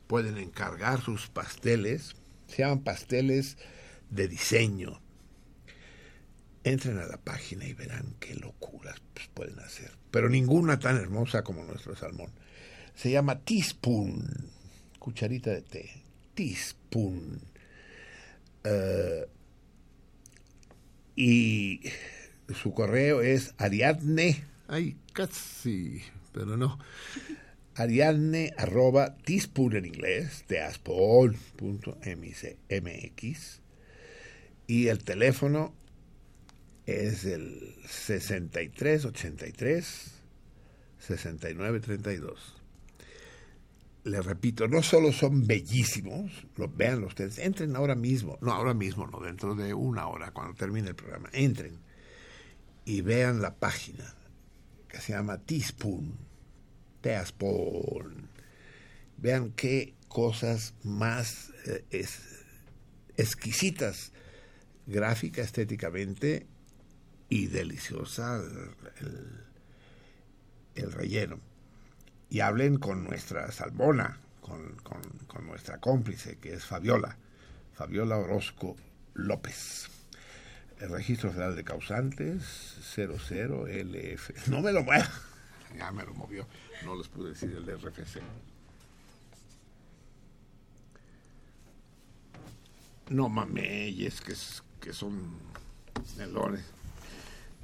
pueden encargar sus pasteles, se llaman pasteles de diseño. Entren a la página y verán qué locuras pues, pueden hacer, pero ninguna tan hermosa como nuestro salmón. Se llama teaspoon, cucharita de té, teaspoon. Eh, y su correo es Ariadne, ay, casi, pero no, Ariadne arroba teaspoon en inglés, teaspoon.mx y el teléfono es el 6383 6932. Les repito, no solo son bellísimos, lo, vean ustedes, entren ahora mismo, no ahora mismo, no, dentro de una hora, cuando termine el programa, entren y vean la página que se llama Teaspoon, Teaspoon. Vean qué cosas más eh, es, exquisitas, gráfica, estéticamente y deliciosa el, el relleno. Y hablen con nuestra salmona, con, con, nuestra cómplice, que es Fabiola, Fabiola Orozco López. El registro federal de causantes 00LF. No me lo mueva. Ya me lo movió. No les pude decir el RFC. No mames, que, es- que son melones.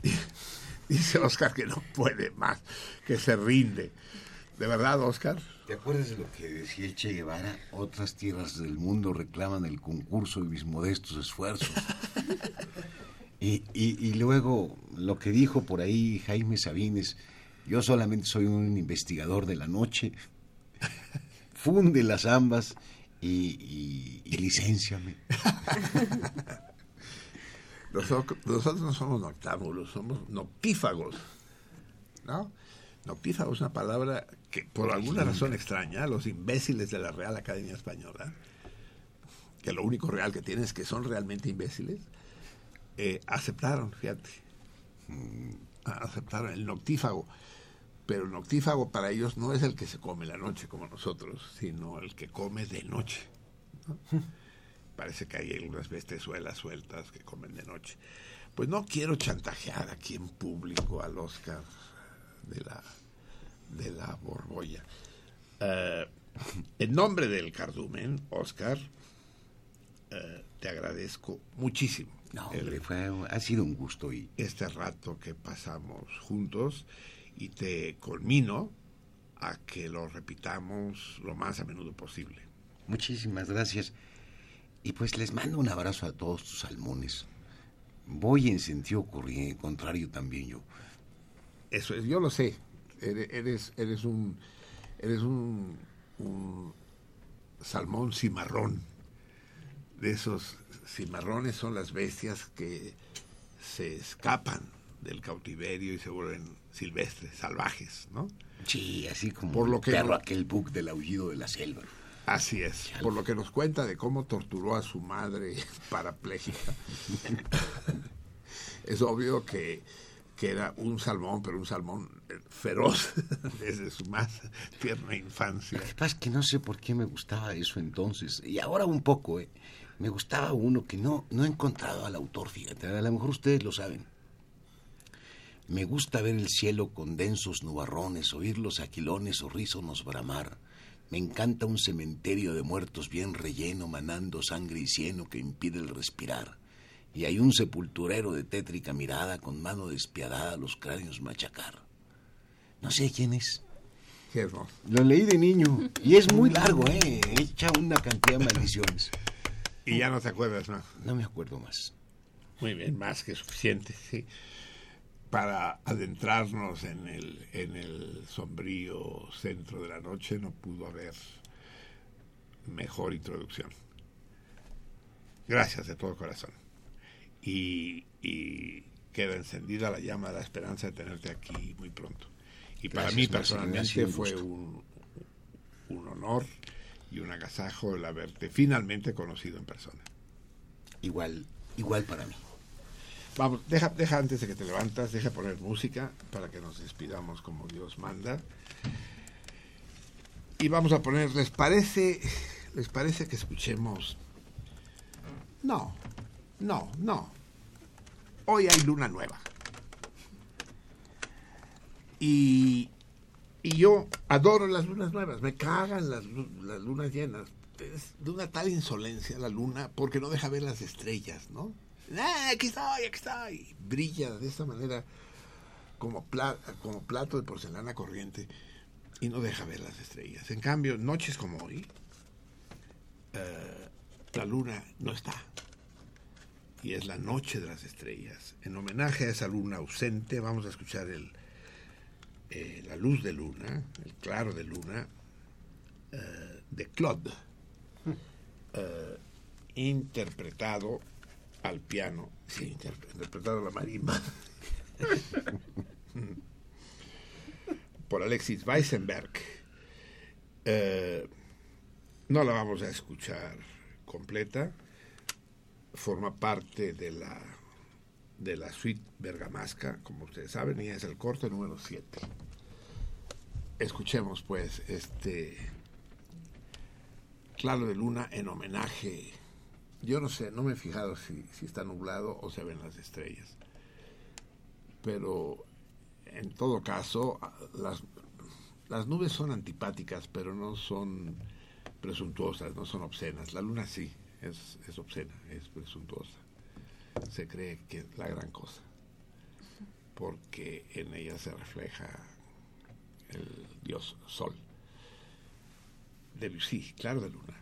Dice Oscar que no puede más, que se rinde. ¿De verdad, Oscar? ¿Te acuerdas de lo que decía Che Guevara? Otras tierras del mundo reclaman el concurso de mis modestos esfuerzos. y, y- y luego lo que dijo por ahí Jaime Sabines, yo solamente soy un investigador de la noche, funde las ambas y, y, y licénciame. Nosotros, nosotros no somos noctámbulos, somos noctífagos. ¿No? Noctífago es una palabra que por alguna razón extraña, los imbéciles de la Real Academia Española, que lo único real que tienen es que son realmente imbéciles, eh, aceptaron, fíjate, a- aceptaron el noctífago. Pero el noctífago para ellos no es el que se come la noche como nosotros, sino el que come de noche. ¿no? Parece que hay algunas bestezuelas sueltas que comen de noche. Pues no quiero chantajear aquí en público al Oscar de la, de la Borbolla. Eh, en nombre del cardumen, Oscar, eh, te agradezco muchísimo No, el- hombre, fue, ha sido un gusto y este rato que pasamos juntos y te conmino a que lo repitamos lo más a menudo posible. Muchísimas gracias. Y pues les mando un abrazo a todos tus salmones. Voy en sentido contrario también yo. Eso es, yo lo sé. Eres, eres, un eres un, un salmón cimarrón. De esos cimarrones son las bestias que se escapan del cautiverio y se vuelven silvestres, salvajes, ¿no? Sí, así como Por lo que perro aquel bug del aullido de la selva. Así es, por lo que nos cuenta de cómo torturó a su madre parapléjica. es obvio que, que era un salmón, pero un salmón eh, feroz desde su más tierna infancia. Lo que pasa es que no sé por qué me gustaba eso entonces. Y ahora un poco, ¿eh? Me gustaba uno que no, no he encontrado al autor, fíjate. A lo mejor ustedes lo saben. Me gusta ver el cielo con densos nubarrones, oír los aquilones o rízonos bramar. Me encanta un cementerio de muertos bien relleno, manando sangre y cieno que impide el respirar. Y hay un sepulturero de tétrica mirada, con mano despiadada los cráneos machacar. No sé quién es. Hermoso. Lo leí de niño y es muy largo, ¿eh? Echa una cantidad de maldiciones. Y ya no te acuerdas más. No me acuerdo más. Muy bien, más que suficiente, sí. Para adentrarnos en el, en el sombrío centro de la noche no pudo haber mejor introducción. Gracias de todo corazón. Y, y queda encendida la llama de la esperanza de tenerte aquí muy pronto. Y para mí personalmente fue un, un honor y un agasajo el haberte finalmente conocido en persona. Igual, igual para mí. Vamos, deja, deja antes de que te levantas, deja poner música para que nos despidamos como Dios manda. Y vamos a poner, ¿les parece, les parece que escuchemos? No, no, no. Hoy hay luna nueva. Y, y yo adoro las lunas nuevas, me cagan las, las lunas llenas. Es de una tal insolencia la luna porque no deja ver las estrellas, ¿no? ¡Ah, aquí estoy, aquí estoy! Brilla de esta manera como plato de porcelana corriente y no deja ver las estrellas. En cambio, noches como hoy, eh, la luna no está. Y es la noche de las estrellas. En homenaje a esa luna ausente, vamos a escuchar el, eh, La luz de luna, el claro de luna, eh, de Claude, eh, interpretado al piano, sí, interpre- interpretado a la marimba, por Alexis Weissenberg. No la vamos a escuchar completa, forma parte de la de la suite bergamasca, como ustedes saben, y es el corte número 7. Escuchemos pues este Claro de Luna en homenaje. Yo no sé, no me he fijado si, si está nublado o se ven las estrellas. Pero en todo caso, las, las nubes son antipáticas, pero no son presuntuosas, no son obscenas. La luna sí, es, es obscena, es presuntuosa. Se cree que es la gran cosa, porque en ella se refleja el dios Sol. Debussy, claro de luna.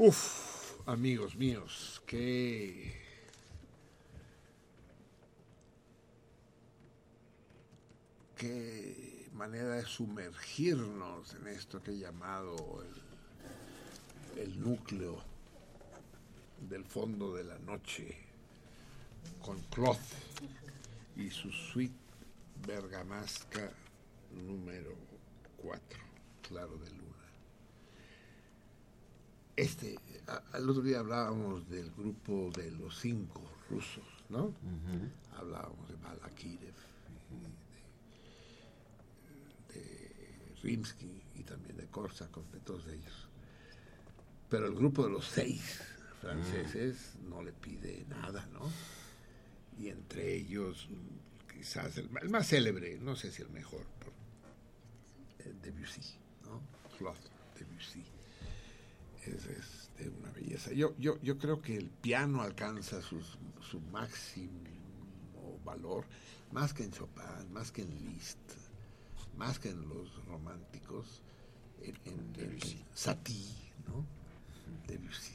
Uf, amigos míos, qué qué manera de sumergirnos en esto que he llamado el, el núcleo del fondo de la noche con Cloth y su suite bergamasca número 4, Claro de Luna. Este, a- al otro día hablábamos del grupo de los cinco rusos, ¿no? Hablábamos de Balakirev, de, de Rimsky y también de Korsakov, de todos ellos. Pero el grupo de los seis franceses no le pide nada, ¿no? Y entre ellos, mm, quizás el, el más célebre, no sé si el mejor, por, eh, Debussy, ¿no? Claude Debussy es, es de una belleza. Yo, yo, yo creo que el piano alcanza sus- su máximo valor, más que en Chopin, más que en Liszt, más que en los románticos, en, en- en- en Satie, ¿no? Debussy.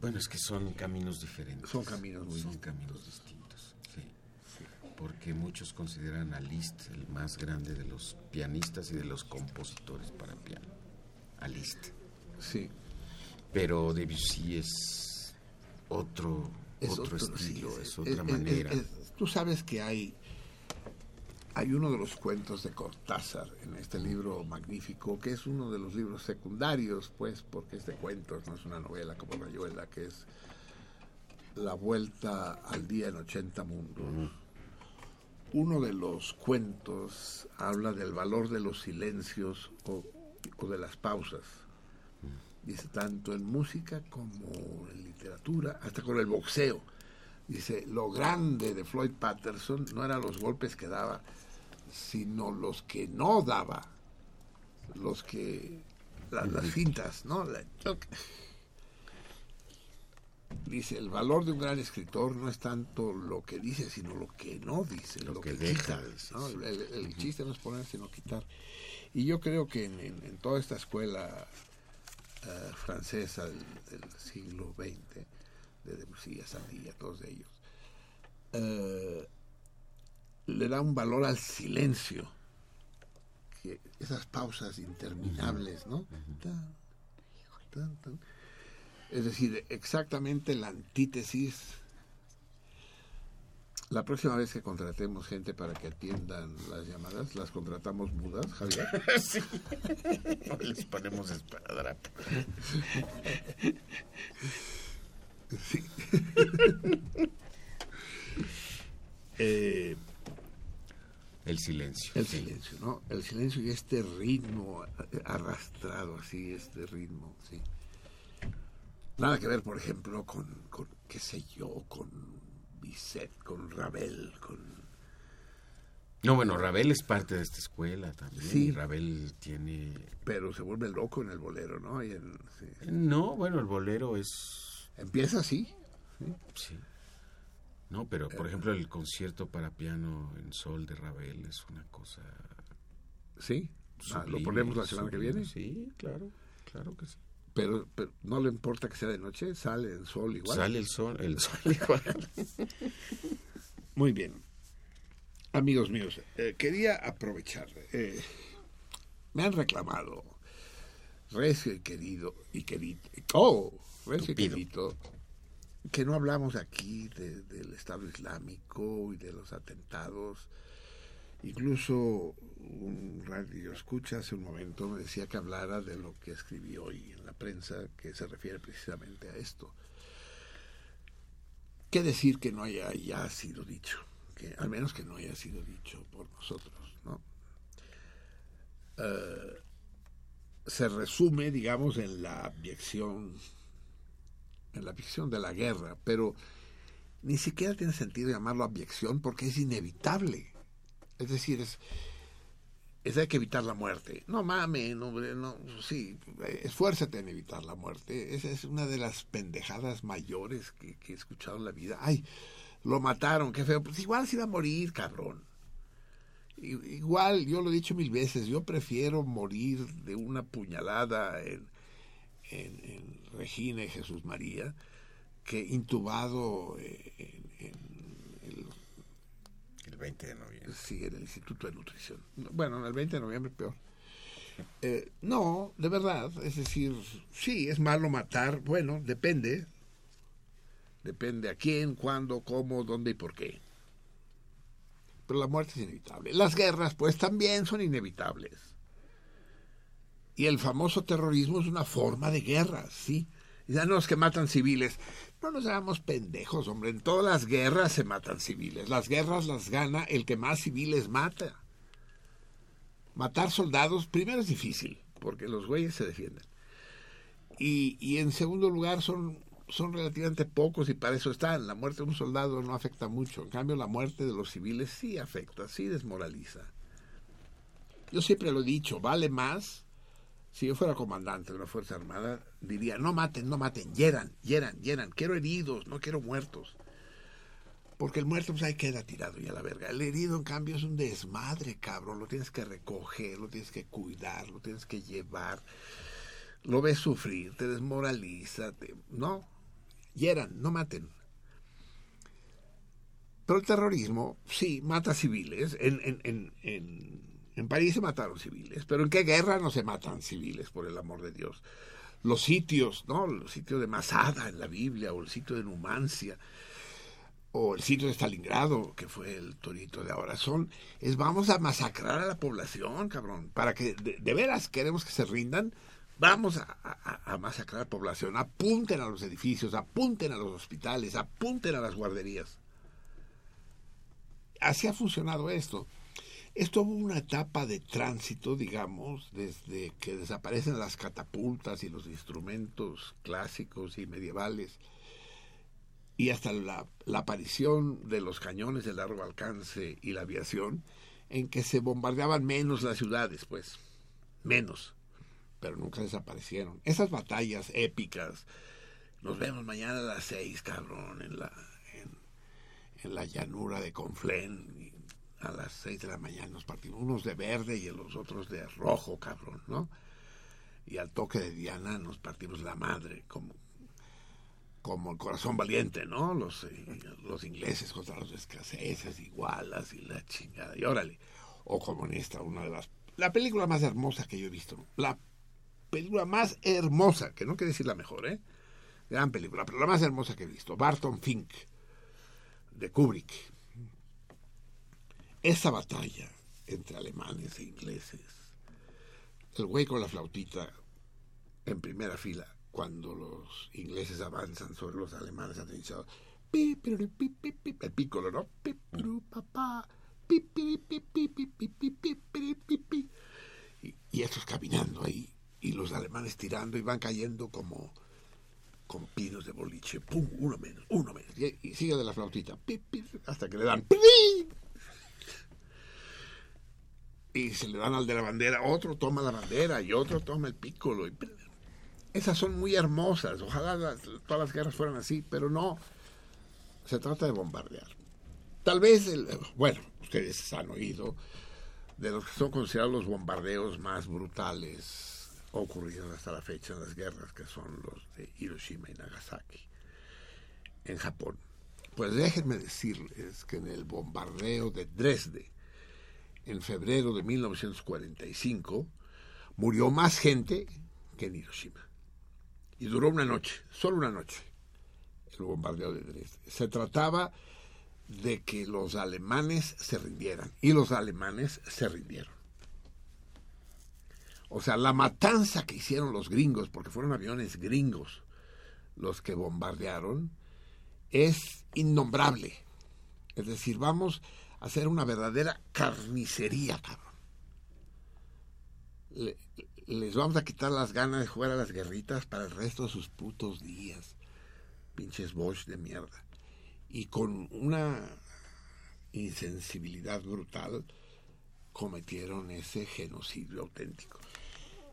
Bueno, es que son caminos diferentes. Son caminos muy Son distintos. caminos distintos, sí. Porque muchos consideran a Liszt el más grande de los pianistas y de los compositores para piano. A Liszt. Sí. Pero Debussy es otro, Es otro, otro, estilo, sí, es es- otra es- es- manera. es- tú sabes que hay, hay uno de los cuentos de Cortázar en este libro magnífico, que es uno de los libros secundarios, pues, porque este cuento no es una novela como Rayuela, que es La Vuelta al Día en 80 Mundos. Uno de los cuentos habla del valor de los silencios o, o de las pausas. Dice, tanto en música como en literatura, hasta con el boxeo. Dice, lo grande de Floyd Patterson no eran los golpes que daba, sino los que no daba, los que, la- las cintas, ¿no? La- Dice, el valor de un gran escritor no es tanto lo que dice, sino lo que no dice, lo, que, que deja quita. El, chiste no es poner, sino quitar. Y yo creo que en, en- en toda esta escuela eh, francesa del, del siglo XX, de Debussy, a Satie, a todos ellos, eh, le da un valor al silencio, que esas pausas interminables, ¿no? Tan, tan, tan. Es decir, exactamente la antítesis. La próxima vez que contratemos gente para que atiendan las llamadas, las contratamos mudas, Javier. sí. Les ponemos esparadrapo. Sí. Eh, El silencio. El silencio, ¿no? El silencio y este ritmo arrastrado, así, este ritmo, sí. Nada que ver, por ejemplo, con, con qué sé yo, con Bizet, con Ravel, con... No, bueno, Ravel es parte de esta escuela también. Sí. y Ravel tiene... Pero se vuelve loco en el bolero, ¿no? Y en- sí. No, bueno, el bolero es... Empieza así. Sí. No, pero por ejemplo el concierto para piano en sol de Ravel es una cosa... ¿Sí? Ah, ¿Lo ponemos la semana que viene? Sí, claro, claro que sí. Pero, pero no le importa que sea de noche, sale el sol igual. Sale el sol, el sol igual. Muy bien. Amigos míos, eh, quería aprovechar. eh, me han reclamado, recio y querido, y querido, oh, recio y querido, que no hablamos aquí de- del Estado Islámico y de los atentados. Incluso un radio escucha hace un momento me decía que hablara de lo que escribí hoy en la prensa, que se refiere precisamente a esto. ¿Qué decir que no haya ya sido dicho? Que, al menos que no haya sido dicho por nosotros, ¿no? Eh, se resume, digamos, en la abyección, en la abyección de la guerra, pero ni siquiera tiene sentido llamarlo abyección porque es inevitable. Es decir, es, es hay que evitar la muerte. No mames, no, sí, esfuérzate en evitar la muerte. Esa es una de las pendejadas mayores que, he escuchado en la vida. Ay, lo mataron, qué feo. Pues igual se iba a morir, cabrón. Igual, yo lo he dicho mil veces, yo prefiero morir de una puñalada en, en, Regina y Jesús María que intubado eh, en, El 20 de noviembre. Sí, en el Instituto de Nutrición. Bueno, en el 20 de noviembre peor. Eh, no, de verdad, es decir, sí, es malo matar, bueno, depende. Depende a quién, cuándo, cómo, dónde y por qué. Pero la muerte es inevitable. Las guerras, pues, también son inevitables. Y el famoso terrorismo es una forma de guerra, sí. Ya no los que matan civiles. No nos hagamos pendejos, hombre. En todas las guerras se matan civiles. Las guerras las gana el que más civiles mata. Matar soldados, primero es difícil, porque los güeyes se defienden. Y, y en segundo lugar, son, son relativamente pocos y para eso están. La muerte de un soldado no afecta mucho. En cambio, la muerte de los civiles sí afecta, sí desmoraliza. Yo siempre lo he dicho, vale más. Si yo fuera comandante de una Fuerza Armada, diría, no maten, no maten, hieran, hieran, hieran. Quiero heridos, no quiero muertos. Porque el muerto pues ahí queda tirado y a la verga. El herido, en cambio, es un desmadre, cabrón. Lo tienes que recoger, lo tienes que cuidar, lo tienes que llevar. Lo ves sufrir, te desmoraliza. te- No, hieran, no maten. Pero el terrorismo, sí, mata civiles. En, en, en, en, en París se mataron civiles. Pero ¿en qué guerra no se matan civiles, por el amor de Dios? Los sitios, ¿no? El sitio de Masada en la Biblia, o el sitio de Numancia o el sitio de Stalingrado, que fue el torito de ahora, son, es vamos a masacrar a la población, cabrón, para que de, veras queremos que se rindan, vamos a, a- a masacrar población, apunten a los edificios, apunten a los hospitales, apunten a las guarderías. Así ha funcionado esto. Esto hubo una etapa de tránsito, digamos, desde que desaparecen las catapultas y los instrumentos clásicos y medievales, y hasta la, aparición de los cañones de largo alcance y la aviación, en que se bombardeaban menos las ciudades, pues, menos, pero nunca desaparecieron. Esas batallas épicas, nos vemos mañana a las seis, cabrón, en la, en, en la llanura de Conflén, a las seis de la mañana nos partimos, unos de verde y los otros de rojo, cabrón, ¿no? Y al toque de Diana nos partimos la madre, como como el corazón valiente, ¿no? Los, eh, los ingleses contra los escaseces, igualas y la chingada. Y órale. O como en esta, una de las... La película más hermosa que yo he visto. La película más hermosa, que no quiere decir la mejor, ¿eh? Gran película, pero la más hermosa que he visto. Barton Fink, de Kubrick esa batalla entre alemanes e ingleses, el güey con la flautita en primera fila, cuando los ingleses avanzan sobre los alemanes atrinchados, el pícolo, ¿no? y, estos caminando ahí, y los alemanes tirando y van cayendo como con pinos de boliche, pum, uno menos, uno menos, y, y sigue de la flautita, hasta que le dan, y se le dan al de la bandera, otro toma la bandera y otro toma el pícolo. Y... Esas son muy hermosas, ojalá las- todas las guerras fueran así, pero no, se trata de bombardear. Tal vez, el- bueno, ustedes han oído de los que son considerados los bombardeos más brutales ocurridos hasta la fecha en las guerras, que son los de Hiroshima y Nagasaki, en Japón. Pues déjenme decirles que en el bombardeo de Dresde, en febrero de 1945, murió más gente que en Hiroshima. Y duró una noche, solo una noche, el bombardeo de Dresde. Se trataba de que los alemanes se rindieran. Y los alemanes se rindieron. O sea, la matanza que hicieron los gringos, porque fueron aviones gringos los que bombardearon, es innombrable. Es decir, vamos hacer una verdadera carnicería, cabrón. Le- les vamos a quitar las ganas de jugar a las guerritas para el resto de sus putos días. Pinches Bosch de mierda. Y con una insensibilidad brutal cometieron ese genocidio auténtico.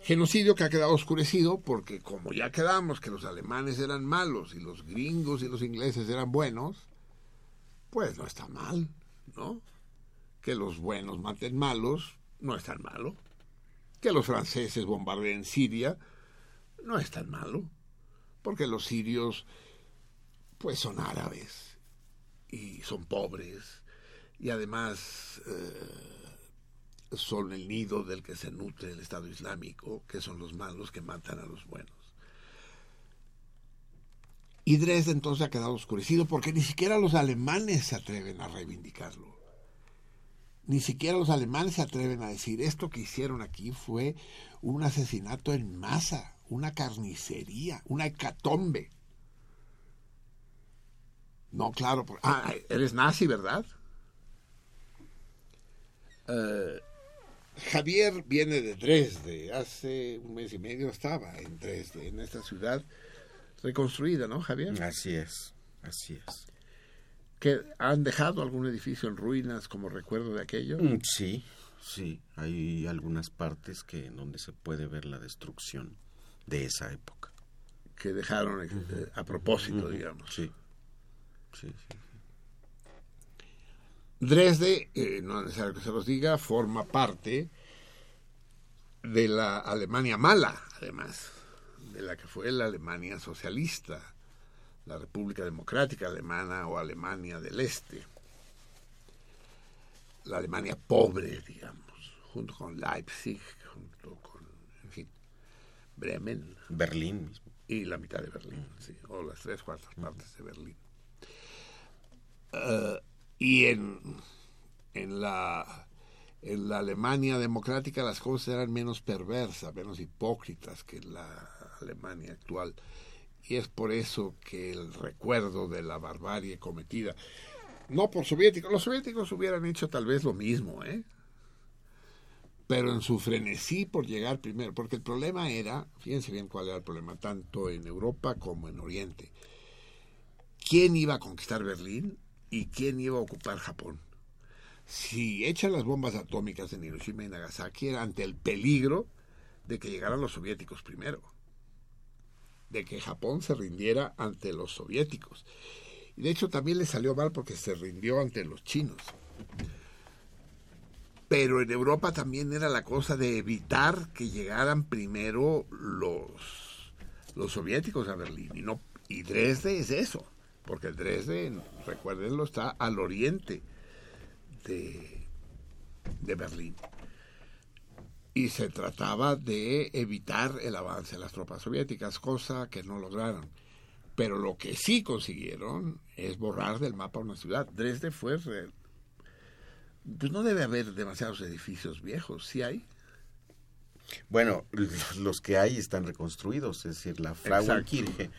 Genocidio que ha quedado oscurecido porque como ya quedamos que los alemanes eran malos y los gringos y los ingleses eran buenos, pues no está mal, ¿no? Que los buenos maten malos, no es tan malo. Que los franceses bombardeen Siria, no es tan malo. Porque los sirios, pues son árabes y son pobres y además eh, son el nido del que se nutre el Estado Islámico, que son los malos que matan a los buenos. Y Dresde entonces ha quedado oscurecido porque ni siquiera los alemanes se atreven a reivindicarlo. Ni siquiera los alemanes se atreven a decir esto que hicieron aquí fue un asesinato en masa, una carnicería, una hecatombe. No, claro. ah, eres nazi, ¿verdad? Eh, Javier viene de Dresde. Hace un mes y medio estaba en Dresde, en esta ciudad reconstruida, ¿no, Javier? Así es, así es. ¿Que han dejado algún edificio en ruinas como recuerdo de aquello? Mm, Sí, sí, hay algunas partes que en donde se puede ver la destrucción de esa época. Que dejaron eh, a propósito, digamos. Sí, sí, sí. Dresde, eh, no es necesario que se los diga, forma parte de la Alemania mala, además, de la que fue la Alemania socialista, la República Democrática Alemana o Alemania del Este. La Alemania pobre, digamos, junto con Leipzig, junto con, en fin, Bremen Berlín mismo. y la mitad de Berlín, sí, o las tres cuartas partes de Berlín. Eh, y en, en, la, en la Alemania democrática las cosas eran menos perversas, menos hipócritas que en la Alemania actual. Y es por eso que el recuerdo de la barbarie cometida, no por soviéticos, los soviéticos hubieran hecho tal vez lo mismo, ¿eh? pero en su frenesí por llegar primero, porque el problema era, fíjense bien cuál era el problema, tanto en Europa como en Oriente. ¿Quién iba a conquistar Berlín y quién iba a ocupar Japón? Si echan las bombas atómicas en Hiroshima y Nagasaki era ante el peligro de que llegaran los soviéticos primero, de que Japón se rindiera ante los soviéticos. Y de hecho también le salió mal porque se rindió ante los chinos pero en Europa también era la cosa de evitar que llegaran primero los, los soviéticos a Berlín. Y, no, y Dresde es eso, porque Dresde, recuérdenlo, está al oriente de, de Berlín. Y se trataba de evitar el avance de las tropas soviéticas, cosa que no lograron. Pero lo que sí consiguieron es borrar del mapa una ciudad. Dresde fue re- pues no debe haber demasiados edificios viejos, ¿sí hay? Bueno, los que hay están reconstruidos, es decir, la Frauenkirche,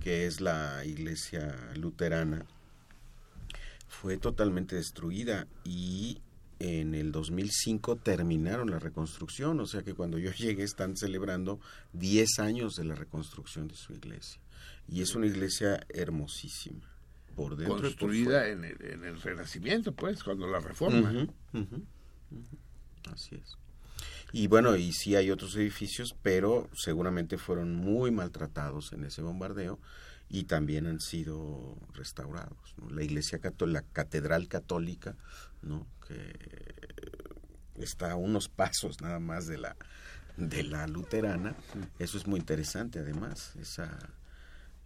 que es la iglesia luterana, fue totalmente destruida y en el 2005 terminaron la reconstrucción, o sea que cuando yo llegué están celebrando 10 años de la reconstrucción de su iglesia. Y es una iglesia hermosísima, por dentro y por Construida en el, en el Renacimiento, pues, cuando la reforma. Así es. Y bueno, y sí hay otros edificios, pero seguramente fueron muy maltratados en ese bombardeo y también han sido restaurados. ¿no? La iglesia católica, la catedral católica, ¿no? que está a unos pasos nada más de la de la luterana, eso es muy interesante además, esa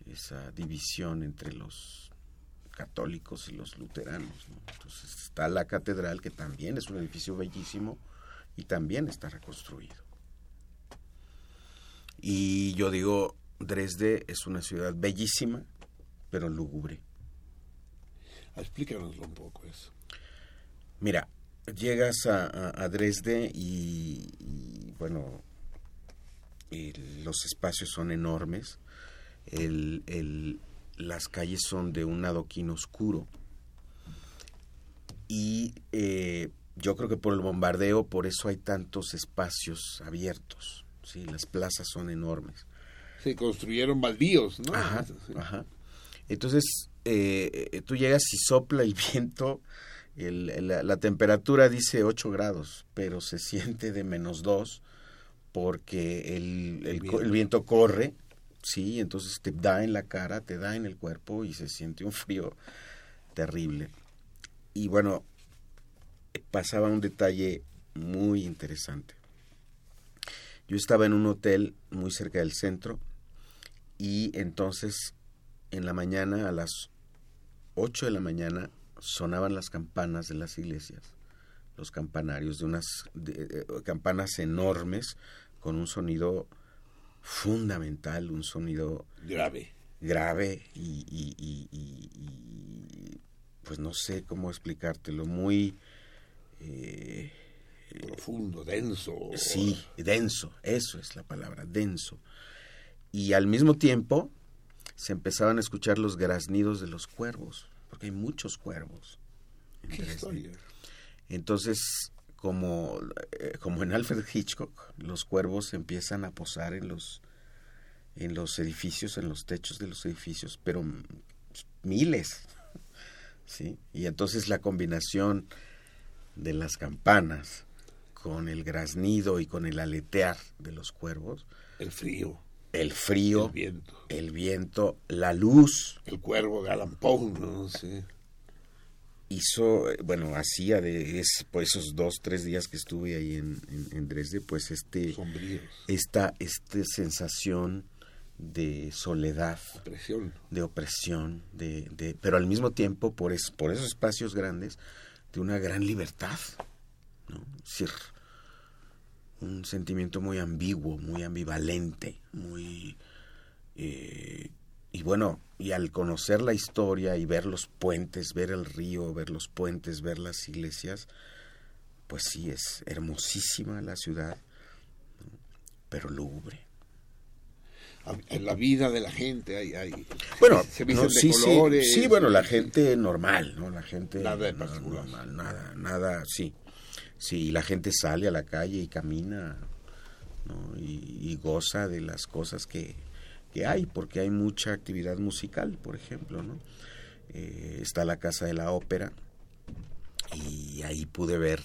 esa división entre los católicos y los luteranos. ¿no? Entonces está la catedral, que también es un edificio bellísimo y también está reconstruido. Y yo digo, Dresde es una ciudad bellísima, pero lúgubre. Explícanoslo un poco eso. Mira, llegas a, a- a Dresde y, y, bueno, y los espacios son enormes, el, el- las calles son de un adoquín oscuro y eh, yo creo que por el bombardeo, por eso hay tantos espacios abiertos, ¿sí? las plazas son enormes. Se construyeron baldíos, ¿no? Ajá, Sí. ajá. Entonces, eh, eh, tú llegas y sopla el viento, el- la, temperatura dice 8 grados, pero se siente de menos 2 porque el, el viento corre, sí, entonces te da en la cara, te da en el cuerpo y se siente un frío terrible. Y bueno, pasaba un detalle muy interesante. Yo estaba en un hotel muy cerca del centro y entonces en la mañana a las 8 de la mañana sonaban las campanas de las iglesias, los campanarios de unas de- de- campanas enormes con un sonido fundamental, un sonido Grave. grave y, y- y- y- y, pues no sé cómo explicártelo, muy eh, Profundo, denso. Sí, denso, eso es la palabra, denso. Y al mismo tiempo se empezaban a escuchar los graznidos de los cuervos, porque hay muchos cuervos. Entonces, como, eh, como en Alfred Hitchcock, los cuervos empiezan a posar en los, en los edificios, en los techos de los edificios, pero miles. ¿sí? Y entonces la combinación de las campanas con el graznido y con el aletear de los cuervos, El frío, el frío, el viento. el viento, la luz, El cuervo galampón, ¿no? Sí. hizo, bueno, hacía de es, por esos dos, tres días que estuve ahí en, en, en Dresde, pues este, Sombríos. esta, esta sensación de soledad, Presión. de opresión, de, de, pero al mismo tiempo, por, es, por esos espacios grandes, de una gran libertad, ¿no? Es decir, un sentimiento muy ambiguo, muy ambivalente, muy... eh, y bueno, y al conocer la historia y ver los puentes, ver el río, ver los puentes, ver las iglesias, pues sí, es hermosísima la ciudad, ¿no? pero lúgubre. En la vida de la gente hay... hay Bueno, se no, sí, sí, colores. sí, bueno, la gente normal, ¿no? La gente Nada de particular. normal, nada, nada, sí. Sí, la gente sale a la calle y camina, ¿no? Y, y goza de las cosas que, que hay, porque hay mucha actividad musical, por ejemplo, ¿no? Eh, está la Casa de la Ópera y ahí pude ver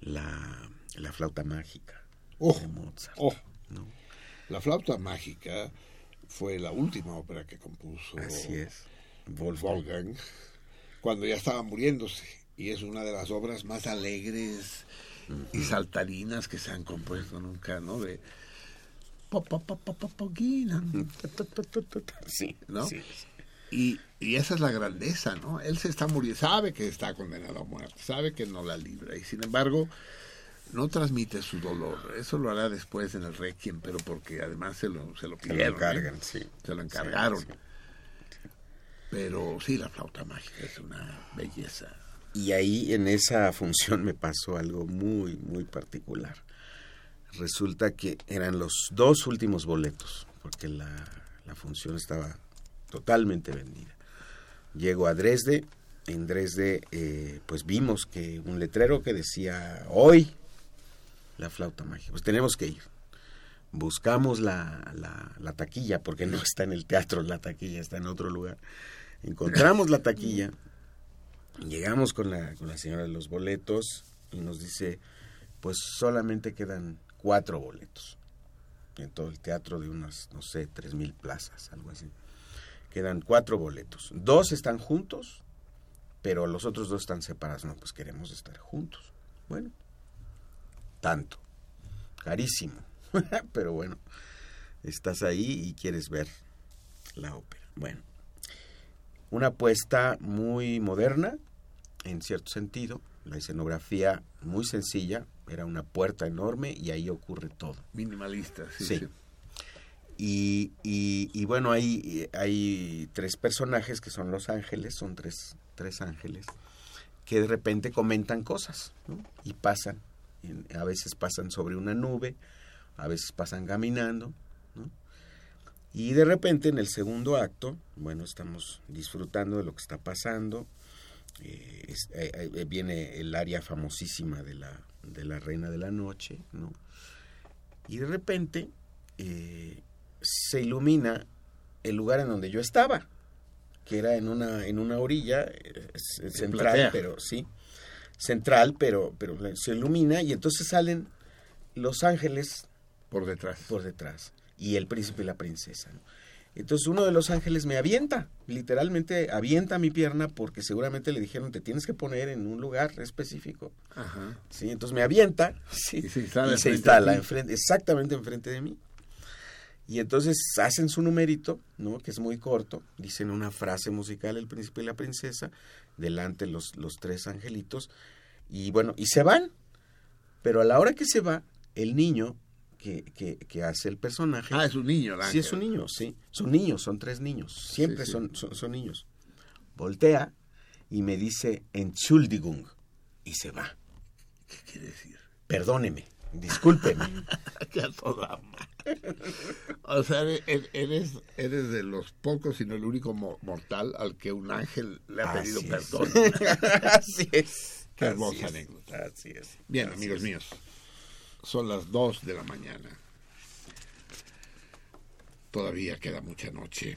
la, la flauta mágica Oh, de Mozart, oh. ¿no? La flauta mágica fue la última ópera que compuso Así es. Wolfgang. Wolfgang cuando ya estaba muriéndose y es una de las obras más alegres y saltarinas que se han compuesto nunca, ¿no? De. Sí, ¿no? sí. Y, y esa es la grandeza, ¿no? Él se está muriendo, sabe que está condenado a muerte, sabe que no la libra y sin embargo no transmite su dolor. Eso lo hará después en el Requiem, pero porque además se lo, se lo Se lo pidieron. ¿eh? encargan, sí. Se lo encargaron. Sí, sí. Pero sí, la flauta mágica es una belleza. Y ahí en esa función me pasó algo muy, muy particular. Resulta que eran los dos últimos boletos, porque la, función estaba totalmente vendida. Llego a Dresde, en Dresde, eh, pues vimos que un letrero que decía hoy la flauta mágica. Pues tenemos que ir. Buscamos la, la, la taquilla, porque no está en el teatro la taquilla, está en otro lugar. Encontramos la taquilla, llegamos con la, con la señora de los boletos y nos dice, pues solamente quedan cuatro boletos en todo el teatro de unas, no sé, tres mil plazas, algo así. Quedan cuatro boletos. Dos están juntos, pero los otros dos están separados. No, pues queremos estar juntos. Bueno, tanto. Carísimo. pero bueno, estás ahí y quieres ver la ópera. Bueno, una apuesta muy moderna, en cierto sentido. La escenografía muy sencilla, era una puerta enorme y ahí ocurre todo. Minimalista, sí. Sí. sí. Y, y, y bueno, hay, hay tres personajes que son los ángeles, son tres, tres ángeles, que de repente comentan cosas ¿no? y pasan. A veces pasan sobre una nube, a veces pasan caminando. ¿no? Y de repente en el segundo acto, bueno, estamos disfrutando de lo que está pasando. Eh, es- eh, eh, viene el área famosísima de la, de la Reina de la Noche, ¿no? Y de repente eh, se ilumina el lugar en donde yo estaba, que era en una, en una orilla central, platea. pero sí, central, pero, pero se ilumina y entonces salen los ángeles Por detrás. por detrás y el príncipe y la princesa. ¿no? Entonces uno de los ángeles me avienta, literalmente avienta mi pierna porque seguramente le dijeron te tienes que poner en un lugar específico. Ajá. Sí, entonces me avienta sí, Y se instala y se enfrente instala de ti. enfrente, exactamente enfrente de mí. Y entonces hacen su numerito, ¿no? que es muy corto, dicen una frase musical el príncipe y la princesa, delante los, los tres angelitos, y bueno, y se van. Pero a la hora que se va, el niño que, que, que hace el personaje... Ah, es un niño, el Sí, es un niño, sí. Son niños, son tres niños. Siempre Sí, sí. Son, son, son niños. Voltea y me dice Entschuldigung y se va. ¿Qué quiere decir? Perdóneme, discúlpeme. Que a toda. O sea, eres, eres, eres de los pocos, sino el único mo- mortal al que un ángel le ha pedido Así es. perdón. Así es. Qué hermosa anécdota. Así es. Bien, Así amigos es. míos, son las 2 de la mañana. Todavía queda mucha noche,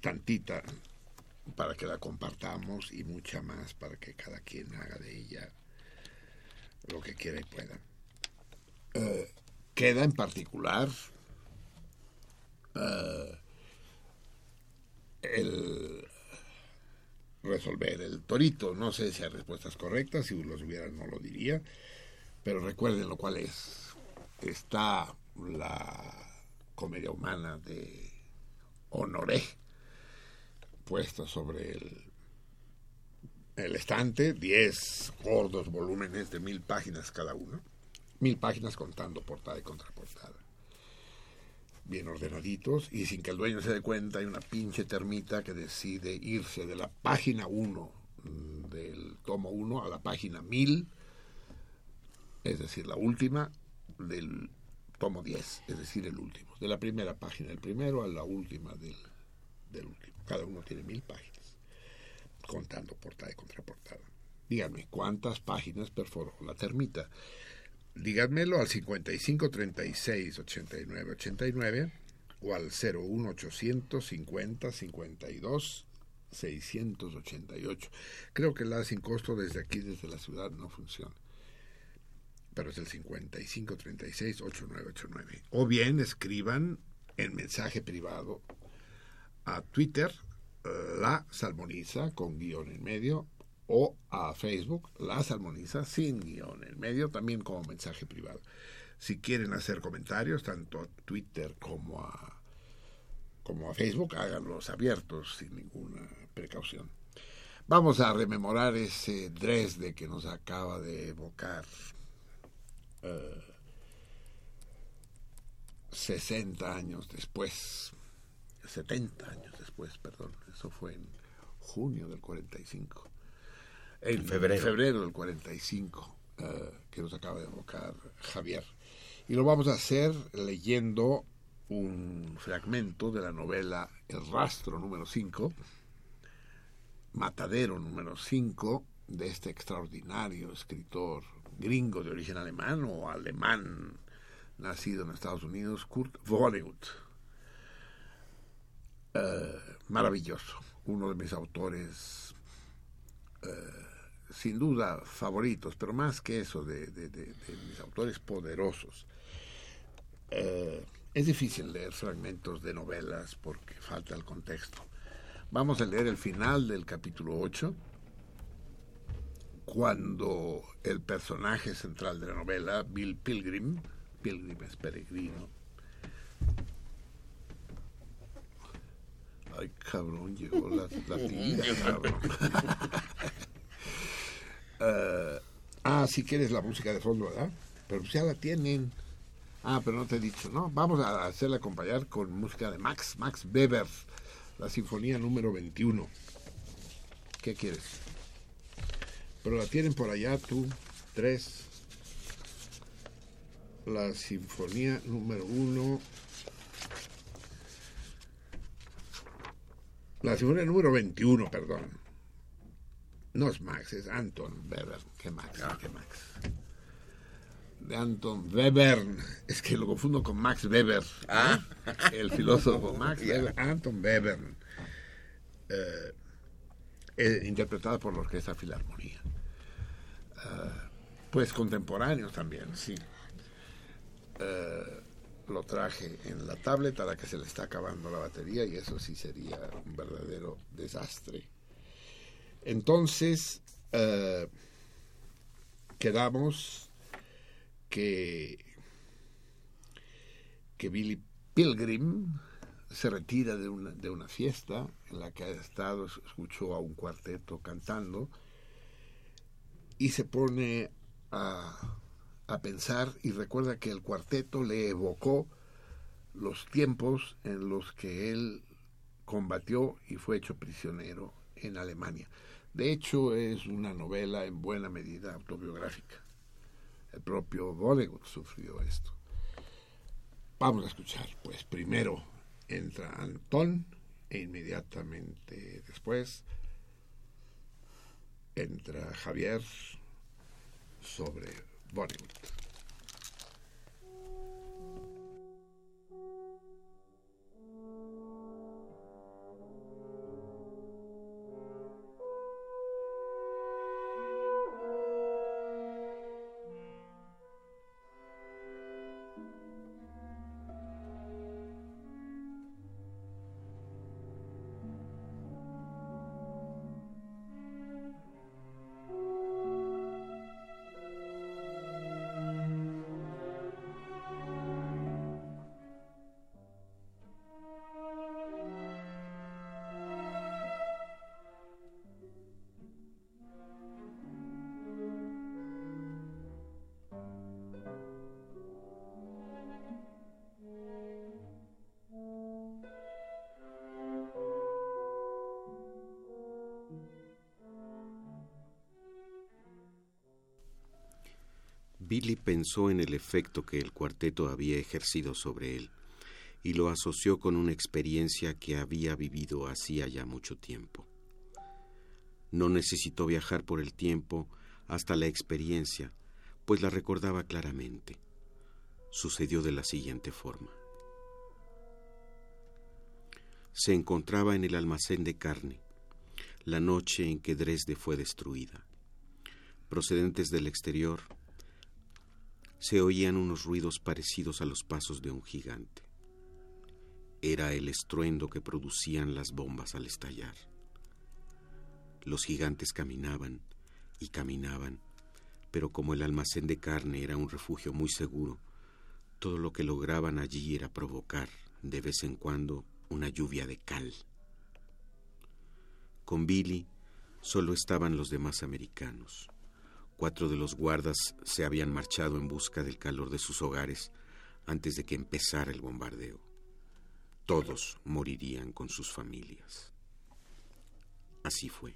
tantita para que la compartamos y mucha más para que cada quien haga de ella lo que quiera y pueda. Eh, queda en particular eh, el resolver el torito. No sé si hay respuestas correctas, si los hubiera no lo diría, pero recuerden lo cual es. Está la comedia humana de Honoré puesta sobre el, el estante, 10 gordos volúmenes de mil páginas cada uno, mil páginas contando portada y contraportada bien ordenaditos y sin que el dueño se dé cuenta hay una pinche termita que decide irse de la página 1 mm, del tomo 1 a la página 1000 es decir, la última del tomo 10, es decir, el último, de la primera página del primero a la última del, último. Cada uno tiene mil páginas, contando portada y contraportada. Díganme, ¿cuántas páginas perforó la termita? díganmelo al 55 36 89 89 o al 01 850 52 688. Creo que la sin costo desde aquí, desde la ciudad, no funciona. Pero es el 55 36 8989. O bien escriban en mensaje privado a Twitter eh, la salmoniza con guion en medio o a Facebook La Salmoniza sin guion en medio, también como mensaje privado. Si quieren hacer comentarios, tanto a Twitter como a, como a Facebook, háganlos abiertos sin ninguna precaución. Vamos a rememorar ese Dresde que nos acaba de evocar eh, 60 años después, 70 años después, perdón, eso fue en junio del 45 en febrero. febrero del 45 eh, que nos acaba de evocar Javier. Y lo vamos a hacer leyendo un fragmento de la novela El rastro número 5, Matadero número 5 de este extraordinario escritor gringo de origen alemán o alemán nacido en Estados Unidos, Kurt Vonnegut. Eh, maravilloso, uno de mis autores eh, sin duda favoritos, pero más que eso, de, de- de- mis autores poderosos. Eh, es difícil leer fragmentos de novelas porque falta el contexto. Vamos a leer el final del capítulo 8, cuando el personaje central de la novela, Bill Pilgrim, Pilgrim es peregrino, Ay, cabrón, llegó la, la tía, cabrón. Eh, ah, si quieres la música de fondo, ¿verdad? Pero pues ya la tienen. Ah, pero no te he dicho, ¿no? Vamos a hacerla acompañar con música de Max, Max Weber, la sinfonía número 21. ¿Qué quieres? Pero la tienen por allá tú, tres. La sinfonía número uno. La sinfonía número 21, perdón. No es Max, es Anton Weber. ¿Qué Max? ¿Qué Max? De Anton Weber. Es que lo confundo con Max Weber. Ah. El filósofo Max. Weber. Anton Weber. Eh, eh, interpretada por la Orquesta Filarmonía. Eh, pues contemporáneos también, sí. Eh, lo traje en la tablet a la que se le está acabando la batería y eso sí sería un verdadero desastre. Entonces, eh, quedamos que, que Billy Pilgrim se retira de una, de una fiesta en la que ha estado, escuchó a un cuarteto cantando y se pone a, a pensar y recuerda que el cuarteto le evocó los tiempos en los que él combatió y fue hecho prisionero en Alemania. De hecho, es una novela en buena medida autobiográfica. El propio Vonnegut sufrió esto. Vamos a escuchar, pues primero entra Antón e inmediatamente después entra Javier sobre Vonnegut. Billy pensó en el efecto que el cuarteto había ejercido sobre él y lo asoció con una experiencia que había vivido hacía ya mucho tiempo. No necesitó viajar por el tiempo hasta la experiencia, pues la recordaba claramente. Sucedió de la siguiente forma. Se encontraba en el almacén de carne, la noche en que Dresde fue destruida. Procedentes del exterior, se oían unos ruidos parecidos a los pasos de un gigante. Era el estruendo que producían las bombas al estallar. Los gigantes caminaban y caminaban, pero como el almacén de carne era un refugio muy seguro, todo lo que lograban allí era provocar, de vez en cuando, una lluvia de cal. Con Billy solo estaban los demás americanos. Cuatro de los guardas se habían marchado en busca del calor de sus hogares antes de que empezara el bombardeo. Todos morirían con sus familias. Así fue.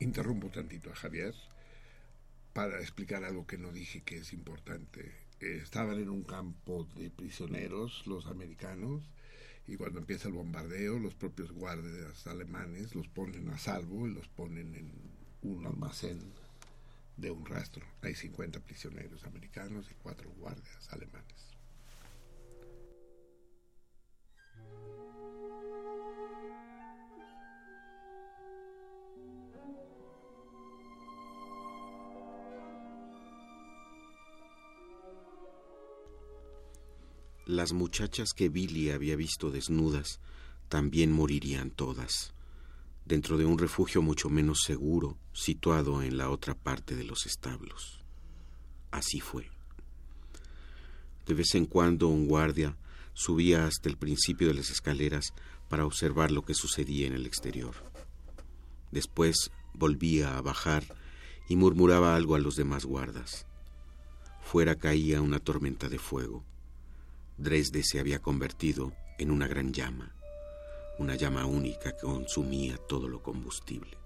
Interrumpo tantito a Javier. para explicar algo que no dije que es importante. Estaban en un campo de prisioneros los americanos y cuando empieza el bombardeo los propios guardias alemanes los ponen a salvo y los ponen en un almacén de un rastro. Hay 50 prisioneros americanos y cuatro guardias alemanes. Las muchachas que Billy había visto desnudas también morirían todas, dentro de un refugio mucho menos seguro, situado en la otra parte de los establos. Así fue. De vez en cuando un guardia subía hasta el principio de las escaleras para observar lo que sucedía en el exterior. Después volvía a bajar y murmuraba algo a los demás guardas. Fuera caía una tormenta de fuego. Dresde se había convertido en una gran llama, una llama única que consumía todo lo combustible.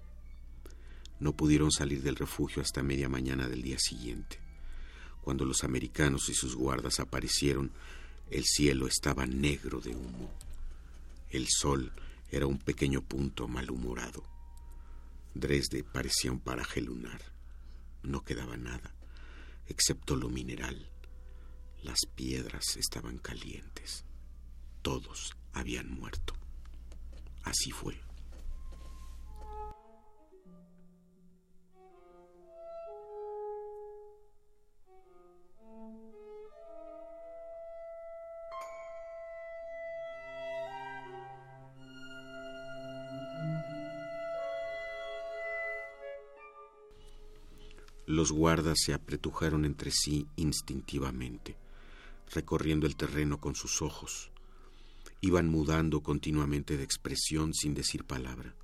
No pudieron salir del refugio hasta media mañana del día siguiente. Cuando los americanos y sus guardas aparecieron, el cielo estaba negro de humo. El sol era un pequeño punto malhumorado. Dresde parecía un paraje lunar. No quedaba nada, excepto lo mineral las piedras estaban calientes. Todos habían muerto. Así fue. Los guardas se apretujaron entre sí instintivamente recorriendo el terreno con sus ojos. Iban mudando continuamente de expresión sin decir palabra,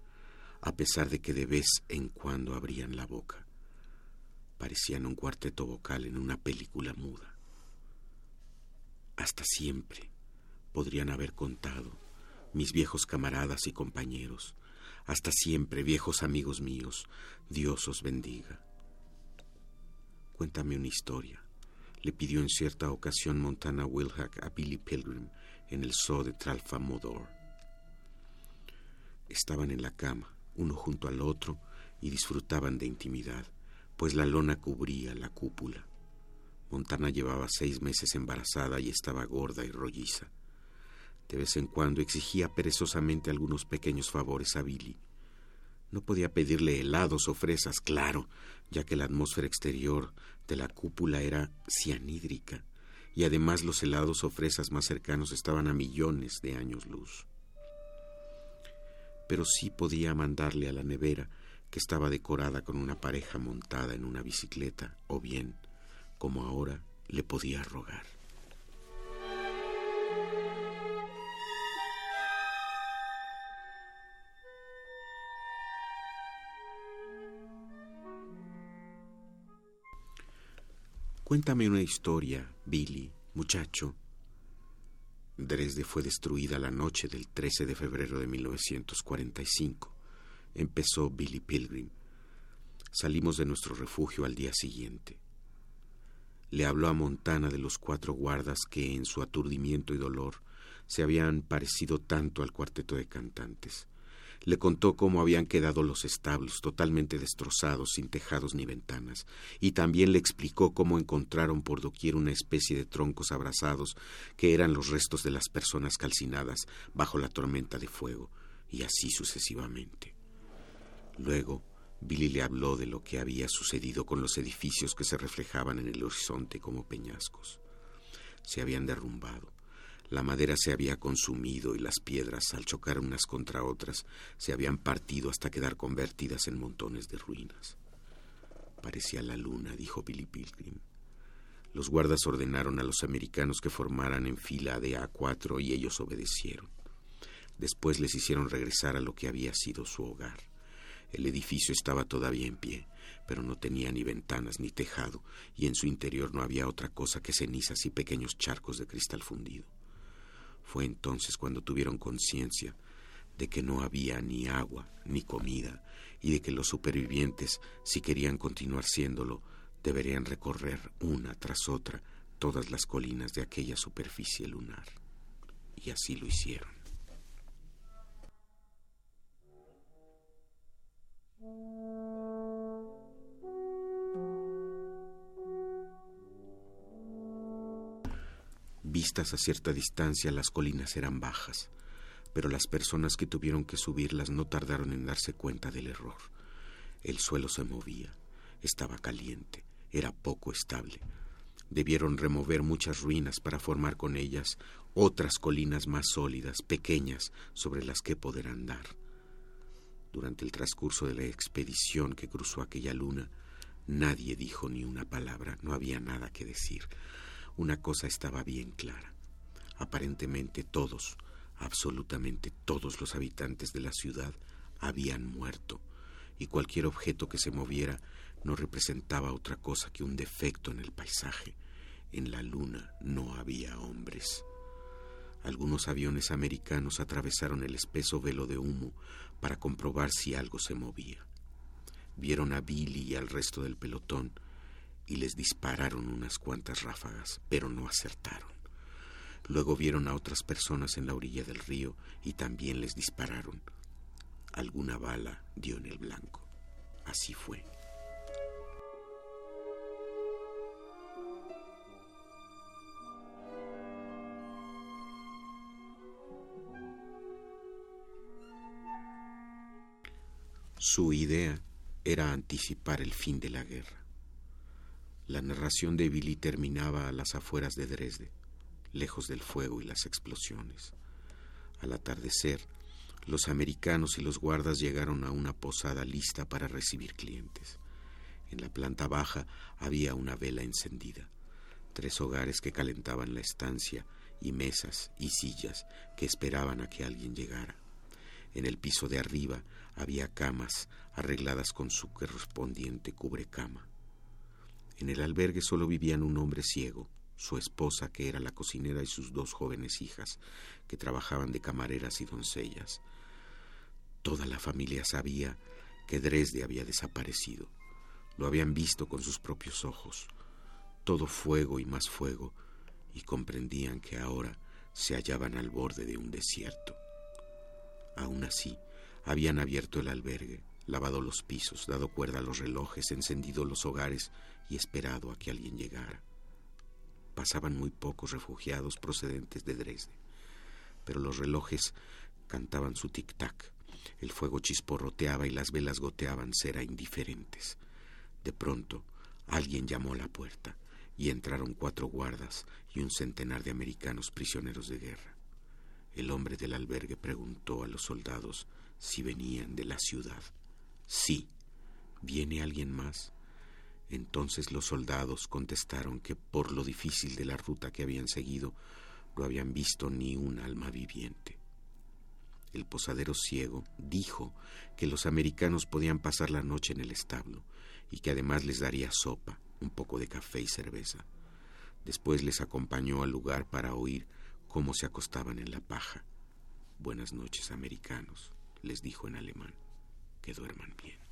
a pesar de que de vez en cuando abrían la boca. Parecían un cuarteto vocal en una película muda. Hasta siempre podrían haber contado, mis viejos camaradas y compañeros, hasta siempre, viejos amigos míos, Dios os bendiga. Cuéntame una historia le pidió en cierta ocasión Montana Wilhack a Billy Pilgrim en el zoo de Tralfamadore. Estaban en la cama, uno junto al otro, y disfrutaban de intimidad, pues la lona cubría la cúpula. Montana llevaba seis meses embarazada y estaba gorda y rolliza. De vez en cuando exigía perezosamente algunos pequeños favores a Billy. No podía pedirle helados o fresas, claro, ya que la atmósfera exterior de la cúpula era cianídrica y además los helados o fresas más cercanos estaban a millones de años luz. Pero sí podía mandarle a la nevera, que estaba decorada con una pareja montada en una bicicleta, o bien, como ahora, le podía rogar. Cuéntame una historia, Billy, muchacho. Dresde fue destruida la noche del 13 de febrero de 1945. Empezó Billy Pilgrim. Salimos de nuestro refugio al día siguiente. Le habló a Montana de los cuatro guardas que, en su aturdimiento y dolor, se habían parecido tanto al cuarteto de cantantes. Le contó cómo habían quedado los establos totalmente destrozados, sin tejados ni ventanas, y también le explicó cómo encontraron por doquier una especie de troncos abrazados que eran los restos de las personas calcinadas bajo la tormenta de fuego, y así sucesivamente. Luego, Billy le habló de lo que había sucedido con los edificios que se reflejaban en el horizonte como peñascos. Se habían derrumbado la madera se había consumido y las piedras, al chocar unas contra otras, se habían partido hasta quedar convertidas en montones de ruinas. Parecía la luna, dijo Billy Pilgrim. Los guardas ordenaron a los americanos que formaran en fila de A4 y ellos obedecieron. Después les hicieron regresar a lo que había sido su hogar. El edificio estaba todavía en pie, pero no tenía ni ventanas ni tejado, y en su interior no había otra cosa que cenizas y pequeños charcos de cristal fundido. Fue entonces cuando tuvieron conciencia de que no había ni agua ni comida y de que los supervivientes, si querían continuar siéndolo, Deberían recorrer una tras otra todas las colinas de aquella superficie lunar. Y así lo hicieron. Vistas a cierta distancia, las colinas eran bajas, pero las personas que tuvieron que subirlas no tardaron en darse cuenta del error. El suelo se movía, estaba caliente, era poco estable. Debieron remover muchas ruinas para formar con ellas otras colinas más sólidas, pequeñas, sobre las que poder andar. Durante el transcurso de la expedición que cruzó aquella luna, nadie dijo ni una palabra, no había nada que decir. Una cosa estaba bien clara. Aparentemente todos, absolutamente todos los habitantes de la ciudad habían muerto, y cualquier objeto que se moviera no representaba otra cosa que un defecto en el paisaje. En la luna no había hombres. Algunos aviones americanos atravesaron el espeso velo de humo para comprobar si algo se movía. Vieron a Billy y al resto del pelotón y les dispararon unas cuantas ráfagas, pero no acertaron. Luego vieron a otras personas en la orilla del río y también les dispararon. Alguna bala dio en el blanco. Así fue. Su idea era anticipar el fin de la guerra. La narración de Billy terminaba a las afueras de Dresde, lejos del fuego y las explosiones. Al atardecer, los americanos y los guardas llegaron a una posada lista para recibir clientes. En la planta baja había una vela encendida, tres hogares que calentaban la estancia y mesas y sillas que esperaban a que alguien llegara. En el piso de arriba había camas arregladas con su correspondiente cubrecama. En el albergue solo vivían un hombre ciego, su esposa, que era la cocinera, y sus dos jóvenes hijas, que trabajaban de camareras y doncellas. Toda la familia sabía que Dresde había desaparecido. Lo habían visto con sus propios ojos. Todo fuego y más fuego, y comprendían que ahora se hallaban al borde de un desierto. Aún así, habían abierto el albergue, lavado los pisos, dado cuerda a los relojes, encendido los hogares y esperado a que alguien llegara. Pasaban muy pocos refugiados procedentes de Dresde, pero los relojes cantaban su tic-tac, el fuego chisporroteaba y las velas goteaban cera indiferentes. De pronto, alguien llamó a la puerta y entraron cuatro guardas y un centenar de americanos prisioneros de guerra. El hombre del albergue preguntó a los soldados si venían de la ciudad. Sí. ¿Viene alguien más? Entonces los soldados contestaron que por lo difícil de la ruta que habían seguido, no habían visto ni un alma viviente. El posadero ciego dijo que los americanos podían pasar la noche en el establo y que además les daría sopa, un poco de café y cerveza. Después les acompañó al lugar para oír cómo se acostaban en la paja. Buenas noches, americanos, les dijo en alemán. Que duerman bien.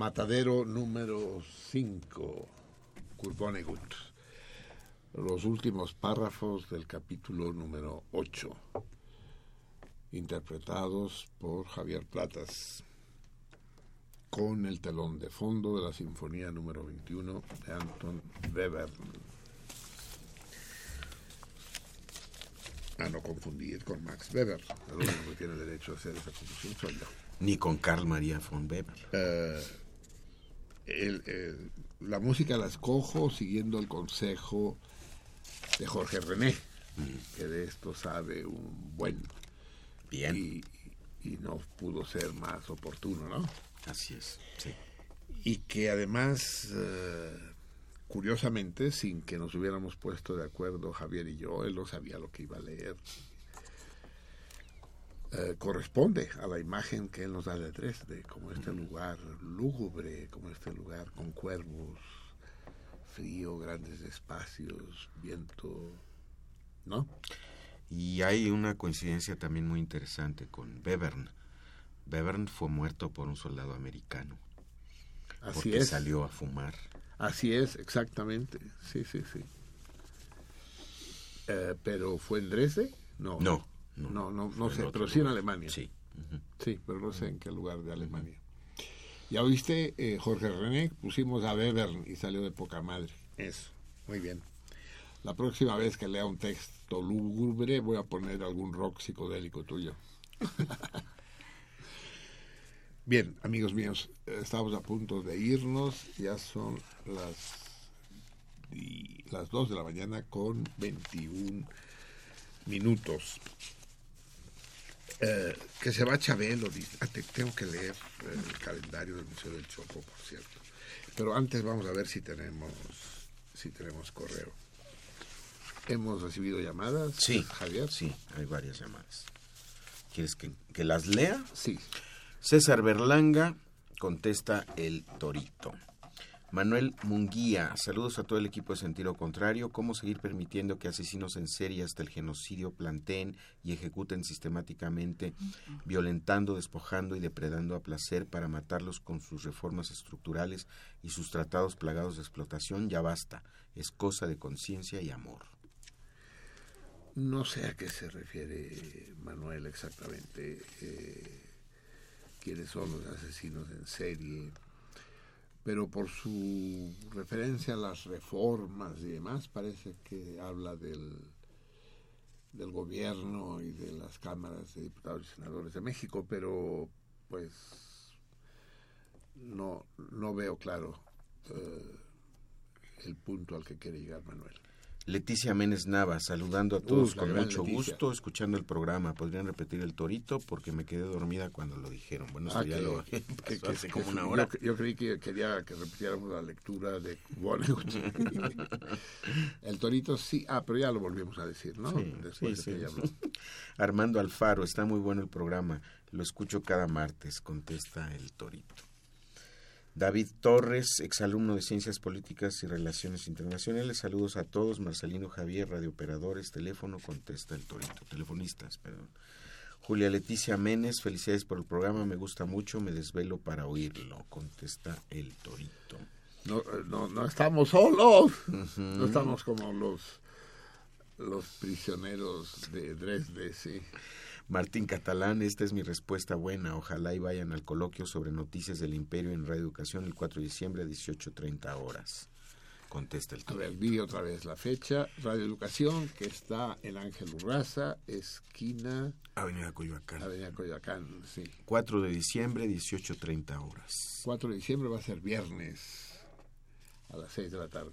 Matadero número 5, Kurbonegut. Los últimos párrafos del capítulo número 8, interpretados por Javier Platas, con el telón de fondo de la Sinfonía número 21 de Anton Webern. A no confundir con Max Weber, el único que tiene derecho a hacer esa confusión soy yo. Ni con Carl Maria von Weber. Eh, el- el- la música la escojo siguiendo el consejo de Jorge René, que de esto sabe un buen. Bien. Y, y no pudo ser más oportuno, ¿no? Así es, sí. Y que además, eh, curiosamente, sin que nos hubiéramos puesto de acuerdo Javier y yo, él no sabía lo que iba a leer. Eh, corresponde a la imagen que él nos da de Dresde, como este lugar lúgubre, como este lugar con cuervos, frío, grandes espacios, viento, ¿no? Y hay una coincidencia también muy interesante con Bevern. Bevern fue muerto por un soldado americano. Así porque es. salió a fumar. Así es, exactamente. Sí, sí, sí. Eh, pero fue en Dresde? No. No, No, no. no, no, sé, pero sí en. Alemania. Sí. Sí, pero no sé en qué lugar de Alemania. Ya oíste, eh, Jorge René, pusimos a Webern y salió de poca madre. Eso, muy bien. La próxima vez que lea un texto lúgubre voy a poner algún rock psicodélico tuyo. Bien, amigos míos, estamos a punto de irnos. Ya son las, y- las 2 de la mañana con 21 minutos. Eh, que se va Chabelo, dice. Ah, te- tengo que leer el calendario del Museo del Chopo, por cierto. Pero antes vamos a ver si tenemos, si tenemos correo. Hemos recibido llamadas, Sí, Javier. Sí, hay varias llamadas. ¿Quieres que, que las lea? Sí. César Berlanga contesta el Torito. Manuel Munguía, saludos a todo el equipo de Sentido Contrario. ¿Cómo seguir permitiendo que asesinos en serie hasta el genocidio planteen y ejecuten sistemáticamente, violentando, despojando y depredando a placer para matarlos con sus reformas estructurales y sus tratados plagados de explotación? Ya basta. Es cosa de conciencia y amor. No sé a qué se refiere Manuel exactamente, eh, quiénes son los asesinos en serie, pero por su referencia a las reformas y demás, parece que habla del, del gobierno y de las cámaras de diputados y senadores de México, pero pues no, no veo claro eh, el punto al que quiere llegar Manuel. Leticia Méndez Nava, saludando a todos con mucho Leticia. gusto, escuchando el programa. ¿Podrían repetir el torito? Porque me quedé dormida cuando lo dijeron. Bueno, Ah, ya que- lo que- pasó que- hace que- como una hora. Yo, creí que quería que repitiéramos la lectura de Vonnegut. El torito sí, ah, pero ya lo volvimos a decir, ¿no? Sí, Después sí, de que sí. ya habló. Armando Alfaro, está muy bueno el programa. Lo escucho cada martes, contesta el torito. David Torres, exalumno de Ciencias Políticas y Relaciones Internacionales. Saludos a todos. Marcelino Javier, radiooperadores, teléfono, contesta el torito. Telefonistas, perdón. Julia Leticia Menes, felicidades por el programa, me gusta mucho, me desvelo para oírlo, contesta el torito. No, no, no estamos solos. No estamos como los, los prisioneros de Dresde, sí. Martín Catalán, esta es mi respuesta buena. Ojalá y vayan al coloquio sobre noticias del imperio en Radio Educación el 4 de diciembre a 18.30 horas. Contesta el A torito. ver, vi otra vez la fecha. Radio Educación, que está en Ángel Urraza, esquina Avenida Coyoacán. Avenida Coyoacán, sí. 4 de diciembre, 18.30 horas. 4 de diciembre va a ser viernes a las 6 de la tarde.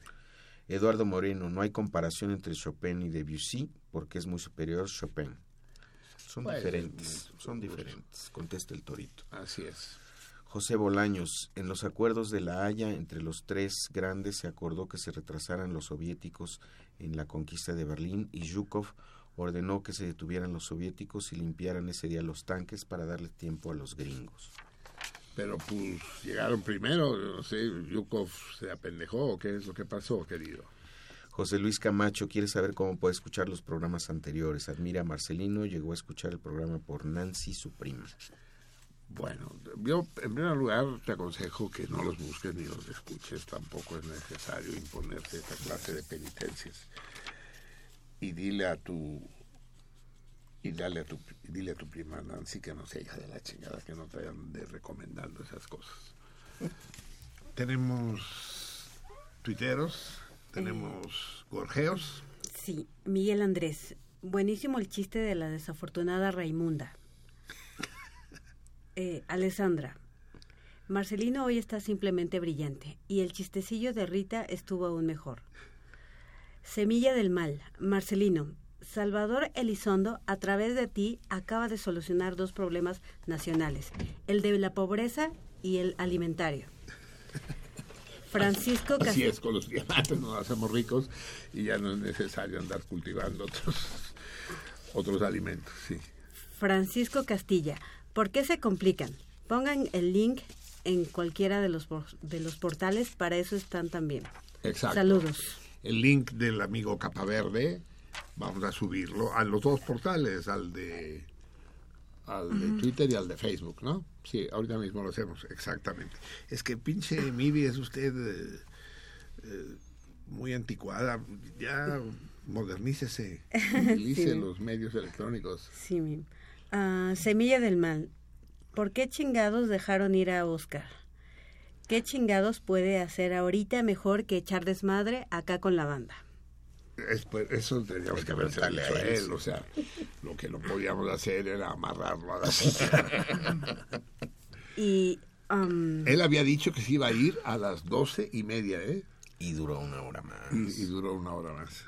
Eduardo Moreno, no hay comparación entre Chopin y Debussy porque es muy superior Chopin. Son Pues, diferentes, son diferentes, contesta el torito. Así es. José Bolaños, en los acuerdos de La Haya entre los tres grandes se acordó que se retrasaran los soviéticos en la conquista de Berlín y Zhukov ordenó que se detuvieran los soviéticos y limpiaran ese día los tanques para darle tiempo a los gringos. Pero pues llegaron primero, no sé, Yukov se apendejó o qué es lo que pasó, querido. José Luis Camacho quiere saber cómo puede escuchar los programas anteriores. Admira a Marcelino, llegó a escuchar el programa por Nancy, su prima. Bueno, yo en primer lugar te aconsejo que no los busques ni los escuches, tampoco es necesario imponerse esta clase de penitencias. Y dile a tu y dale a tu dile a tu prima Nancy que no sea hija de la chingada, que no te vayan de recomendando esas cosas. tenemos tuiteros, tenemos gorjeos. Sí, Miguel Andrés. Buenísimo el chiste de la desafortunada Raimunda. Eh, Alessandra. Marcelino hoy está simplemente brillante y el chistecillo de Rita estuvo aún mejor. Semilla del mal. Marcelino. Salvador Elizondo, a través de ti, acaba de solucionar dos problemas nacionales, el de la pobreza y el alimentario. Francisco Así es, con los diamantes nos hacemos ricos y ya no es necesario andar cultivando otros, otros alimentos, sí. Francisco Castilla. ¿Por qué se complican? Pongan el link en cualquiera de los, de los portales, para eso están también. Exacto. Saludos. El link del amigo Capaverde, vamos a subirlo a los dos portales, al de al de. Twitter y al de Facebook, ¿no? Sí, ahorita mismo lo hacemos, exactamente. Es que pinche Mibi es usted eh, eh, muy anticuada, ya modernícese, utilice Sí. los medios electrónicos. Sí, mi- Ah, Semilla del Mal. ¿Por qué chingados dejaron ir a Oscar? ¿Qué chingados puede hacer ahorita mejor que echar desmadre acá con la banda? Es, pues, eso tendríamos que dicho a él, o sea, lo que no podíamos hacer era amarrarlo a la silla. Y um, Él había dicho que se iba a ir a las doce y media, ¿eh? Y duró una hora más. Y, y duró una hora más.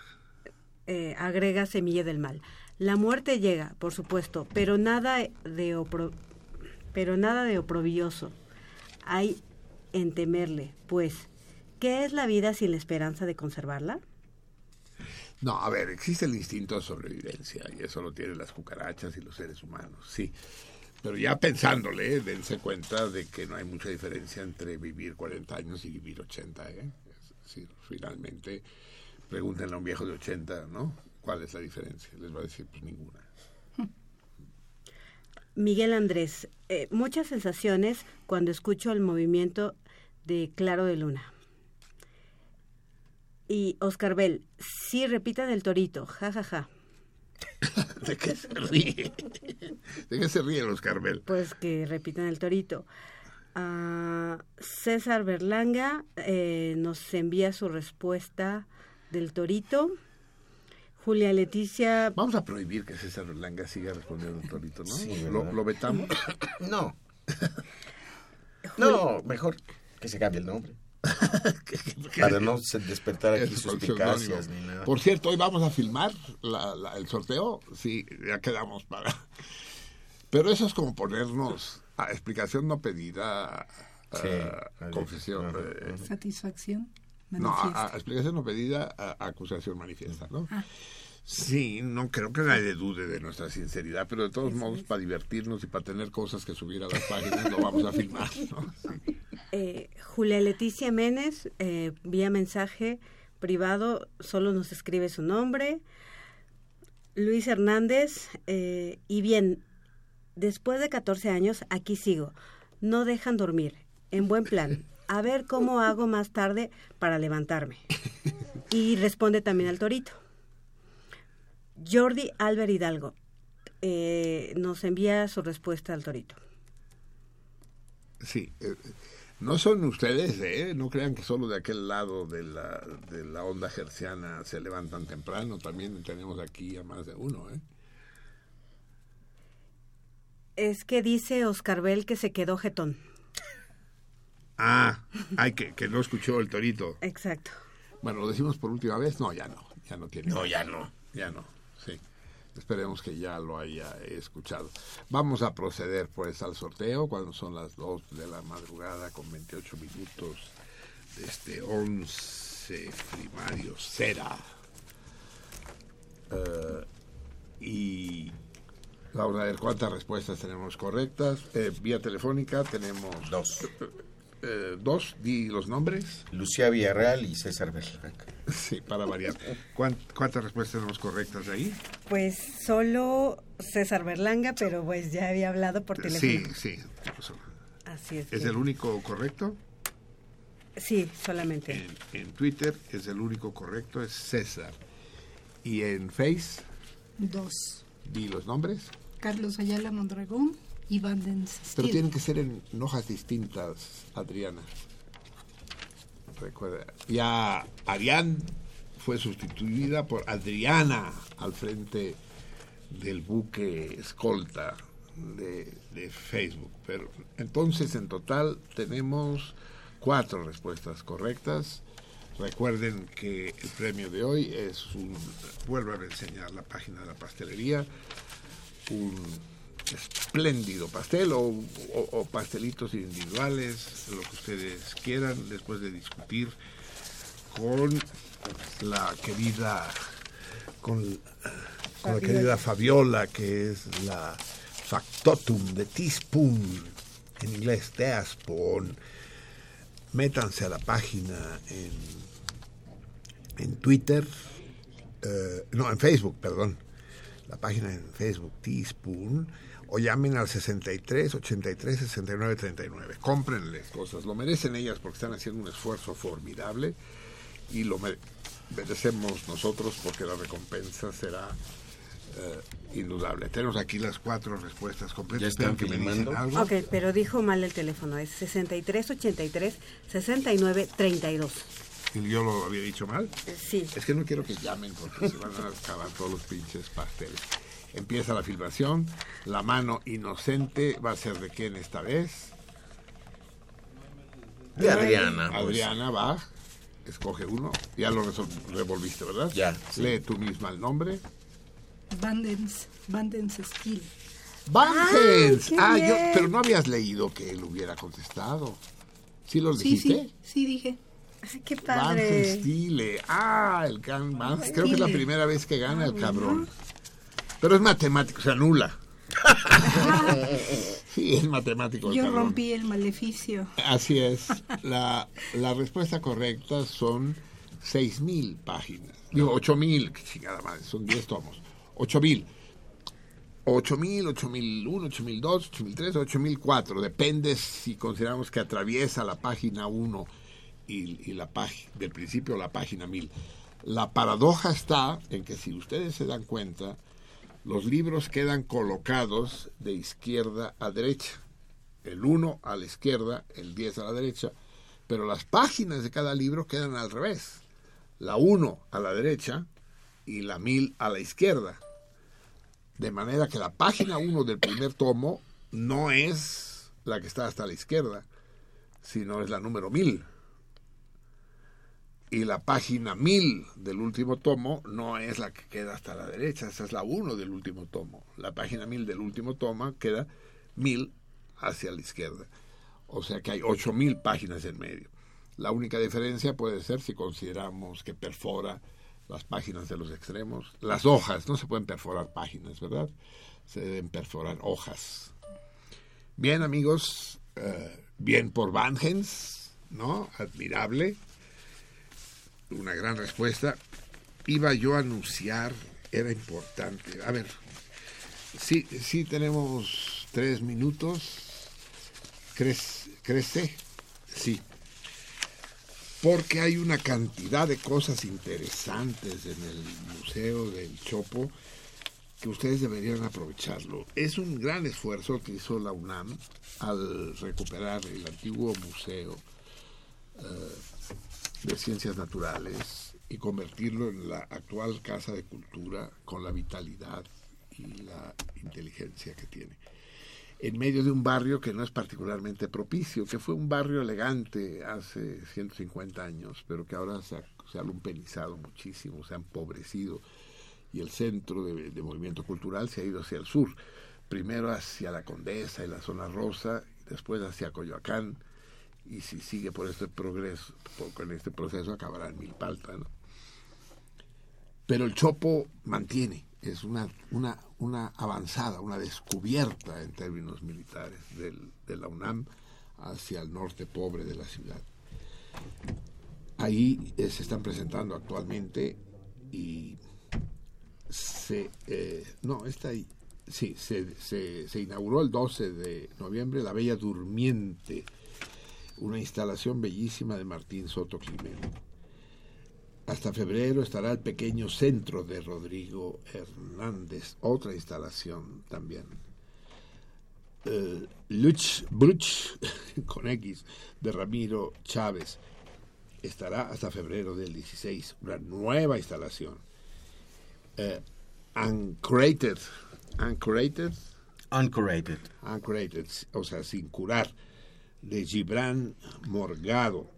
eh, agrega Semilla del Mal. La muerte llega, por supuesto, pero nada de opro- pero nada de oprobioso. Hay en temerle, pues, ¿qué es la vida sin la esperanza de conservarla? No, a ver, existe el instinto de sobrevivencia y eso lo tienen las cucarachas y los seres humanos, sí. Pero ya pensándole, dense cuenta de que no hay mucha diferencia entre vivir 40 años y vivir 80, ¿eh? Es decir, finalmente, pregúntenle a un viejo de 80, ¿no? ¿Cuál es la diferencia? Les va a decir, pues ninguna. Miguel Andrés, eh, muchas sensaciones cuando escucho el movimiento de Claro de Luna. Y Oscar Bell, sí, repitan el torito, ja, ja, ja. ¿De qué se ríe? ¿De qué se ríe los Carmel? Pues que repitan el torito. Ah, César Berlanga eh, nos envía su respuesta del torito. Julia Leticia. Vamos a prohibir que César Berlanga siga respondiendo el torito, ¿no? Sí, ¿Lo, ¿verdad? ¿Lo vetamos? No. No, mejor que se cambie el nombre. Para no despertar aquí seudónimo. ni nada. Por cierto, hoy vamos a filmar la- la- el sorteo. Sí, ya quedamos para. Pero eso es como ponernos a explicación no pedida, Sí, a así. confesión. Ajá, Satisfacción. no, a- manifiesta. a explicación no pedida, a, a acusación manifiesta, ¿no? Ah. Sí, no creo que nadie dude de nuestra sinceridad, pero de todos modos, para divertirnos y para tener cosas que subir a las páginas, lo vamos a filmar, ¿no? Eh, Julia Leticia Menes, eh, vía mensaje privado, solo nos escribe su nombre. Luis Hernández, eh, y bien, después de 14 años, aquí sigo. No dejan dormir, en buen plan. A ver cómo hago más tarde para levantarme. Y responde también al torito. Jordi Albert Hidalgo eh, nos envía su respuesta al torito. Sí, eh, no son ustedes, ¿eh? No crean que solo de aquel lado de la, de la onda gerciana se levantan temprano. También tenemos aquí a más de uno, ¿eh? Es que dice Oscar Bell que se quedó jetón. Ah, ay, que, que no escuchó el torito. Exacto. Bueno, ¿lo decimos por última vez? No, ya no. Ya no tiene. No, ya no. Ya no. Esperemos que ya lo haya escuchado. Vamos a proceder pues al sorteo cuando son las 2 de la madrugada con 28 minutos de este 11 primario cera. Eh, y vamos a ver cuántas respuestas tenemos correctas. Eh, vía telefónica tenemos Dos. Eh, dos. Di los nombres. Lucía Villarreal y César Berlanga. Sí, para variar. ¿Cuán- ¿Cuántas respuestas tenemos correctas de ahí? Pues solo César Berlanga, pero pues ya había hablado por Sí, teléfono. sí. Así es. ¿Es el único correcto? Sí, solamente. En, en Twitter es el único correcto, es César. Y en Face, Dos. di los nombres. Carlos Ayala Mondragón y Pero tienen que ser en hojas distintas, Adriana. Recuerda, ya Arián fue sustituida por Adriana al frente del buque escolta de, de Facebook. Pero entonces en total tenemos cuatro respuestas correctas. Recuerden que el premio de hoy es un, vuelvo a enseñar la página de la pastelería, un espléndido pastel o, o- o pastelitos individuales, lo que ustedes quieran, después de discutir con la querida con, con la querida Fabiola, que es la factotum de teaspoon, en inglés teaspoon. Métanse a la página en, en Twitter, eh, no, en Facebook, perdón, la página en Facebook Teaspoon, o llamen al 63 83 69 39. Cómprenles cosas, lo merecen ellas porque están haciendo un esfuerzo formidable y lo mere- merecemos nosotros porque la recompensa será eh, indudable. Tenemos aquí las cuatro respuestas completas. ¿Ya están que me algo. Ok, pero dijo mal el teléfono. Es 6383 6932. ¿Y yo lo había dicho mal? Sí. Es que no quiero que llamen porque se van a acabar todos los pinches pasteles. Empieza la filmación. La mano inocente va a ser de quién esta vez. De Adriana, pues. Adriana va. Escoge uno. Ya lo revolviste, ¿verdad? Ya, sí. Lee tú misma el nombre. Vandens, Vandens Skill. ¡Vangens! qué Ah, yo, pero no habías leído que él hubiera contestado. ¿Sí lo Sí, dijiste? sí, sí dije. qué Van Stile. Ah, el Van. Creo que es la primera vez que gana Ah, el bueno. cabrón. Pero es matemático, se anula. sí, es matemático. Yo cabrón. rompí el maleficio. Así es. La, la respuesta correcta son 6.000 páginas. Digo, 8.000. Qué chingada madre, son 10 tomos. 8.000. 8.000, 8.001, 8.002, 8.003, 8.004. Depende si consideramos que atraviesa la página 1 y, y la página, del principio la página 1000. La paradoja está en que si ustedes se dan cuenta, los libros quedan colocados de izquierda a derecha. El 1 a la izquierda, el 10 a la derecha, pero las páginas de cada libro quedan al revés. La 1 a la derecha y la 1000 a la izquierda. De manera que la página 1 del primer tomo no es la que está hasta la izquierda, sino es la número 1000. Y la página 1000 del último tomo no es la que queda hasta la derecha, esa es la 1 del último tomo. La página 1000 del último tomo queda 1000 hacia la izquierda. O sea que hay 8000 páginas en medio. La única diferencia puede ser si consideramos que perfora las páginas de los extremos. Las hojas, no se pueden perforar páginas, ¿verdad? Se deben perforar hojas. Bien, amigos, eh, bien por Van Hens, ¿no? Admirable. Una gran respuesta. Iba yo a anunciar, era importante. A ver, sí, sí tenemos tres minutos. ¿Crees, ¿Crece? Sí. Porque hay una cantidad de cosas interesantes en el Museo del Chopo que ustedes deberían aprovecharlo. Es un gran esfuerzo que hizo la UNAM al recuperar el antiguo museo eh, de ciencias naturales y convertirlo en la actual casa de cultura con la vitalidad y la inteligencia que tiene. En medio de un barrio que no es particularmente propicio, que fue un barrio elegante hace 150 años, pero que ahora se ha, se lumpenizado muchísimo, se ha empobrecido y el centro de, de movimiento cultural se ha ido hacia el sur, primero hacia la Condesa y la zona rosa, después hacia Coyoacán, y si sigue por este progreso, por, con este proceso acabará en Milpalta, ¿no? Pero el Chopo mantiene, es una, una, una avanzada, una descubierta en términos militares del, de la UNAM hacia el norte pobre de la ciudad. Ahí eh, se están presentando actualmente y se... eh, no, está ahí. Sí, se, se, se inauguró el 12 de noviembre La Bella Durmiente, una instalación bellísima de Martín Soto Climent. Hasta febrero estará el pequeño centro de Rodrigo Hernández, otra instalación también. Eh, Luch Bruch, con X, de Ramiro Chávez, estará hasta febrero del 16, una nueva instalación. Eh, uncreated, uncreated, Uncurated. uncreated, o sea, sin curar, de Gibran Morgado.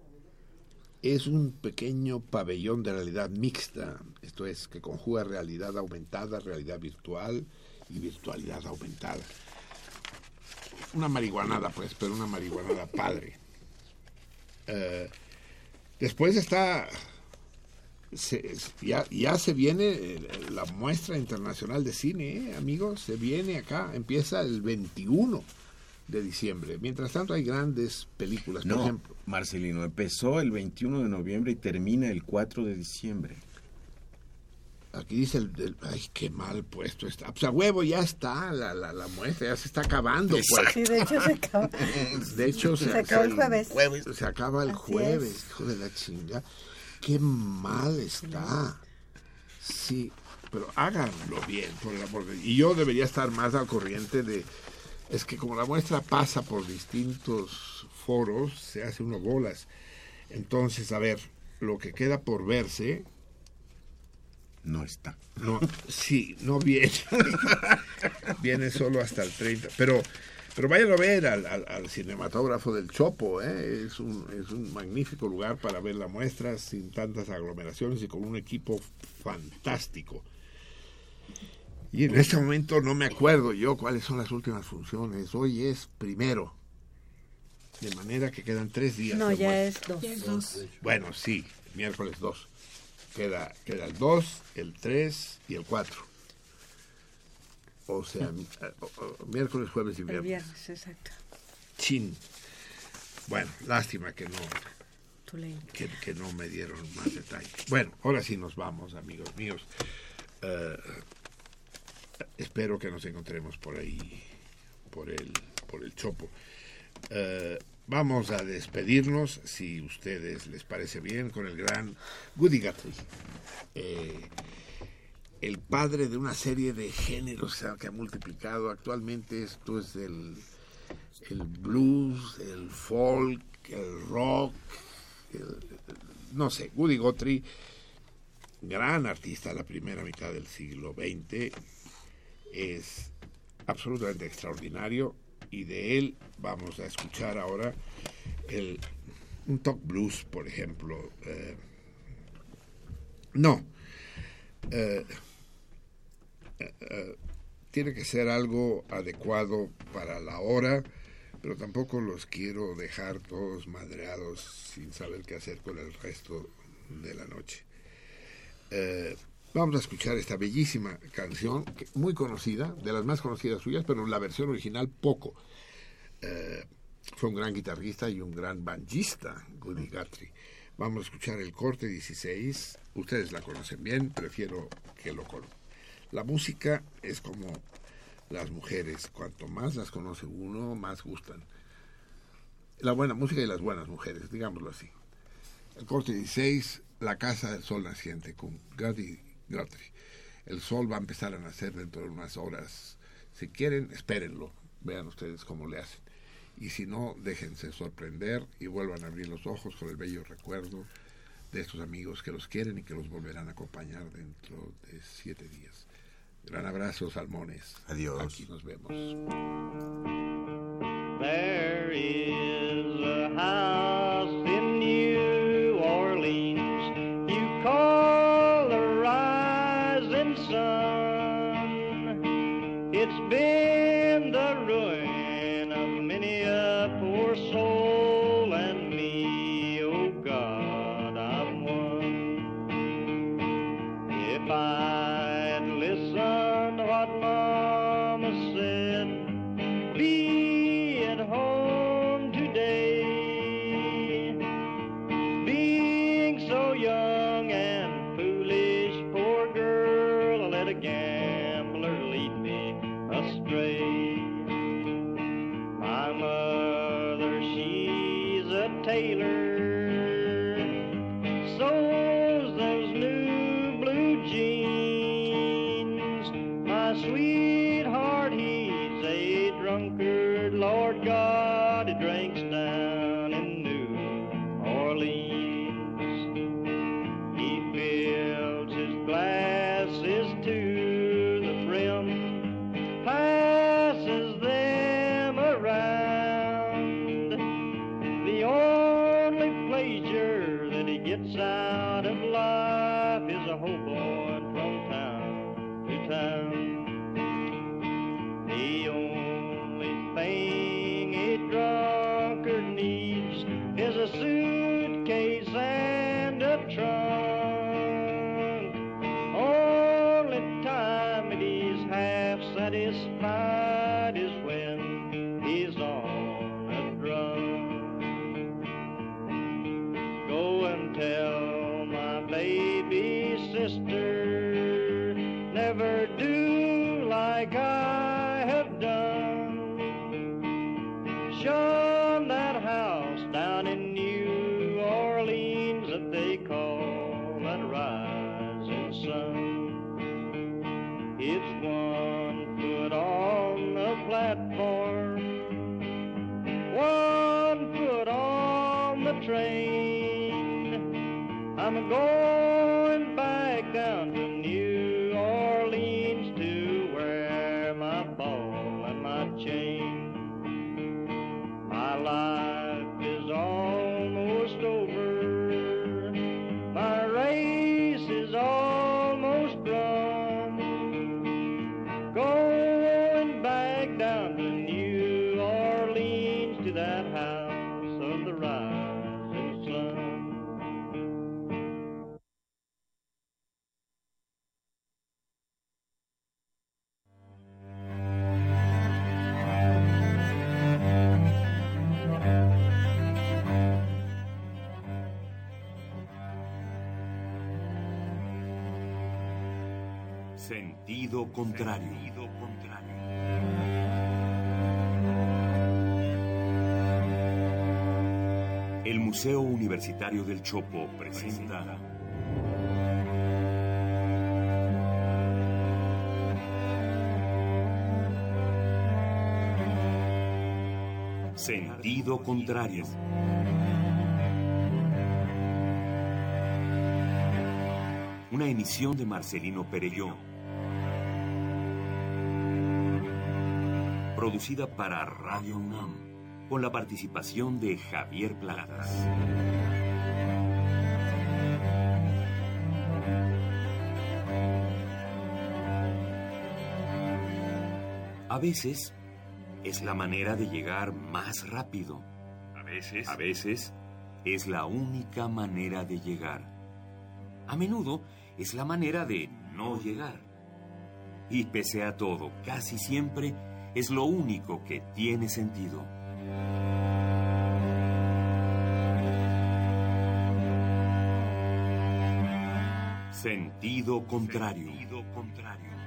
Es un pequeño pabellón de realidad mixta, esto es, que conjuga realidad aumentada, realidad virtual y virtualidad aumentada. Una marihuanada, pues, pero una marihuanada padre. Eh, después está se- ya, ya se viene eh, la muestra internacional de cine, ¿eh, amigos, se viene acá, empieza el 21 de diciembre. Mientras tanto hay grandes películas, por No, ejemplo. Marcelino, empezó el 21 de noviembre y termina el 4 de diciembre. Aquí dice el, ay, qué mal puesto está. Pues a huevo ya está la, la, la muestra, ya se está acabando. Pues. Sí, de hecho se acaba. De hecho, Se acaba el jueves. Se acaba el Así jueves, es. hijo de la chinga. Qué mal está. Sí, pero háganlo bien, por el amor de Y yo debería estar más al corriente de... Es que como la muestra pasa por distintos foros, se hace uno bolas. Entonces, a ver, lo que queda por verse... No está. No, sí, no viene. viene solo hasta el 30. Pero, pero vayan a ver al, al- al cinematógrafo del Chopo. ¿eh? Es, un, es un magnífico lugar para ver la muestra sin tantas aglomeraciones y con un equipo fantástico. Y en este momento no me acuerdo yo cuáles son las últimas funciones. Hoy es primero. De manera que quedan tres días. No, ya es dos. Ya es dos. Bueno, sí, miércoles 2. Queda, queda el 2, el 3 y el 4. O sea, mi- eh, o- o- miércoles, jueves y El viernes. viernes, exacto. Chin. Bueno, lástima que no, que, que no me dieron más detalles. Bueno, ahora sí nos vamos, amigos míos. Eh, espero que nos encontremos por ahí, por el, por el Chopo. Eh, vamos a despedirnos, si ustedes les parece bien, con el gran Woody Guthrie. Eh, el padre de una serie de géneros que ha- multiplicado. Actualmente esto es el, el blues, el folk, el rock, no sé, Woody Guthrie, gran artista de la primera mitad del siglo XX, es absolutamente extraordinario y de él vamos a escuchar ahora el, un talk blues, por ejemplo. eh, no, eh, eh, tiene que ser algo adecuado para la hora, pero tampoco los quiero dejar todos madreados sin saber qué hacer con el resto de la noche. Vamos a escuchar esta bellísima canción, muy conocida, de las más conocidas suyas, pero la versión original poco. Eh, fue un gran guitarrista y un gran banjista, Goody Guthrie. Vamos a escuchar el corte 16. Ustedes la conocen bien, prefiero que lo conozcan. La música es como las mujeres, cuanto más las conoce uno, más gustan. La buena música y las buenas mujeres, digámoslo así. El corte 16, La Casa del Sol Naciente, con Goody El sol va a empezar a nacer dentro de unas horas. Si quieren, espérenlo. Vean ustedes cómo le hacen. Y si no, déjense sorprender y vuelvan a abrir los ojos con el bello recuerdo de estos amigos que los quieren y que los volverán a acompañar dentro de siete días. Gran abrazo, salmones. Adiós. Aquí nos vemos. There is Del Chopo presenta. Sentido contrario. Una emisión de Marcelino Perelló. Producida para Radio UNAM con la participación de Javier Plagadas. A veces es la manera de llegar más rápido. A veces. A veces es la única manera de llegar. A menudo es la manera de no llegar. Y pese a todo, casi siempre es lo único que tiene sentido. Sentido contrario. Sentido contrario.